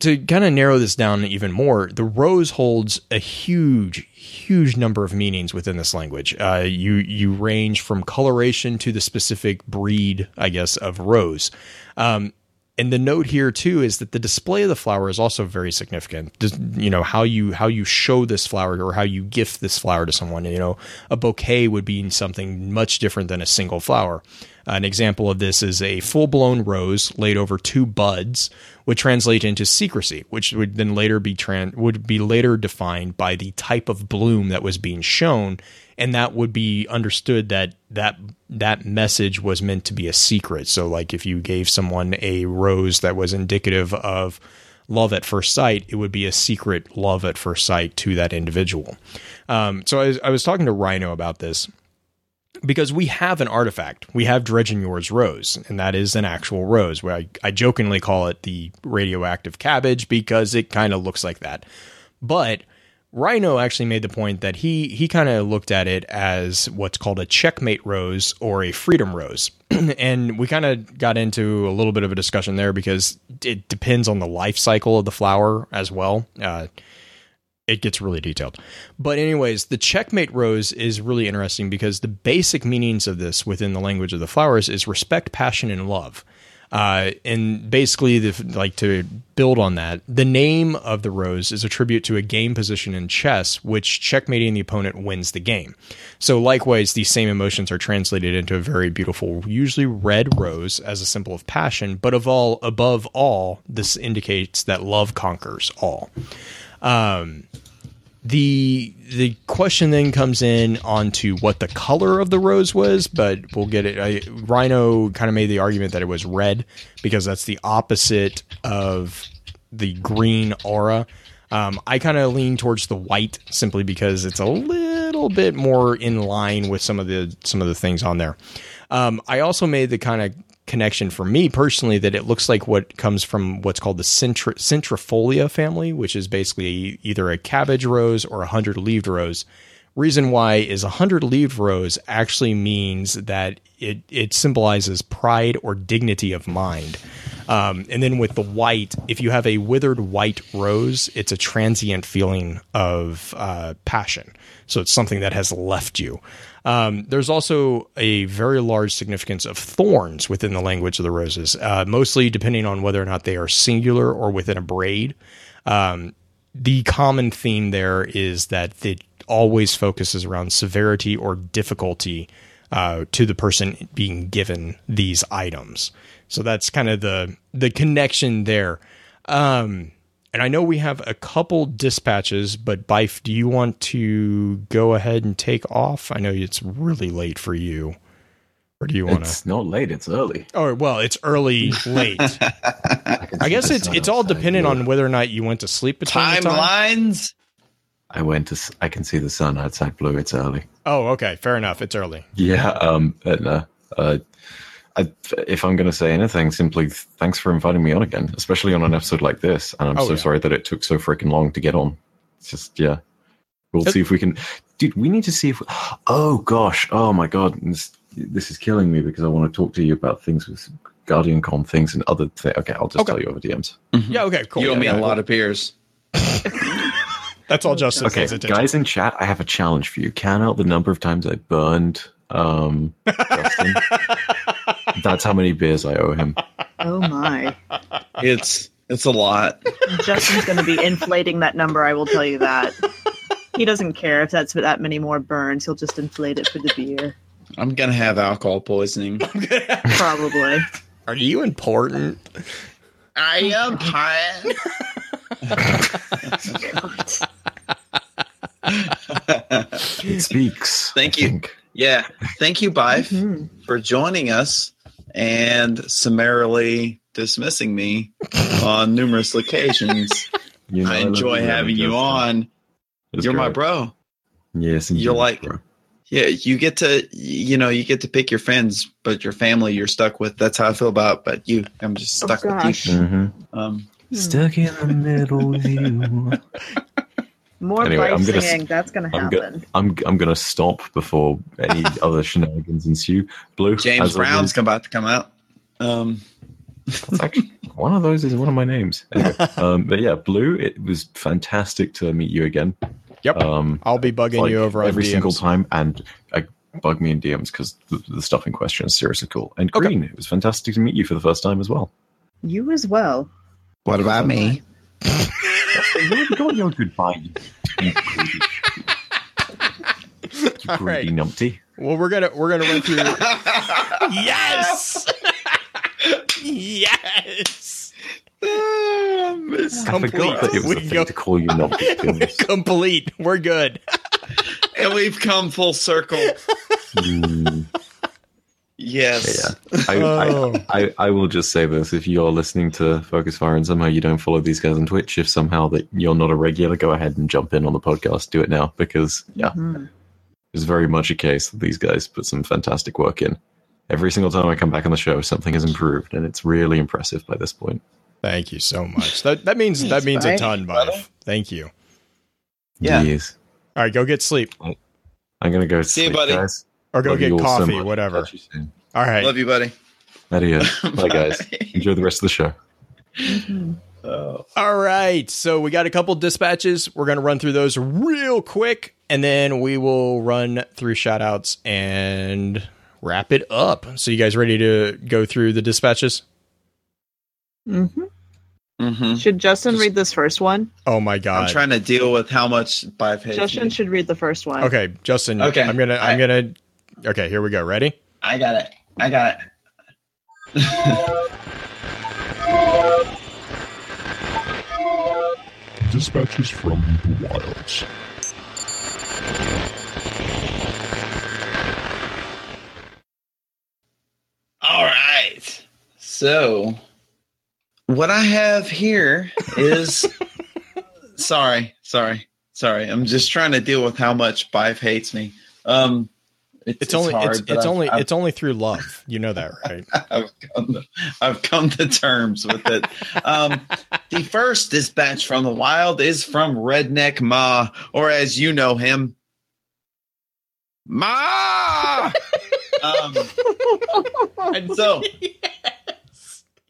to kind of narrow this down even more, the rose holds a huge, huge number of meanings within this language. Uh, you you range from coloration to the specific breed, I guess, of rose. Um, and the note here too is that the display of the flower is also very significant. You know how you how you show this flower or how you gift this flower to someone. You know, a bouquet would be something much different than a single flower. An example of this is a full blown rose laid over two buds would translate into secrecy, which would then later be tran- would be later defined by the type of bloom that was being shown, and that would be understood that that that message was meant to be a secret. So, like if you gave someone a rose that was indicative of love at first sight, it would be a secret love at first sight to that individual. Um, so I was, I was talking to Rhino about this because we have an artifact. We have Yor's Rose, and that is an actual rose. Where I, I jokingly call it the radioactive cabbage because it kind of looks like that. But Rhino actually made the point that he he kind of looked at it as what's called a checkmate rose or a freedom rose. [clears throat] and we kind of got into a little bit of a discussion there because it depends on the life cycle of the flower as well. Uh, it gets really detailed. But anyways, the checkmate rose is really interesting because the basic meanings of this within the language of the flowers is respect, passion, and love. Uh, and basically, the, like to build on that, the name of the rose is a tribute to a game position in chess, which checkmating the opponent wins the game. So, likewise, these same emotions are translated into a very beautiful, usually red rose as a symbol of passion. But of all, above all, this indicates that love conquers all. Um, the the question then comes in onto what the color of the rose was, but we'll get it. I, Rhino kind of made the argument that it was red because that's the opposite of the green aura. Um, I kind of lean towards the white simply because it's a little bit more in line with some of the some of the things on there. Um, I also made the kind of connection for me personally that it looks like what comes from what's called the centri- centrifolia family, which is basically either a cabbage rose or a hundred leaved rose, Reason why is a hundred leaved rose actually means that it it symbolizes pride or dignity of mind. Um, and then with the white, if you have a withered white rose, it's a transient feeling of uh, passion. So it's something that has left you. Um, there's also a very large significance of thorns within the language of the roses, uh, mostly depending on whether or not they are singular or within a braid. Um, the common theme there is that it always focuses around severity or difficulty uh, to the person being given these items. So that's kind of the the connection there. Um, and I know we have a couple dispatches, but Byf, do you want to go ahead and take off? I know it's really late for you. Or do you want to? It's not late. It's early. Oh well, it's early, late. [laughs] I guess it's it's all dependent on whether or not you went to sleep between the time. Timelines. I went to. I can see the sun outside blue. It's early. Oh, okay, fair enough. It's early. Yeah. Um. And, uh, uh, I, if I'm going to say anything, simply thanks for inviting me on again, especially on an episode like this. And I'm Oh, so yeah. sorry that it took so freaking long to get on. It's just yeah. We'll It- see if we can. Dude, we need to see if. Oh gosh. Oh my god. This, this is killing me because I want to talk to you about things with Guardian Con things and other things. Okay, I'll just Okay. tell you over DMs. Yeah. Okay. Cool. you owe Yeah, me yeah. a lot of beers. [laughs] That's all Justin Okay, guys in chat, I have a challenge for you. Count out the number of times I burned um, [laughs] Justin. That's how many beers I owe him. [laughs] Oh my. It's it's a lot. Justin's going to be inflating that number, I will tell you that. He doesn't care if that's that many more burns. He'll just inflate it for the beer. I'm gonna have alcohol poisoning. [laughs] Probably. Are you important? I am tired. It speaks. Thank I you. think. Yeah. Thank you, Byf, Mhm. for joining us and summarily dismissing me on numerous [laughs] occasions. You know, I enjoy you, having you on. It's You're my bro. Yes, indeed, You're like- bro. Yeah, you get to you know, you get to pick your friends, but your family you're stuck with. That's how I feel about but you. I'm just Oh, stuck with gosh. you. Mhm. Um Stuck in the middle with you. [laughs] More Anyway, anyway, I'm gonna s- singing. That's going to I'm go- happen. I'm I'm gonna stop before any [laughs] other shenanigans ensue. Blue, James Brown's always, about to come out. Um That's actually [laughs] one of those is one of my names. Anyway, [laughs] um, but yeah, Blue, it was fantastic to meet you again. Yep. Um, I'll be bugging like you over every DMs. single time, and uh, bug me in DMs because the, the stuff in question is seriously cool. And Okay. Green, it was fantastic to meet you for the first time as well. You as well. What about me? You got your goodbye. You greedy, you [laughs] All greedy right. numpty. Well, we're gonna we're gonna run through. [laughs] yes. [laughs] yes. I Complete. forgot that it was We a thing go- to call you numpty. Complete. We're good. and we've come full circle. Mm, Yes. yeah. I, Oh. I, I, I will just say this: if you're listening to Focus Fire and somehow you don't follow these guys on Twitch, if somehow that you're not a regular, go ahead and jump in on the podcast. Do it now because yeah, Mhm. it's very much a case that these guys put some fantastic work in. Every single time I come back on the show, something has improved, and it's really impressive by this point. Thank you so much. That that means that Thanks, means a ton, Byf. Thank you. Yeah. Yes. All right, go get sleep I'm gonna go See you, buddy. guys. Or go Love get all so coffee, much. whatever. Catch you soon. All right. Love you, buddy. Adios. [laughs] Bye, guys. Enjoy the rest of the show. Oh. All right. So we got a couple dispatches. We're going to run through those real quick and then we will run through shout outs and wrap it up. So you guys ready to go through the dispatches? Mhm. hmm Should Justin Just- read this first one? Oh my god! I'm trying to deal with how much Byf hates Justin should read the first one. okay, Justin. Okay. I'm going to I'm I- going to Okay, here we go. Ready? I got it. I got it. [laughs] Dispatches from the wilds. All right. So, what I have here is [laughs] sorry, sorry, sorry. I'm just trying to deal with how much Byf hates me. Um, it's, It's, only hard, it's, it's I've- only I've, it's only through love. You know that, right? [laughs] I've come to, I've come to terms with it. Um, the first dispatch from the wild is from Redneck Ma, or as you know him, Ma. [laughs] um, and so [laughs]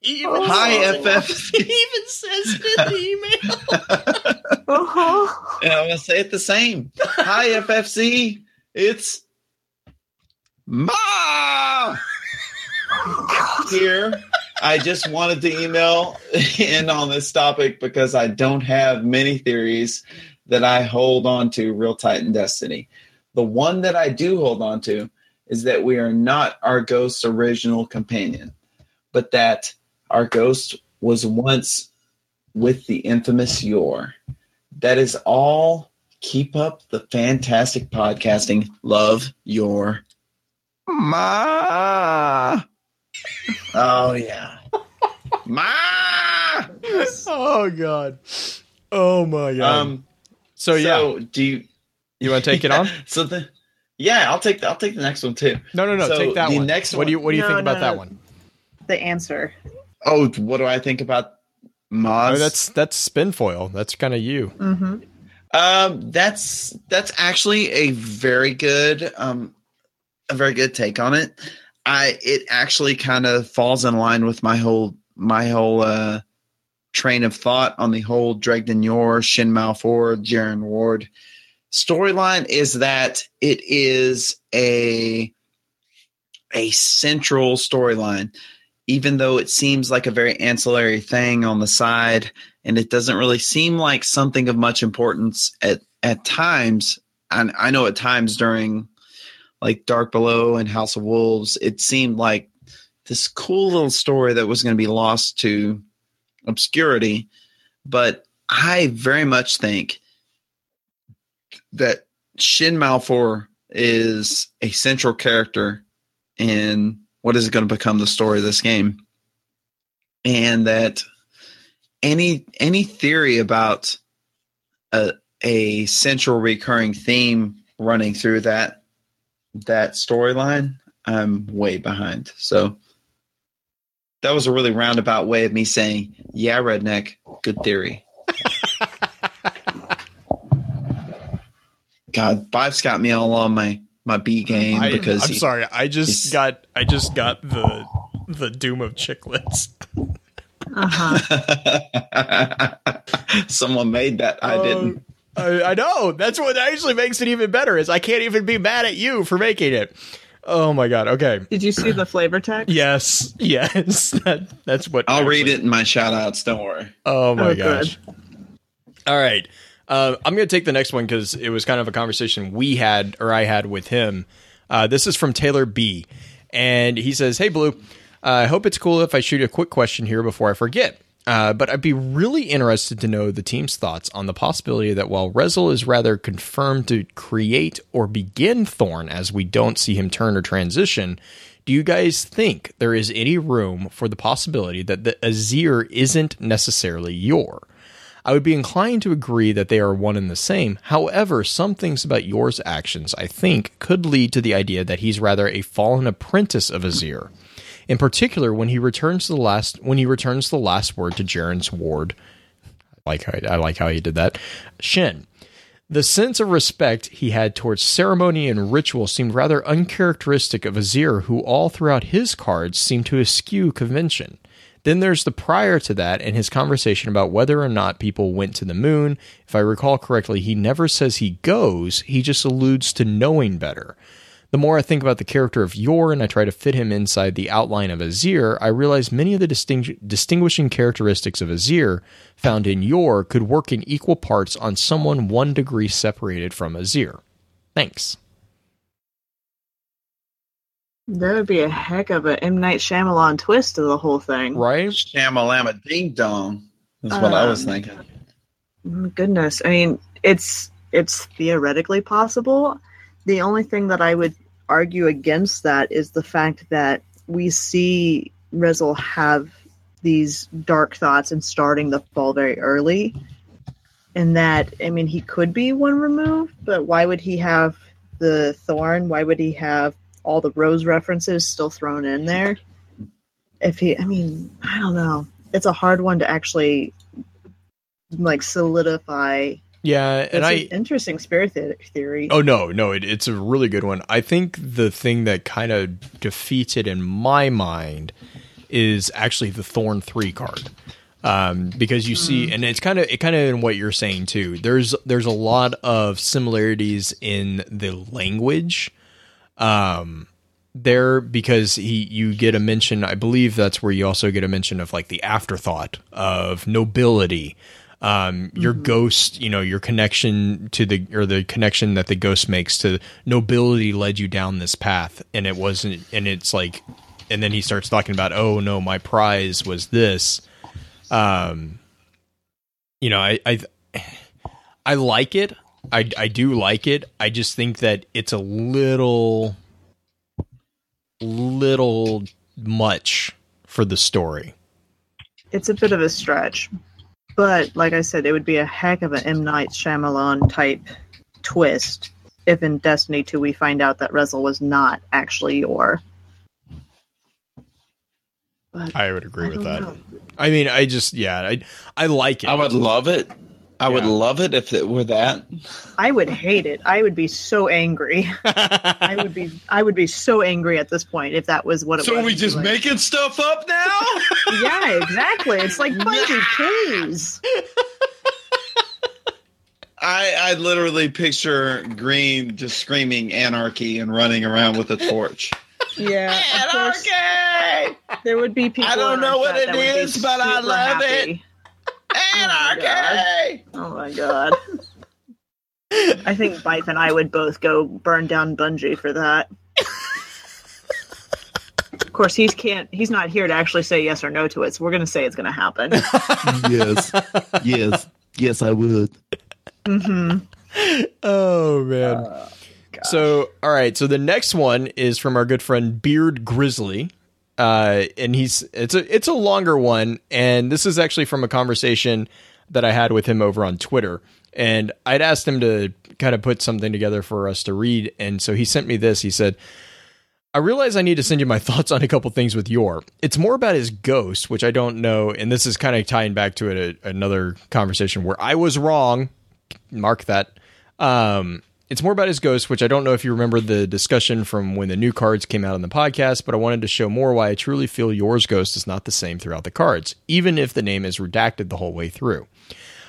He even hi says FF. He even says it in the email. Uh-huh. And I'm gonna say it the same. Hi FFC. It's Ma here. I just wanted to email [laughs] in on this topic because I don't have many theories that I hold on to real tight in Destiny. The one that I do hold on to is that we are not our ghost's original companion, but that our ghost was once with the infamous Yor. That is all. Keep up the fantastic podcasting. Love your ma. Oh yeah, ma. oh god. Oh my god. Um. so yeah, So do you? you want to take it on? [laughs] So the. Yeah, I'll take. the, I'll take the next one too. No, no, no. So take that the one. next what do you What do you No, think no, about that one? The answer. Oh, what do I think about Moz? Oh, that's that's spinfoil. That's kind of you. Mm-hmm. Um, that's that's actually a very good um a very good take on it. I it actually kind of falls in line with my whole my whole uh train of thought on the whole Dredgen Yor, Shin Malphur, Jaren Ward storyline is that it is a a central storyline even though it seems like a very ancillary thing on the side and it doesn't really seem like something of much importance at at times and i know at times during like dark below and house of wolves it seemed like this cool little story that was going to be lost to obscurity. But i very much think that Shin Malphur is a central character in what is going to become the story of this game. And that any any theory about a a central recurring theme running through that that storyline i'm way behind so that was a really roundabout way of me saying yeah redneck good theory [laughs] god Bob's got me all on my my b game I, because I'm he- sorry. I just got I just got the the doom of chicklets. Uh-huh. [laughs] Someone made that. I didn't. I, I know. That's what actually makes it even better. Is I can't even be mad at you for making it. Oh my god. Okay. Did you see the flavor text? Yes. [laughs] Yes. That, that's what. I'll read it in my shout outs. Don't worry. Oh my Oh, gosh. All right. Uh, I'm going to take the next one because it was kind of a conversation we had or I had with him. Uh, this is from Taylor B. And he says, Hey, Blue, uh, I hope it's cool if I shoot a quick question here before I forget. Uh, but I'd be really interested to know the team's thoughts on the possibility that while Rezyl is rather confirmed to create or begin Thorn as we don't see him turn or transition, do you guys think there is any room for the possibility that the Azzir isn't necessarily Yor? I would be inclined to agree that they are one and the same. However, some things about Yor's actions, I think, could lead to the idea that he's rather a fallen apprentice of Azzir. In particular, when he returns the last when he returns the last word to Jaren's ward. I like how, I like how he did that. Shin. The sense of respect he had towards ceremony and ritual seemed rather uncharacteristic of Azzir, who all throughout his cards seemed to eschew convention. Then there's the prior to that and his conversation about whether or not people went to the moon. If I recall correctly, he never says he goes, he just alludes to knowing better. The more I think about the character of Yor and I try to fit him inside the outline of Azzir, I realize many of the distingu- distinguishing characteristics of Azzir found in Yor could work in equal parts on someone one degree separated from Azzir. Thanks. That would be a heck of a M Night Shyamalan twist to the whole thing. Right? Shamalama ding dong. That's what I was Um, thinking. Mm, Goodness, I mean, it's it's theoretically possible. The only thing that I would argue against that is the fact that we see Rezyl have these dark thoughts and starting the fall very early. And that, I mean, he could be one removed, but why would he have the thorn? Why would he have all the rose references still thrown in there? If he, I mean, I don't know. It's a hard one to actually like solidify Yeah, and That's I an interesting spirit theory. Oh no, no, it, it's a really good one. I think the thing that kind of defeats it in my mind is actually the Thorn three card, um, because you see, and it's kind of it kind of in what you're saying too. There's there's a lot of similarities in the language, um, there because he you get a mention. I believe that's where you also get a mention of like the afterthought of nobility um, your ghost, you know, your connection to the or the connection that the ghost makes to nobility led you down this path, and it wasn't, and it's like, and then he starts talking about, oh no, my prize was this. Um, you know, I I I like it. I I do like it. I just think that it's a little little much for the story. It's a bit of a stretch, but like I said, it would be a heck of an M Night Shyamalan type twist if in Destiny 2 we find out that Rezyl was not actually Yor. But I would agree I with that. know. I mean, I just yeah, I I like it. I would love it. I would love it if it were that. I would hate it. I would be so angry. [laughs] I would be. I would be so angry at this point if that was what it was. So we It'd just like, making stuff up now? [laughs] Yeah, exactly. It's like [laughs] Bungie, please. I I literally picture Green just screaming anarchy and running around with a torch. Yeah, of course, there would be people. I don't know what chat it that would be is, but I super love it. Happy. Anarchy! Oh my god. I think Byf and I would both go burn down Bungie for that. of course, he's can't. He's not here to actually say yes or no to it, so we're going to say it's going to happen. [laughs] yes, yes, yes, I would. Mm-hmm. Oh man. so all right, so the next one is from our good friend Beard Grizzly. Uh and he's it's a it's a longer one and this is actually from a conversation that I had with him over on Twitter. And I'd asked him to kind of put something together for us to read and so he sent me this. He said I realize I need to send you my [laughs] thoughts on a couple things with Yor. It's more about his ghost, which I don't know, and this is kind of tying back to it, a, another conversation where I was wrong. Mark that. Um, it's more about his ghost, which I don't know if you remember the discussion from when the new cards came out on the podcast, but I wanted to show more why I truly feel Yor's ghost is not the same throughout the cards, even if the name is redacted the whole way through.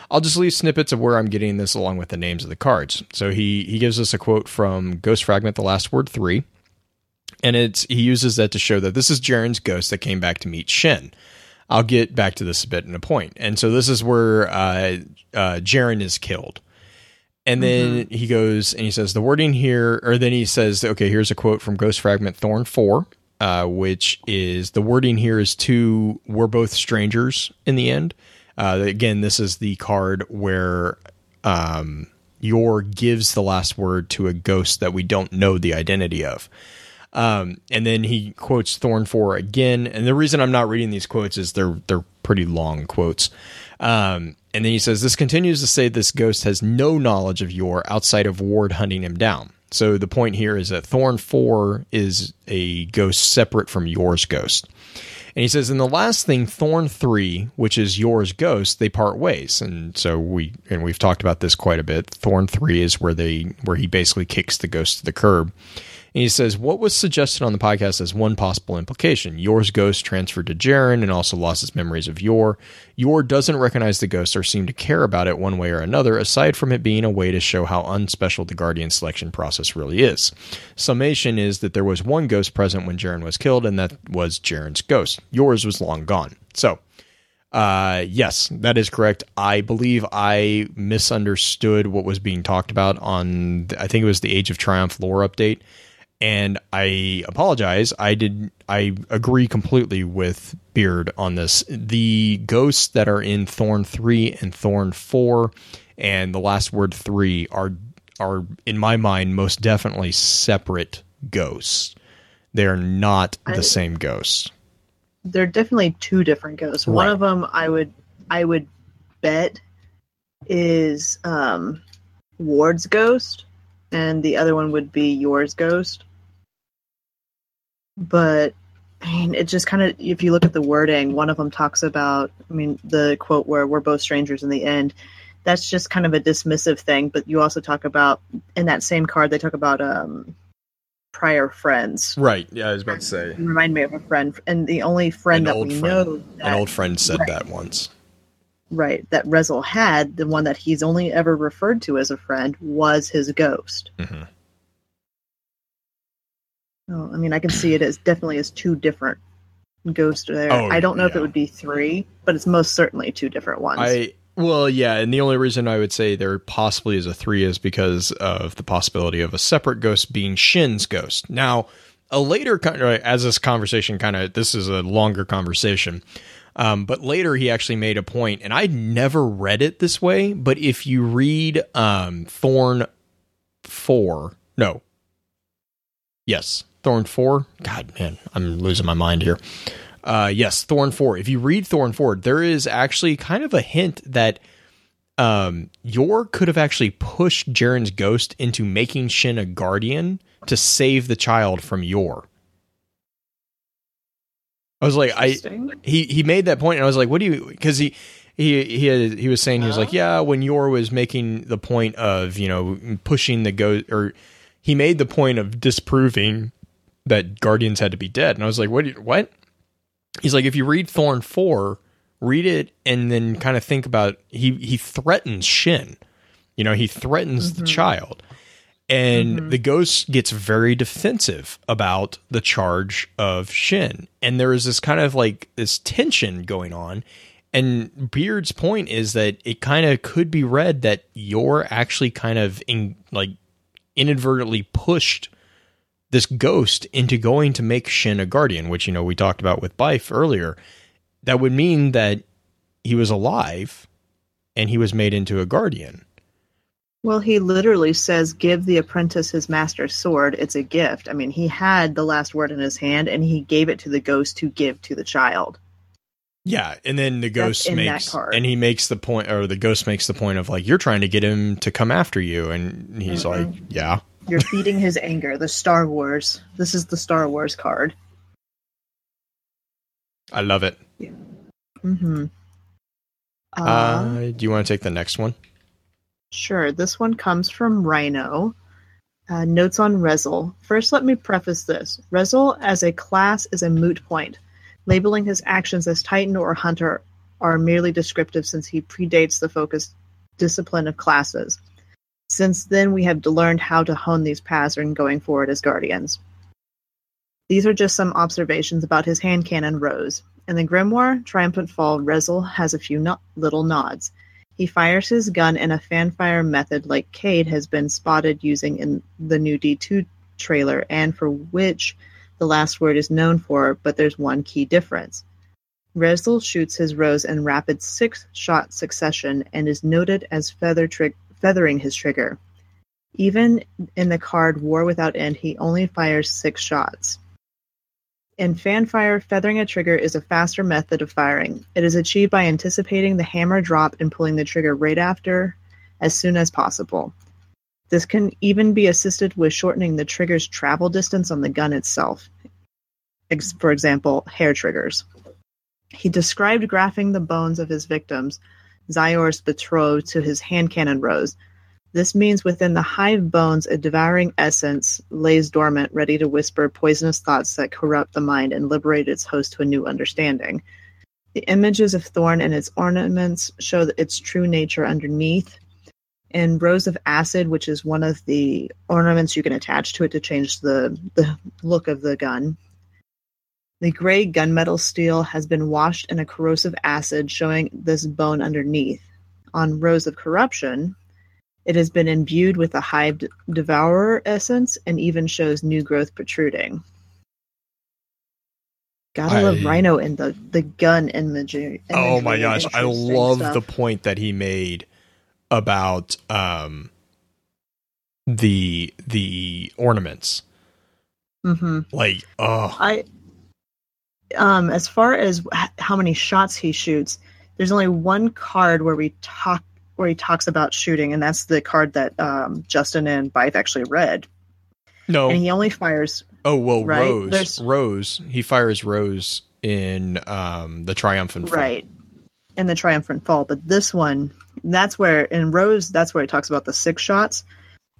I'll just leave snippets of where I'm getting this along with the names of the cards. So he he gives us a quote from Ghost Fragment, the last word three, and it's he uses that to show that this is Jaren's ghost that came back to meet Shin. I'll get back to this a bit in a point. And so this is where uh, uh, Jaren is killed. And then he goes and he says, the wording here, or then he says, okay, here's a quote from Ghost Fragment Thorn 4, uh, which is the wording here is to, we're both strangers in the end. Uh, again, this is the card where um, Yor gives the last word to a ghost that we don't know the identity of. Um, and then he quotes Thorn 4 again. And the reason I'm not reading these quotes is they're they're pretty long quotes. Um, and then he says this continues to say this ghost has no knowledge of Yor outside of Ward hunting him down. So the point here is that Thorn 4 is a ghost separate from Yor's ghost. And he says, in the last thing, Thorn 3, which is Yor's ghost, they part ways. And so we and we've talked about this quite a bit. Thorn 3 is where they where he basically kicks the ghost to the curb. And he says, What was suggested on the podcast as one possible implication? Yor's ghost transferred to Jaren and also lost his memories of Yor. Yor doesn't recognize the ghost or seem to care about it one way or another, aside from it being a way to show how unspecial the Guardian selection process really is. Summation is that there was one ghost present when Jaren was killed, and that was Jaren's ghost. Yor's was long gone. So, uh, yes, that is correct. I believe I misunderstood what was being talked about on, I think it was the Age of Triumph lore update and I apologize. I did. I agree completely with Beard on this. The ghosts that are in Thorn three and Thorn four, and the last word three are are in my mind most definitely separate ghosts. They are not the I- same ghosts. They're definitely two different ghosts. One of them, I would, I would bet, is um, Ward's ghost, and the other one would be Yor's ghost. But I mean, it just kind of, if you look at the wording, one of them talks about, I mean, the quote where we're both strangers in the end. that's just kind of a dismissive thing. But you also talk about in that same card they talk about um, prior friends. Right. Yeah, I was about to say. Remind me of a friend, and the only friend An that we friend. know that, An old friend said Right. that once. right that Rezyl had, the one that he's only ever referred to as a friend, was his ghost. hmm Oh, I mean, I can see it as definitely as two different ghosts there. Oh, I don't know if it would be three, but it's most certainly two different ones. I well, yeah, and the only reason I would say there possibly is a three is because of the possibility of a separate ghost being Shin's ghost. Now, a later uh, as this conversation kind of this is a longer conversation. Um, but later he actually made a point, and I'd never read it this way. But if you read um, Thorn four, no, yes, Thorn four. God, man, I'm losing my mind here. Uh, yes, Thorn 4. If you read Thorn 4, there is actually kind of a hint that um, Yor could have actually pushed Jaren's ghost into making Shin a guardian to save the child from Yor. I was like, I he he made that point, and I was like, what do you? Because he he he had, he was saying he was like, yeah, when Yor was making the point of you know pushing the ghost, or he made the point of disproving that guardians had to be dead, and I was like, what? you- What? He's like, if you read Thorn four, read it and then kind of think about he he threatens Shin. You know, he threatens the mm-hmm. child. And mm-hmm. the ghost gets very defensive about the charge of Shin. And there is this kind of like this tension going on. And Beard's point is that it kind of could be read that Yor actually kind of in like inadvertently pushed this ghost into going to make Shin a guardian, which you know we talked about with Byf earlier. That would mean that he was alive and he was made into a guardian. Well, he literally says, "Give the apprentice his master's sword. It's a gift." I mean, he had the last word in his hand, and he gave it to the ghost to give to the child. Yeah, and then the ghost in that makes and he makes the point or the ghost makes the point of like you're trying to get him to come after you and he's like, "Yeah." You're feeding his anger. The Star Wars. This is the Star Wars card. I love it. Mm-hmm. Uh, Uh, do you want to take the next one? Sure. This one comes from Rhino. Uh, notes on Rezyl. First, let me preface this. Rezyl as a class is a moot point. Labeling his actions as Titan or Hunter are merely descriptive since he predates the focused discipline of classes. Since then, we have learned how to hone these paths in going forward as Guardians. These are just some observations about his hand cannon Rose. In the Grimoire, Triumphant Fall, Rezyl has a few no- little nods. He fires his gun in a fanfire method like Cayde has been spotted using in the new D2 trailer, and for which the last word is known for, but there's one key difference. Rezyl shoots his rose in rapid six shot succession and is noted as feather trig- feathering his trigger. Even in the card War Without End, he only fires six shots. In fanfire, feathering a trigger is a faster method of firing. It is achieved by anticipating the hammer drop and pulling the trigger right after as soon as possible. This can even be assisted with shortening the trigger's travel distance on the gun itself. For example, hair triggers. He described graphing the bones of his victims, Xyor's betrothed, to his hand cannon rose. This means within the hive bones a devouring essence lays dormant, ready to whisper poisonous thoughts that corrupt the mind and liberate its host to a new understanding. The images of Thorn and its ornaments show its true nature underneath. And Rose of Acid, which is one of the ornaments you can attach to it to change the, the look of the gun. The gray gunmetal steel has been washed in a corrosive acid, showing this bone underneath. On Rose of Corruption, it has been imbued with a hive devourer essence and even shows new growth protruding. Gotta love Rhino in the, the gun imagery. Oh my gosh, I love stuff. the point that he made about um the the ornaments. Mhm. Like, oh, I um as far as how many shots he shoots, there's only one card where we talk where he talks about shooting, and that's the card that um, Justin and Byf actually read. no. And he only fires oh, well, right, Rose. there's- Rose. He fires Rose in um the triumphant Fall. right in the triumphant fall, but this one that's where in Rose, that's where it talks about the six shots.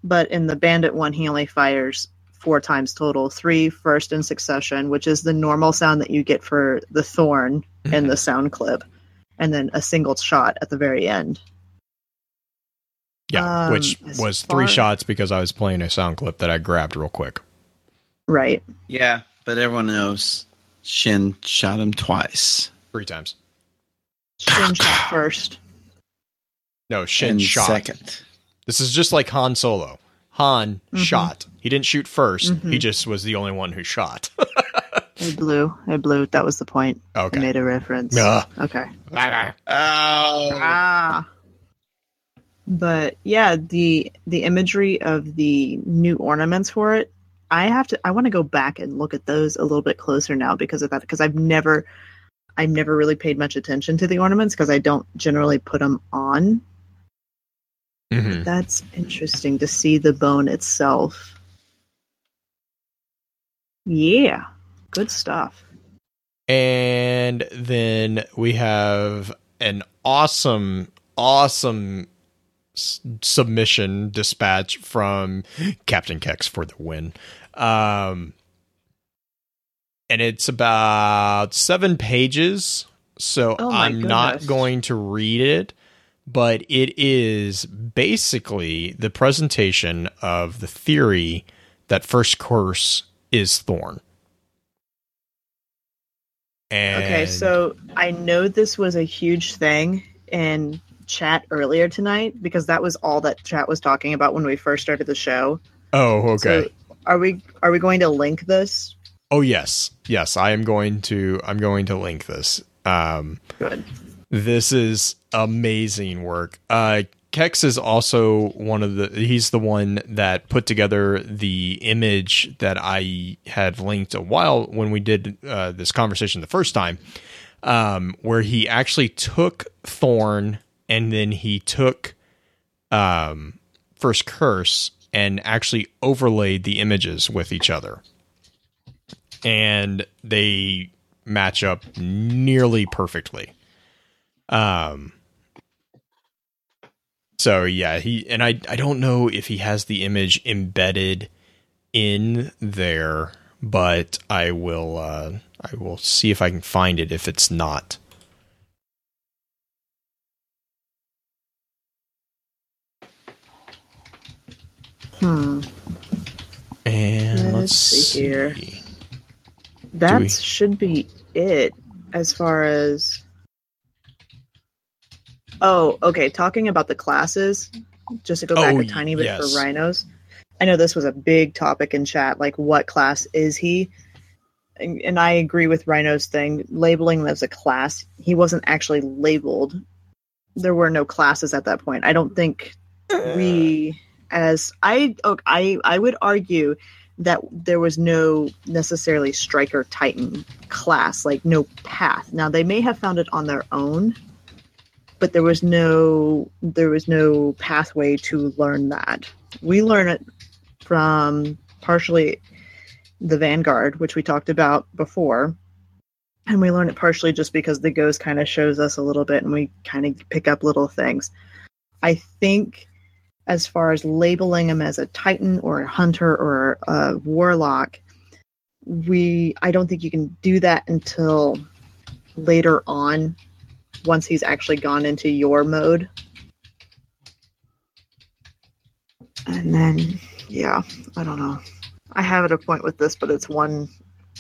But in the Bandit one, he only fires four times total, three first in succession, which is the normal sound that you get for the thorn in the sound clip, and then a single shot at the very end. Yeah, Um, which as was three shots because I was playing a sound clip that I grabbed real quick. Right. Yeah, but everyone knows Shin shot him twice. Three times. Shin shot first. No, Shin and shot. second. This is just like Han Solo. Han Mm-hmm. shot. He didn't shoot 1st He just was the only one who shot. [laughs] I blew. I blew. That was the point. Okay. I made a reference. Ugh. Okay. Oh, Ah. But yeah, the the imagery of the new ornaments for it, I have to I want to go back and look at those a little bit closer now because of that because I've never I've never really paid much attention to the ornaments because I don't generally put them on. Mhm. That's interesting to see the bone itself. Yeah. Good stuff. And then we have an awesome, awesome s- submission dispatch from Captain Kex for the win. Um, and it's about seven pages, so Oh I'm not going to read it, but it is basically the presentation of the theory that First Curse is Thorn. And Okay, so I know this was a huge thing in chat earlier tonight because that was all that chat was talking about when we first started the show. oh, okay. So are we are we going to link this? oh, yes, yes. I am going to. I'm going to link this. Um, Good. this is amazing work. Uh, Kex is also one of the. He's the one that put together the image that I had linked a while when we did uh, this conversation the first time, um, where he actually took Thorn and then he took um, First Curse and actually overlaid the images with each other, and they match up nearly perfectly. Um. So yeah, he and I I don't know if he has the image embedded in there, but I will uh I will see if I can find it if it's not. Hmm. And let's, Let's see see here. That should be it as far as Oh, okay. Talking about the classes, just to go back Oh, a tiny bit yes. for rhinos. I know this was a big topic in chat, like what class is he? And, and I agree with Rhino's thing, labeling as a class. He wasn't actually labeled. There were no classes at that point. I don't think we as I oh, I I would argue that there was no necessarily striker titan class, like no path. Now they may have found it on their own, but there was no there was no pathway to learn that. We learn it from partially the Vanguard, which we talked about before. And we learn it partially just because the ghost kind of shows us a little bit and we kind of pick up little things. I think as far as labeling him as a titan or a hunter or a warlock, we I don't think you can do that until later on once he's actually gone into Yor mode. And then yeah, I don't know. I have a point with this, but it's one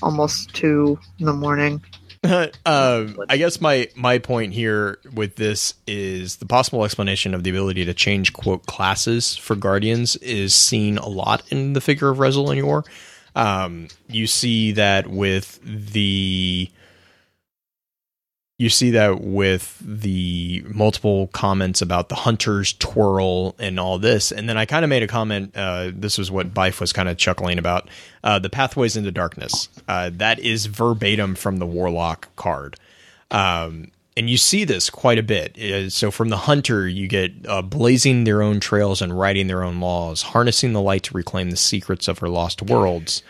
almost two in the morning. [laughs] um, I guess my my point here with this is the possible explanation of the ability to change quote classes for guardians is seen a lot in the figure of Yor. Um, you see that with the you see that with the multiple comments about the hunter's twirl and all this. And then I kind of made a comment. Uh, this was what Byf was kind of chuckling about. Uh, the pathways into darkness. Uh, that is verbatim from the warlock card. Um, and you see this quite a bit. Uh, So from the hunter, you get uh, blazing their own trails and writing their own laws, harnessing the light to reclaim the secrets of her lost worlds.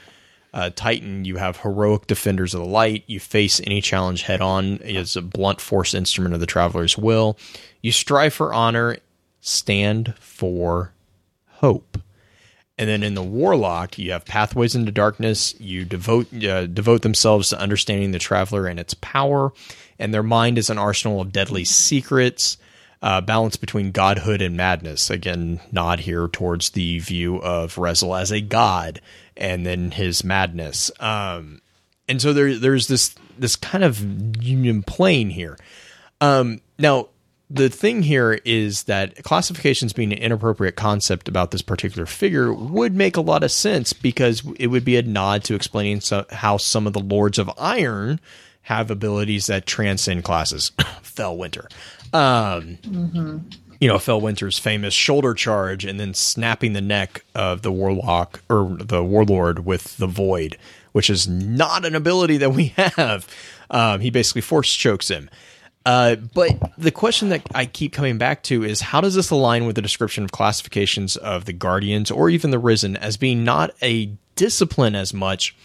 Uh, Titan, you have heroic defenders of the light. You face any challenge head on. Is a blunt force instrument of the traveler's will. You strive for honor. Stand for hope. And then in the Warlock, you have pathways into darkness. You devote uh, devote themselves to understanding the traveler and its power, and their mind is an arsenal of deadly secrets. Uh, balance between godhood and madness. Again, nod here towards the view of Rezyl as a god, and then his madness. Um, and so there, there's this this kind of union plane here. Um, now, the thing here is that classifications being an inappropriate concept about this particular figure would make a lot of sense because it would be a nod to explaining so, how some of the Lords of Iron have abilities that transcend classes. [coughs] Felwinter. Um, You know, Felwinter's famous shoulder charge and then snapping the neck of the warlock or the warlord with the void, which is not an ability that we [laughs] have. Um, he basically force chokes him. Uh, but the question that I keep coming back to is how does this align with the description of classifications of the Guardians or even the Risen as being not a discipline as much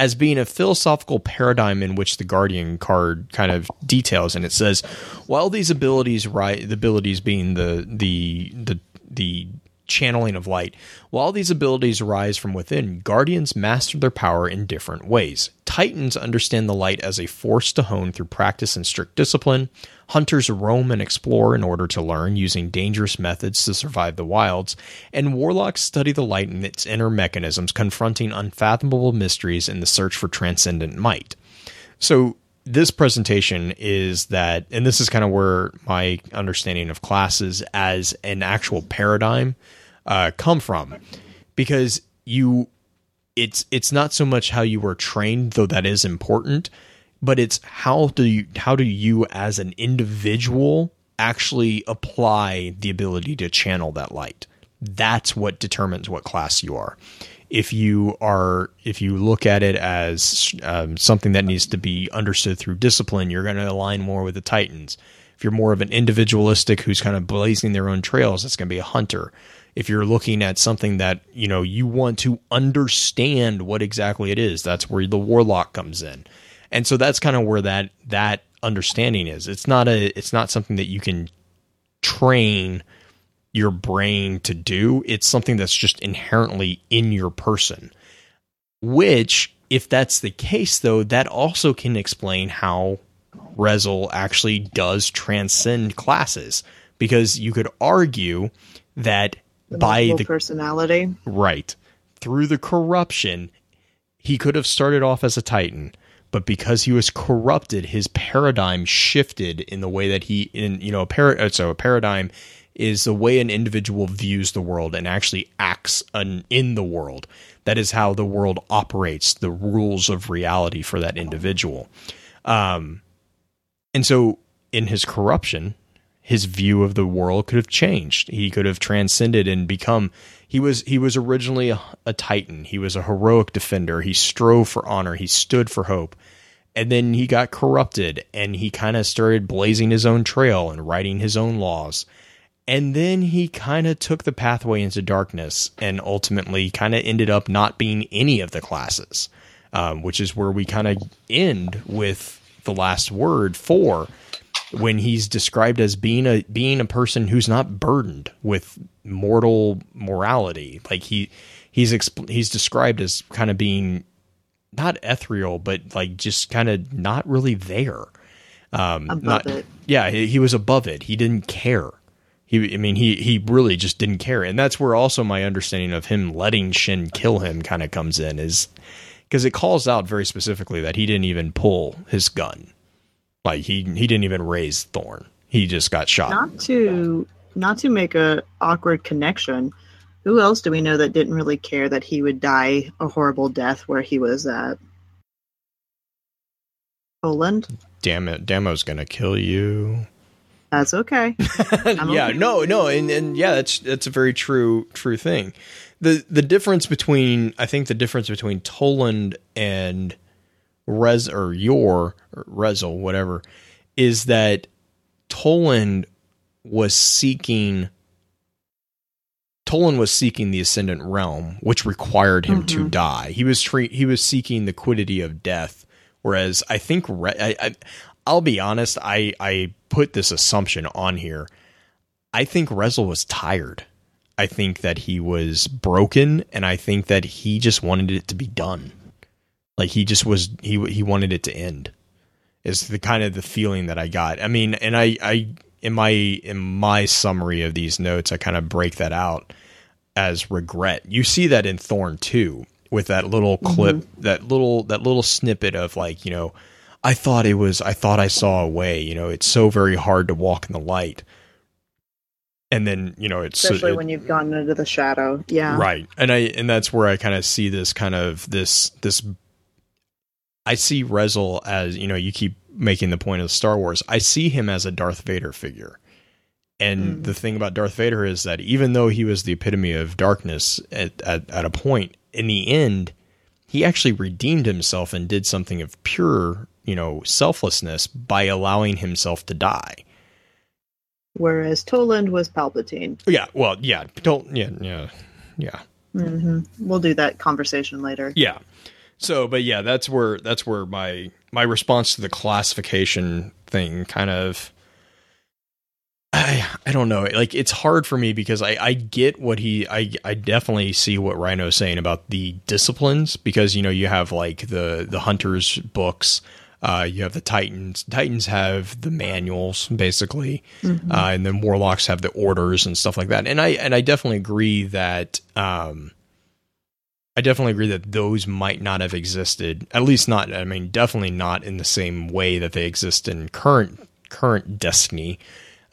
as being a philosophical paradigm in which the Guardian card kind of details, and it says, while these abilities, right, the abilities being the the the the channeling of light. While these abilities arise from within, guardians master their power in different ways. Titans understand the light as a force to hone through practice and strict discipline. Hunters roam and explore in order to learn, using dangerous methods to survive the wilds. And warlocks study the light and its inner mechanisms, confronting unfathomable mysteries in the search for transcendent might. So this presentation is that, and this is kind of where my understanding of classes as an actual paradigm uh, come from, because you, it's it's not so much how you were trained, though that is important, but it's how do you how do you as an individual actually apply the ability to channel that light. That's what determines what class you are. If you are if you look at it as um, something that needs to be understood through discipline you're going to align more with the titans. If you're more of an individualistic who's kind of blazing their own trails it's going to be a hunter if you're looking at something that you know you want to understand what exactly it is that's where the warlock comes in and so that's kind of where that that understanding is it's not a it's not something that you can train your brain to do. It's something that's just inherently in your person. Which, if that's the case, though, that also can explain how Rezyl actually does transcend classes. Because you could argue that by the personality. Right. Through the corruption, he could have started off as a Titan, but because he was corrupted, his paradigm shifted in the way that he in you know a par- uh, so a paradigm is the way an individual views the world and actually acts an, in the world. That is how the world operates, the rules of reality for that individual. Um, and so in his corruption, his view of the world could have changed. He could have transcended and become he was he was originally a, a titan. He was a heroic defender. He strove for honor. He stood for hope. And then he got corrupted and he kind of started blazing his own trail and writing his own laws. And then he kind of took the pathway into darkness and ultimately kind of ended up not being any of the classes, um, which is where we kind of end with the last word for when he's described as being a being a person who's not burdened with mortal morality. Like he he's exp- he's described as kind of being not ethereal, but like just kind of not really there. Um, Above not, it. Yeah, he, he was above it. He didn't care. He, I mean, he he really just didn't care, and that's where also my understanding of him letting Shin kill him kind of comes in, is because it calls out very specifically that he didn't even pull his gun, like he he didn't even raise Thorn. He just got shot. Not to not to make a awkward connection. Who else do we know that didn't really care that he would die a horrible death where he was at? Toland. Damn it, Damo's gonna kill you. That's okay. [laughs] Yeah, okay. no, no, and and yeah, that's that's a very true true thing. The the difference between I think the difference between Toland and Rez or Yor or Rezyl, whatever, is that Toland was seeking Toland was seeking the ascendant realm, which required him to mm-hmm. die. He was tre- he was seeking the quiddity of death, whereas I think Re- I, I I'll be honest, I I put this assumption on here. I think Rezyl was tired. I think that he was broken, and I think that he just wanted it to be done. Like he just was he he wanted it to end. Is the kind of the feeling that I got. I mean, and I I in my in my summary of these notes, I kind of break that out as regret. You see that in Thorn too, with that little mm-hmm. clip, that little that little snippet of like you know, I thought it was, I thought I saw a way. You know, it's so very hard to walk in the light, and then you know it's Especially it- when you've gone into the shadow. Yeah. right and i and that's where i kind of see this kind of this this i see rezel as you know you keep making the point of star wars i see him as a darth vader figure and Mm. the thing about darth vader is that even though he was the epitome of darkness at, at, at a point in the end he actually redeemed himself and did something of pure you know selflessness by allowing himself to die Whereas Toland was Palpatine. yeah well yeah don't yeah yeah yeah hmm We'll do that conversation later. Yeah. So, but yeah, that's where that's where my my response to the classification thing kind of I I don't know. Like it's hard for me because I I get what he I I definitely see what Rhino's saying about the disciplines because you know you have like the the hunters books uh, you have the Titans. Titans have the manuals, basically, uh, and then Warlocks have the orders and stuff like that. And I and I definitely agree that um, I definitely agree that those might not have existed. At least not. I mean, definitely not in the same way that they exist in current current Destiny.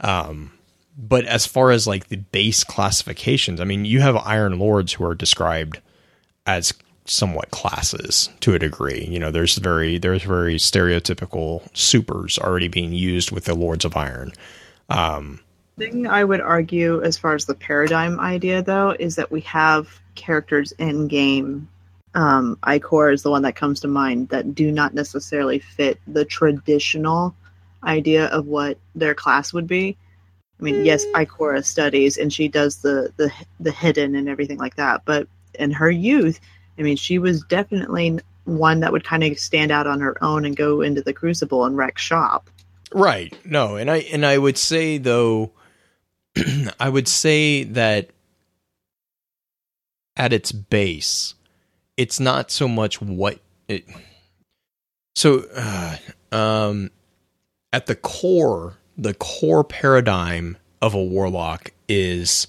Um, but as far as like the base classifications, I mean, you have Iron Lords who are described as somewhat classes to a degree. You know, there's very there's very stereotypical supers already being used with the Lords of Iron. Um, thing I would argue as far as the paradigm idea though is that we have characters in game. Um, Ikora is the one that comes to mind that do not necessarily fit the traditional idea of what their class would be. I mean, yes, Ikora studies and she does the, the the hidden and everything like that, but in her youth, I mean, she was definitely one that would kind of stand out on her own and go into the crucible and wreck shop. Right. No, and I and I would say though [clears throat] I would say that at its base it's not so much what it so uh, um at the core the core paradigm of a warlock is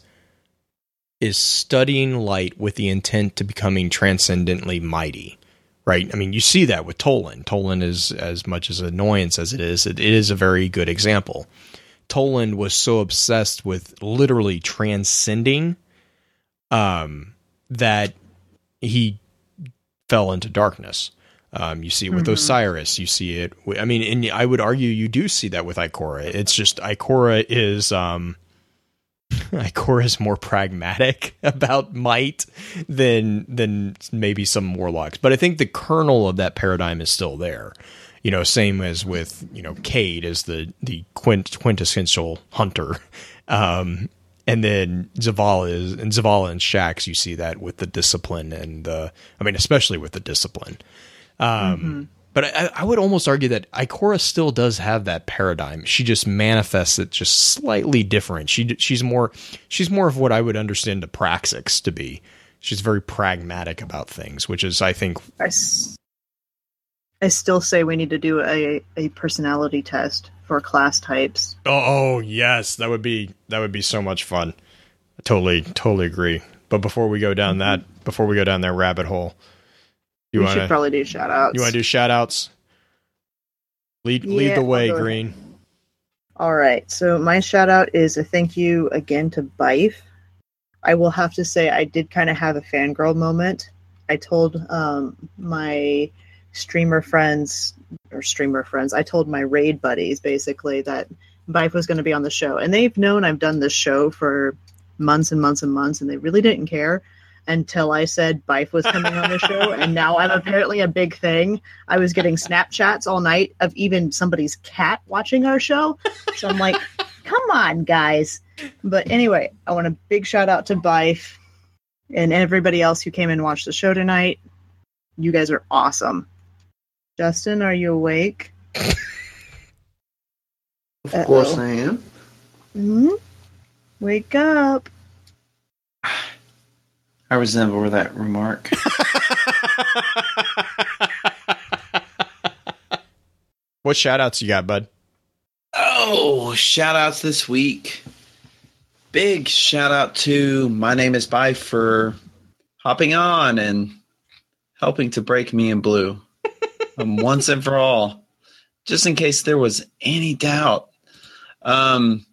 is studying light with the intent to becoming transcendently mighty right? I mean, you see that with Toland. Toland is as much as annoyance as it is, it, is a very good example. Toland was so obsessed with literally transcending um, that he fell into darkness. Um, you see it with Mhm. Osiris. You see it. I mean, and I would argue you do see that with Ikora. It's just Ikora is um, [laughs] Ikora is more pragmatic [laughs] about might than than maybe some warlocks. But I think the kernel of that paradigm is still there. You know, same as with you know Cayde as the the quint, quintessential hunter, [laughs] um, and then Zavala is and Zavala and Shaxx. You see that with the discipline and the I mean, especially with the discipline. Um, But I, I would almost argue that Ikora still does have that paradigm. She just manifests it just slightly different. She she's more she's more of what I would understand the praxis to be. She's very pragmatic about things, which is I think I, s- I still say we need to do a, a personality test for class types. oh, oh yes, that would be that would be so much fun. I totally totally agree. But before we go down that before we go down that rabbit hole, you want should to probably do shout outs. you want to do shout outs? Lead lead the way. Green. All right. So my shout out is a thank you again to Byf. I will have to say I did kind of have a fangirl moment. I told um, my streamer friends or streamer friends, I told my raid buddies basically that Byf was going to be on the show, and they've known I've done this show for months and months and months, and they really didn't care until I said Byf was coming on the [laughs] show, and now I'm apparently a big thing. I was getting Snapchats all night of even somebody's cat watching our show. So I'm like, [laughs] Come on, guys. But anyway, I want a big shout out to Byf and everybody else who came and watched the show tonight. You guys are awesome. Justin, are you awake? Of course I am. hmm Wake up. I resemble that remark. [laughs] what shout outs you got, bud? Oh, shout outs this week. Big shout out to my name is Byf for hopping on and helping to break me in blue once and for all, just in case there was any doubt. Um,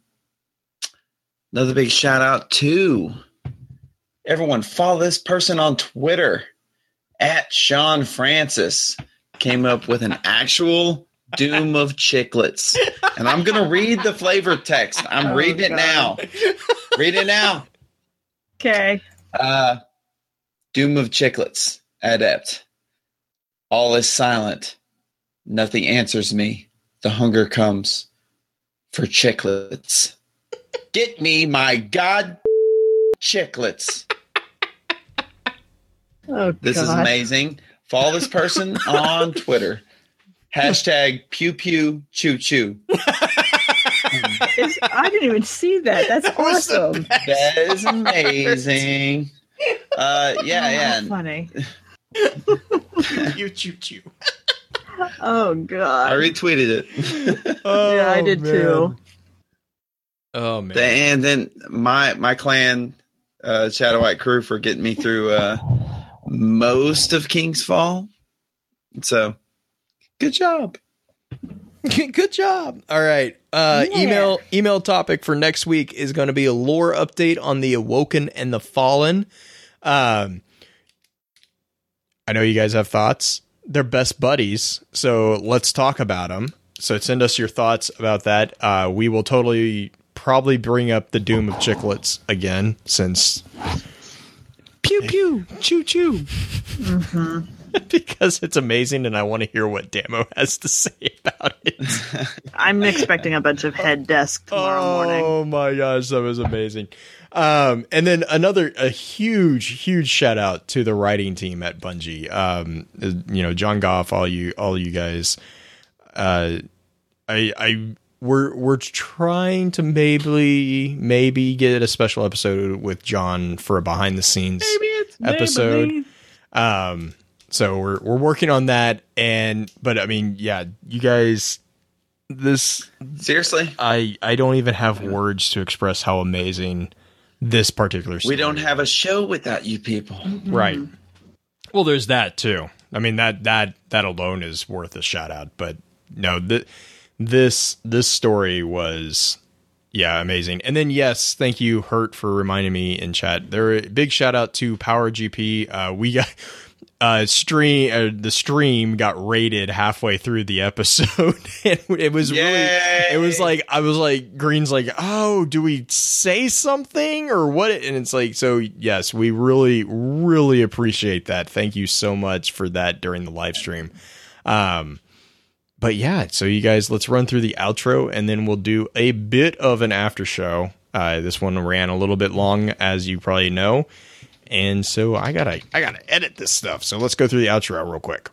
another big shout out to everyone. Follow this person on Twitter at Sean Francis. Came up with an actual doom of chiclets. And I'm going to read the flavor text. I'm Oh, reading it God. now. Read it now. Okay. Uh, doom of chiclets. Adept. All is silent. Nothing answers me. The hunger comes for chiclets. Get me my god chiclets. [laughs] Oh, This is amazing. Follow this person on Twitter. Hashtag pew pew choo choo. I didn't even see that. [laughs] That's the awesome. [laughs] That is amazing. Uh, yeah, yeah. Oh, and funny. [laughs] you choo choo. Oh god. I retweeted it. [laughs] oh, yeah, I did too. Oh man. and then my my clan, uh, Shadow White crew, for getting me through uh, most of King's Fall. So, good job. Good job. All right. Uh, Yeah. Email email topic for next week is going to be a lore update on the Awoken and the Fallen. Um, I know you guys have thoughts. They're best buddies, so let's talk about them. So send us your thoughts about that. Uh, we will totally probably bring up the Doom of Chicklets again, since pew pew choo choo. [laughs] because it's amazing and I want to hear what Damo has to say about it. [laughs] I'm expecting a bunch of head desk tomorrow morning. Oh my gosh, that was amazing. Um, and then another a huge, huge shout out to the writing team at Bungie. Um, you know, Jon Goff, all you, all you guys. Uh, I, I, we're we're trying to maybe maybe get a special episode with Jon for a behind the scenes episode. Um, so we're we're working on that, and but I mean, yeah, you guys, this Seriously, I I don't even have words to express how amazing this particular. Story we don't have a show without you people. right. Well, there's that too. I mean that that that alone is worth a shout out. But no, th- this this story was yeah amazing. And then yes, thank you Hurt for reminding me in chat. There big shout out to Power GP. Uh, we got uh stream uh, the stream got rated halfway through the episode. [laughs] And it was really it was like i was like green's like oh do we say something or what? And it's like so yes we really really appreciate that. Thank you so much for that during the live stream. Um but yeah so you guys let's run through the outro and then we'll do a bit of an after show. Uh this one ran a little bit long as you probably know and so I gotta I gotta edit this stuff. So let's go through the outro real quick.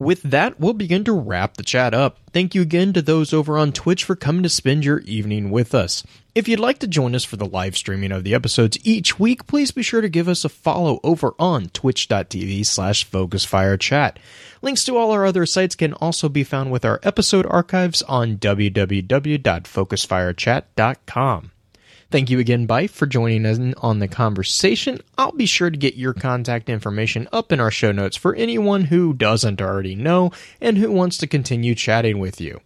With that, we'll begin to wrap the chat up. Thank you again to those over on Twitch for coming to spend your evening with us. If you'd like to join us for the live streaming of the episodes each week, please be sure to give us a follow over on twitch.tv slash focusfirechat. Links to all our other sites can also be found with our episode archives on www.focusfirechat.com. Thank you again, Byf, for joining us on the conversation. I'll be sure to get your contact information up in our show notes for anyone who doesn't already know and who wants to continue chatting with you.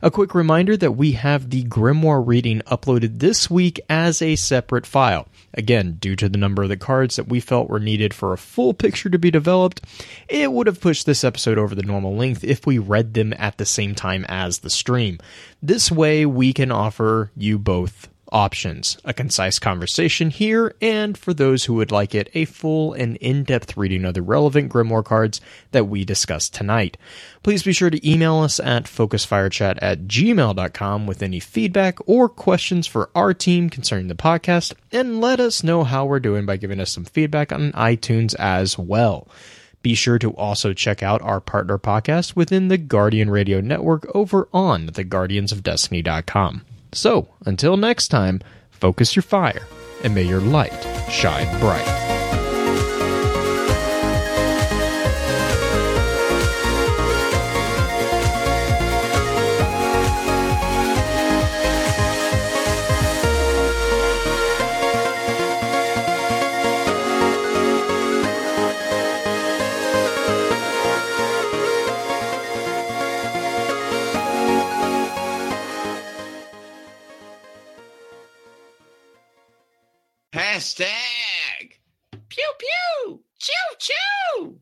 A quick reminder that we have the Grimoire reading uploaded this week as a separate file. Again, due to the number of the cards that we felt were needed for a full picture to be developed, it would have pushed this episode over the normal length if we read them at the same time as the stream. This way, we can offer you both options a concise conversation here, and for those who would like it, a full and in depth reading of the relevant Grimoire cards that we discussed tonight. Please be sure to email us at focusfirechat at gmail.com with any feedback or questions for our team concerning the podcast, and let us know how we're doing by giving us some feedback on iTunes as well. Be sure to also check out our partner podcast within the Guardian Radio Network over on theguardiansofdestiny.com. So, until next time, focus your fire and may your light shine bright. Hashtag pew pew choo choo.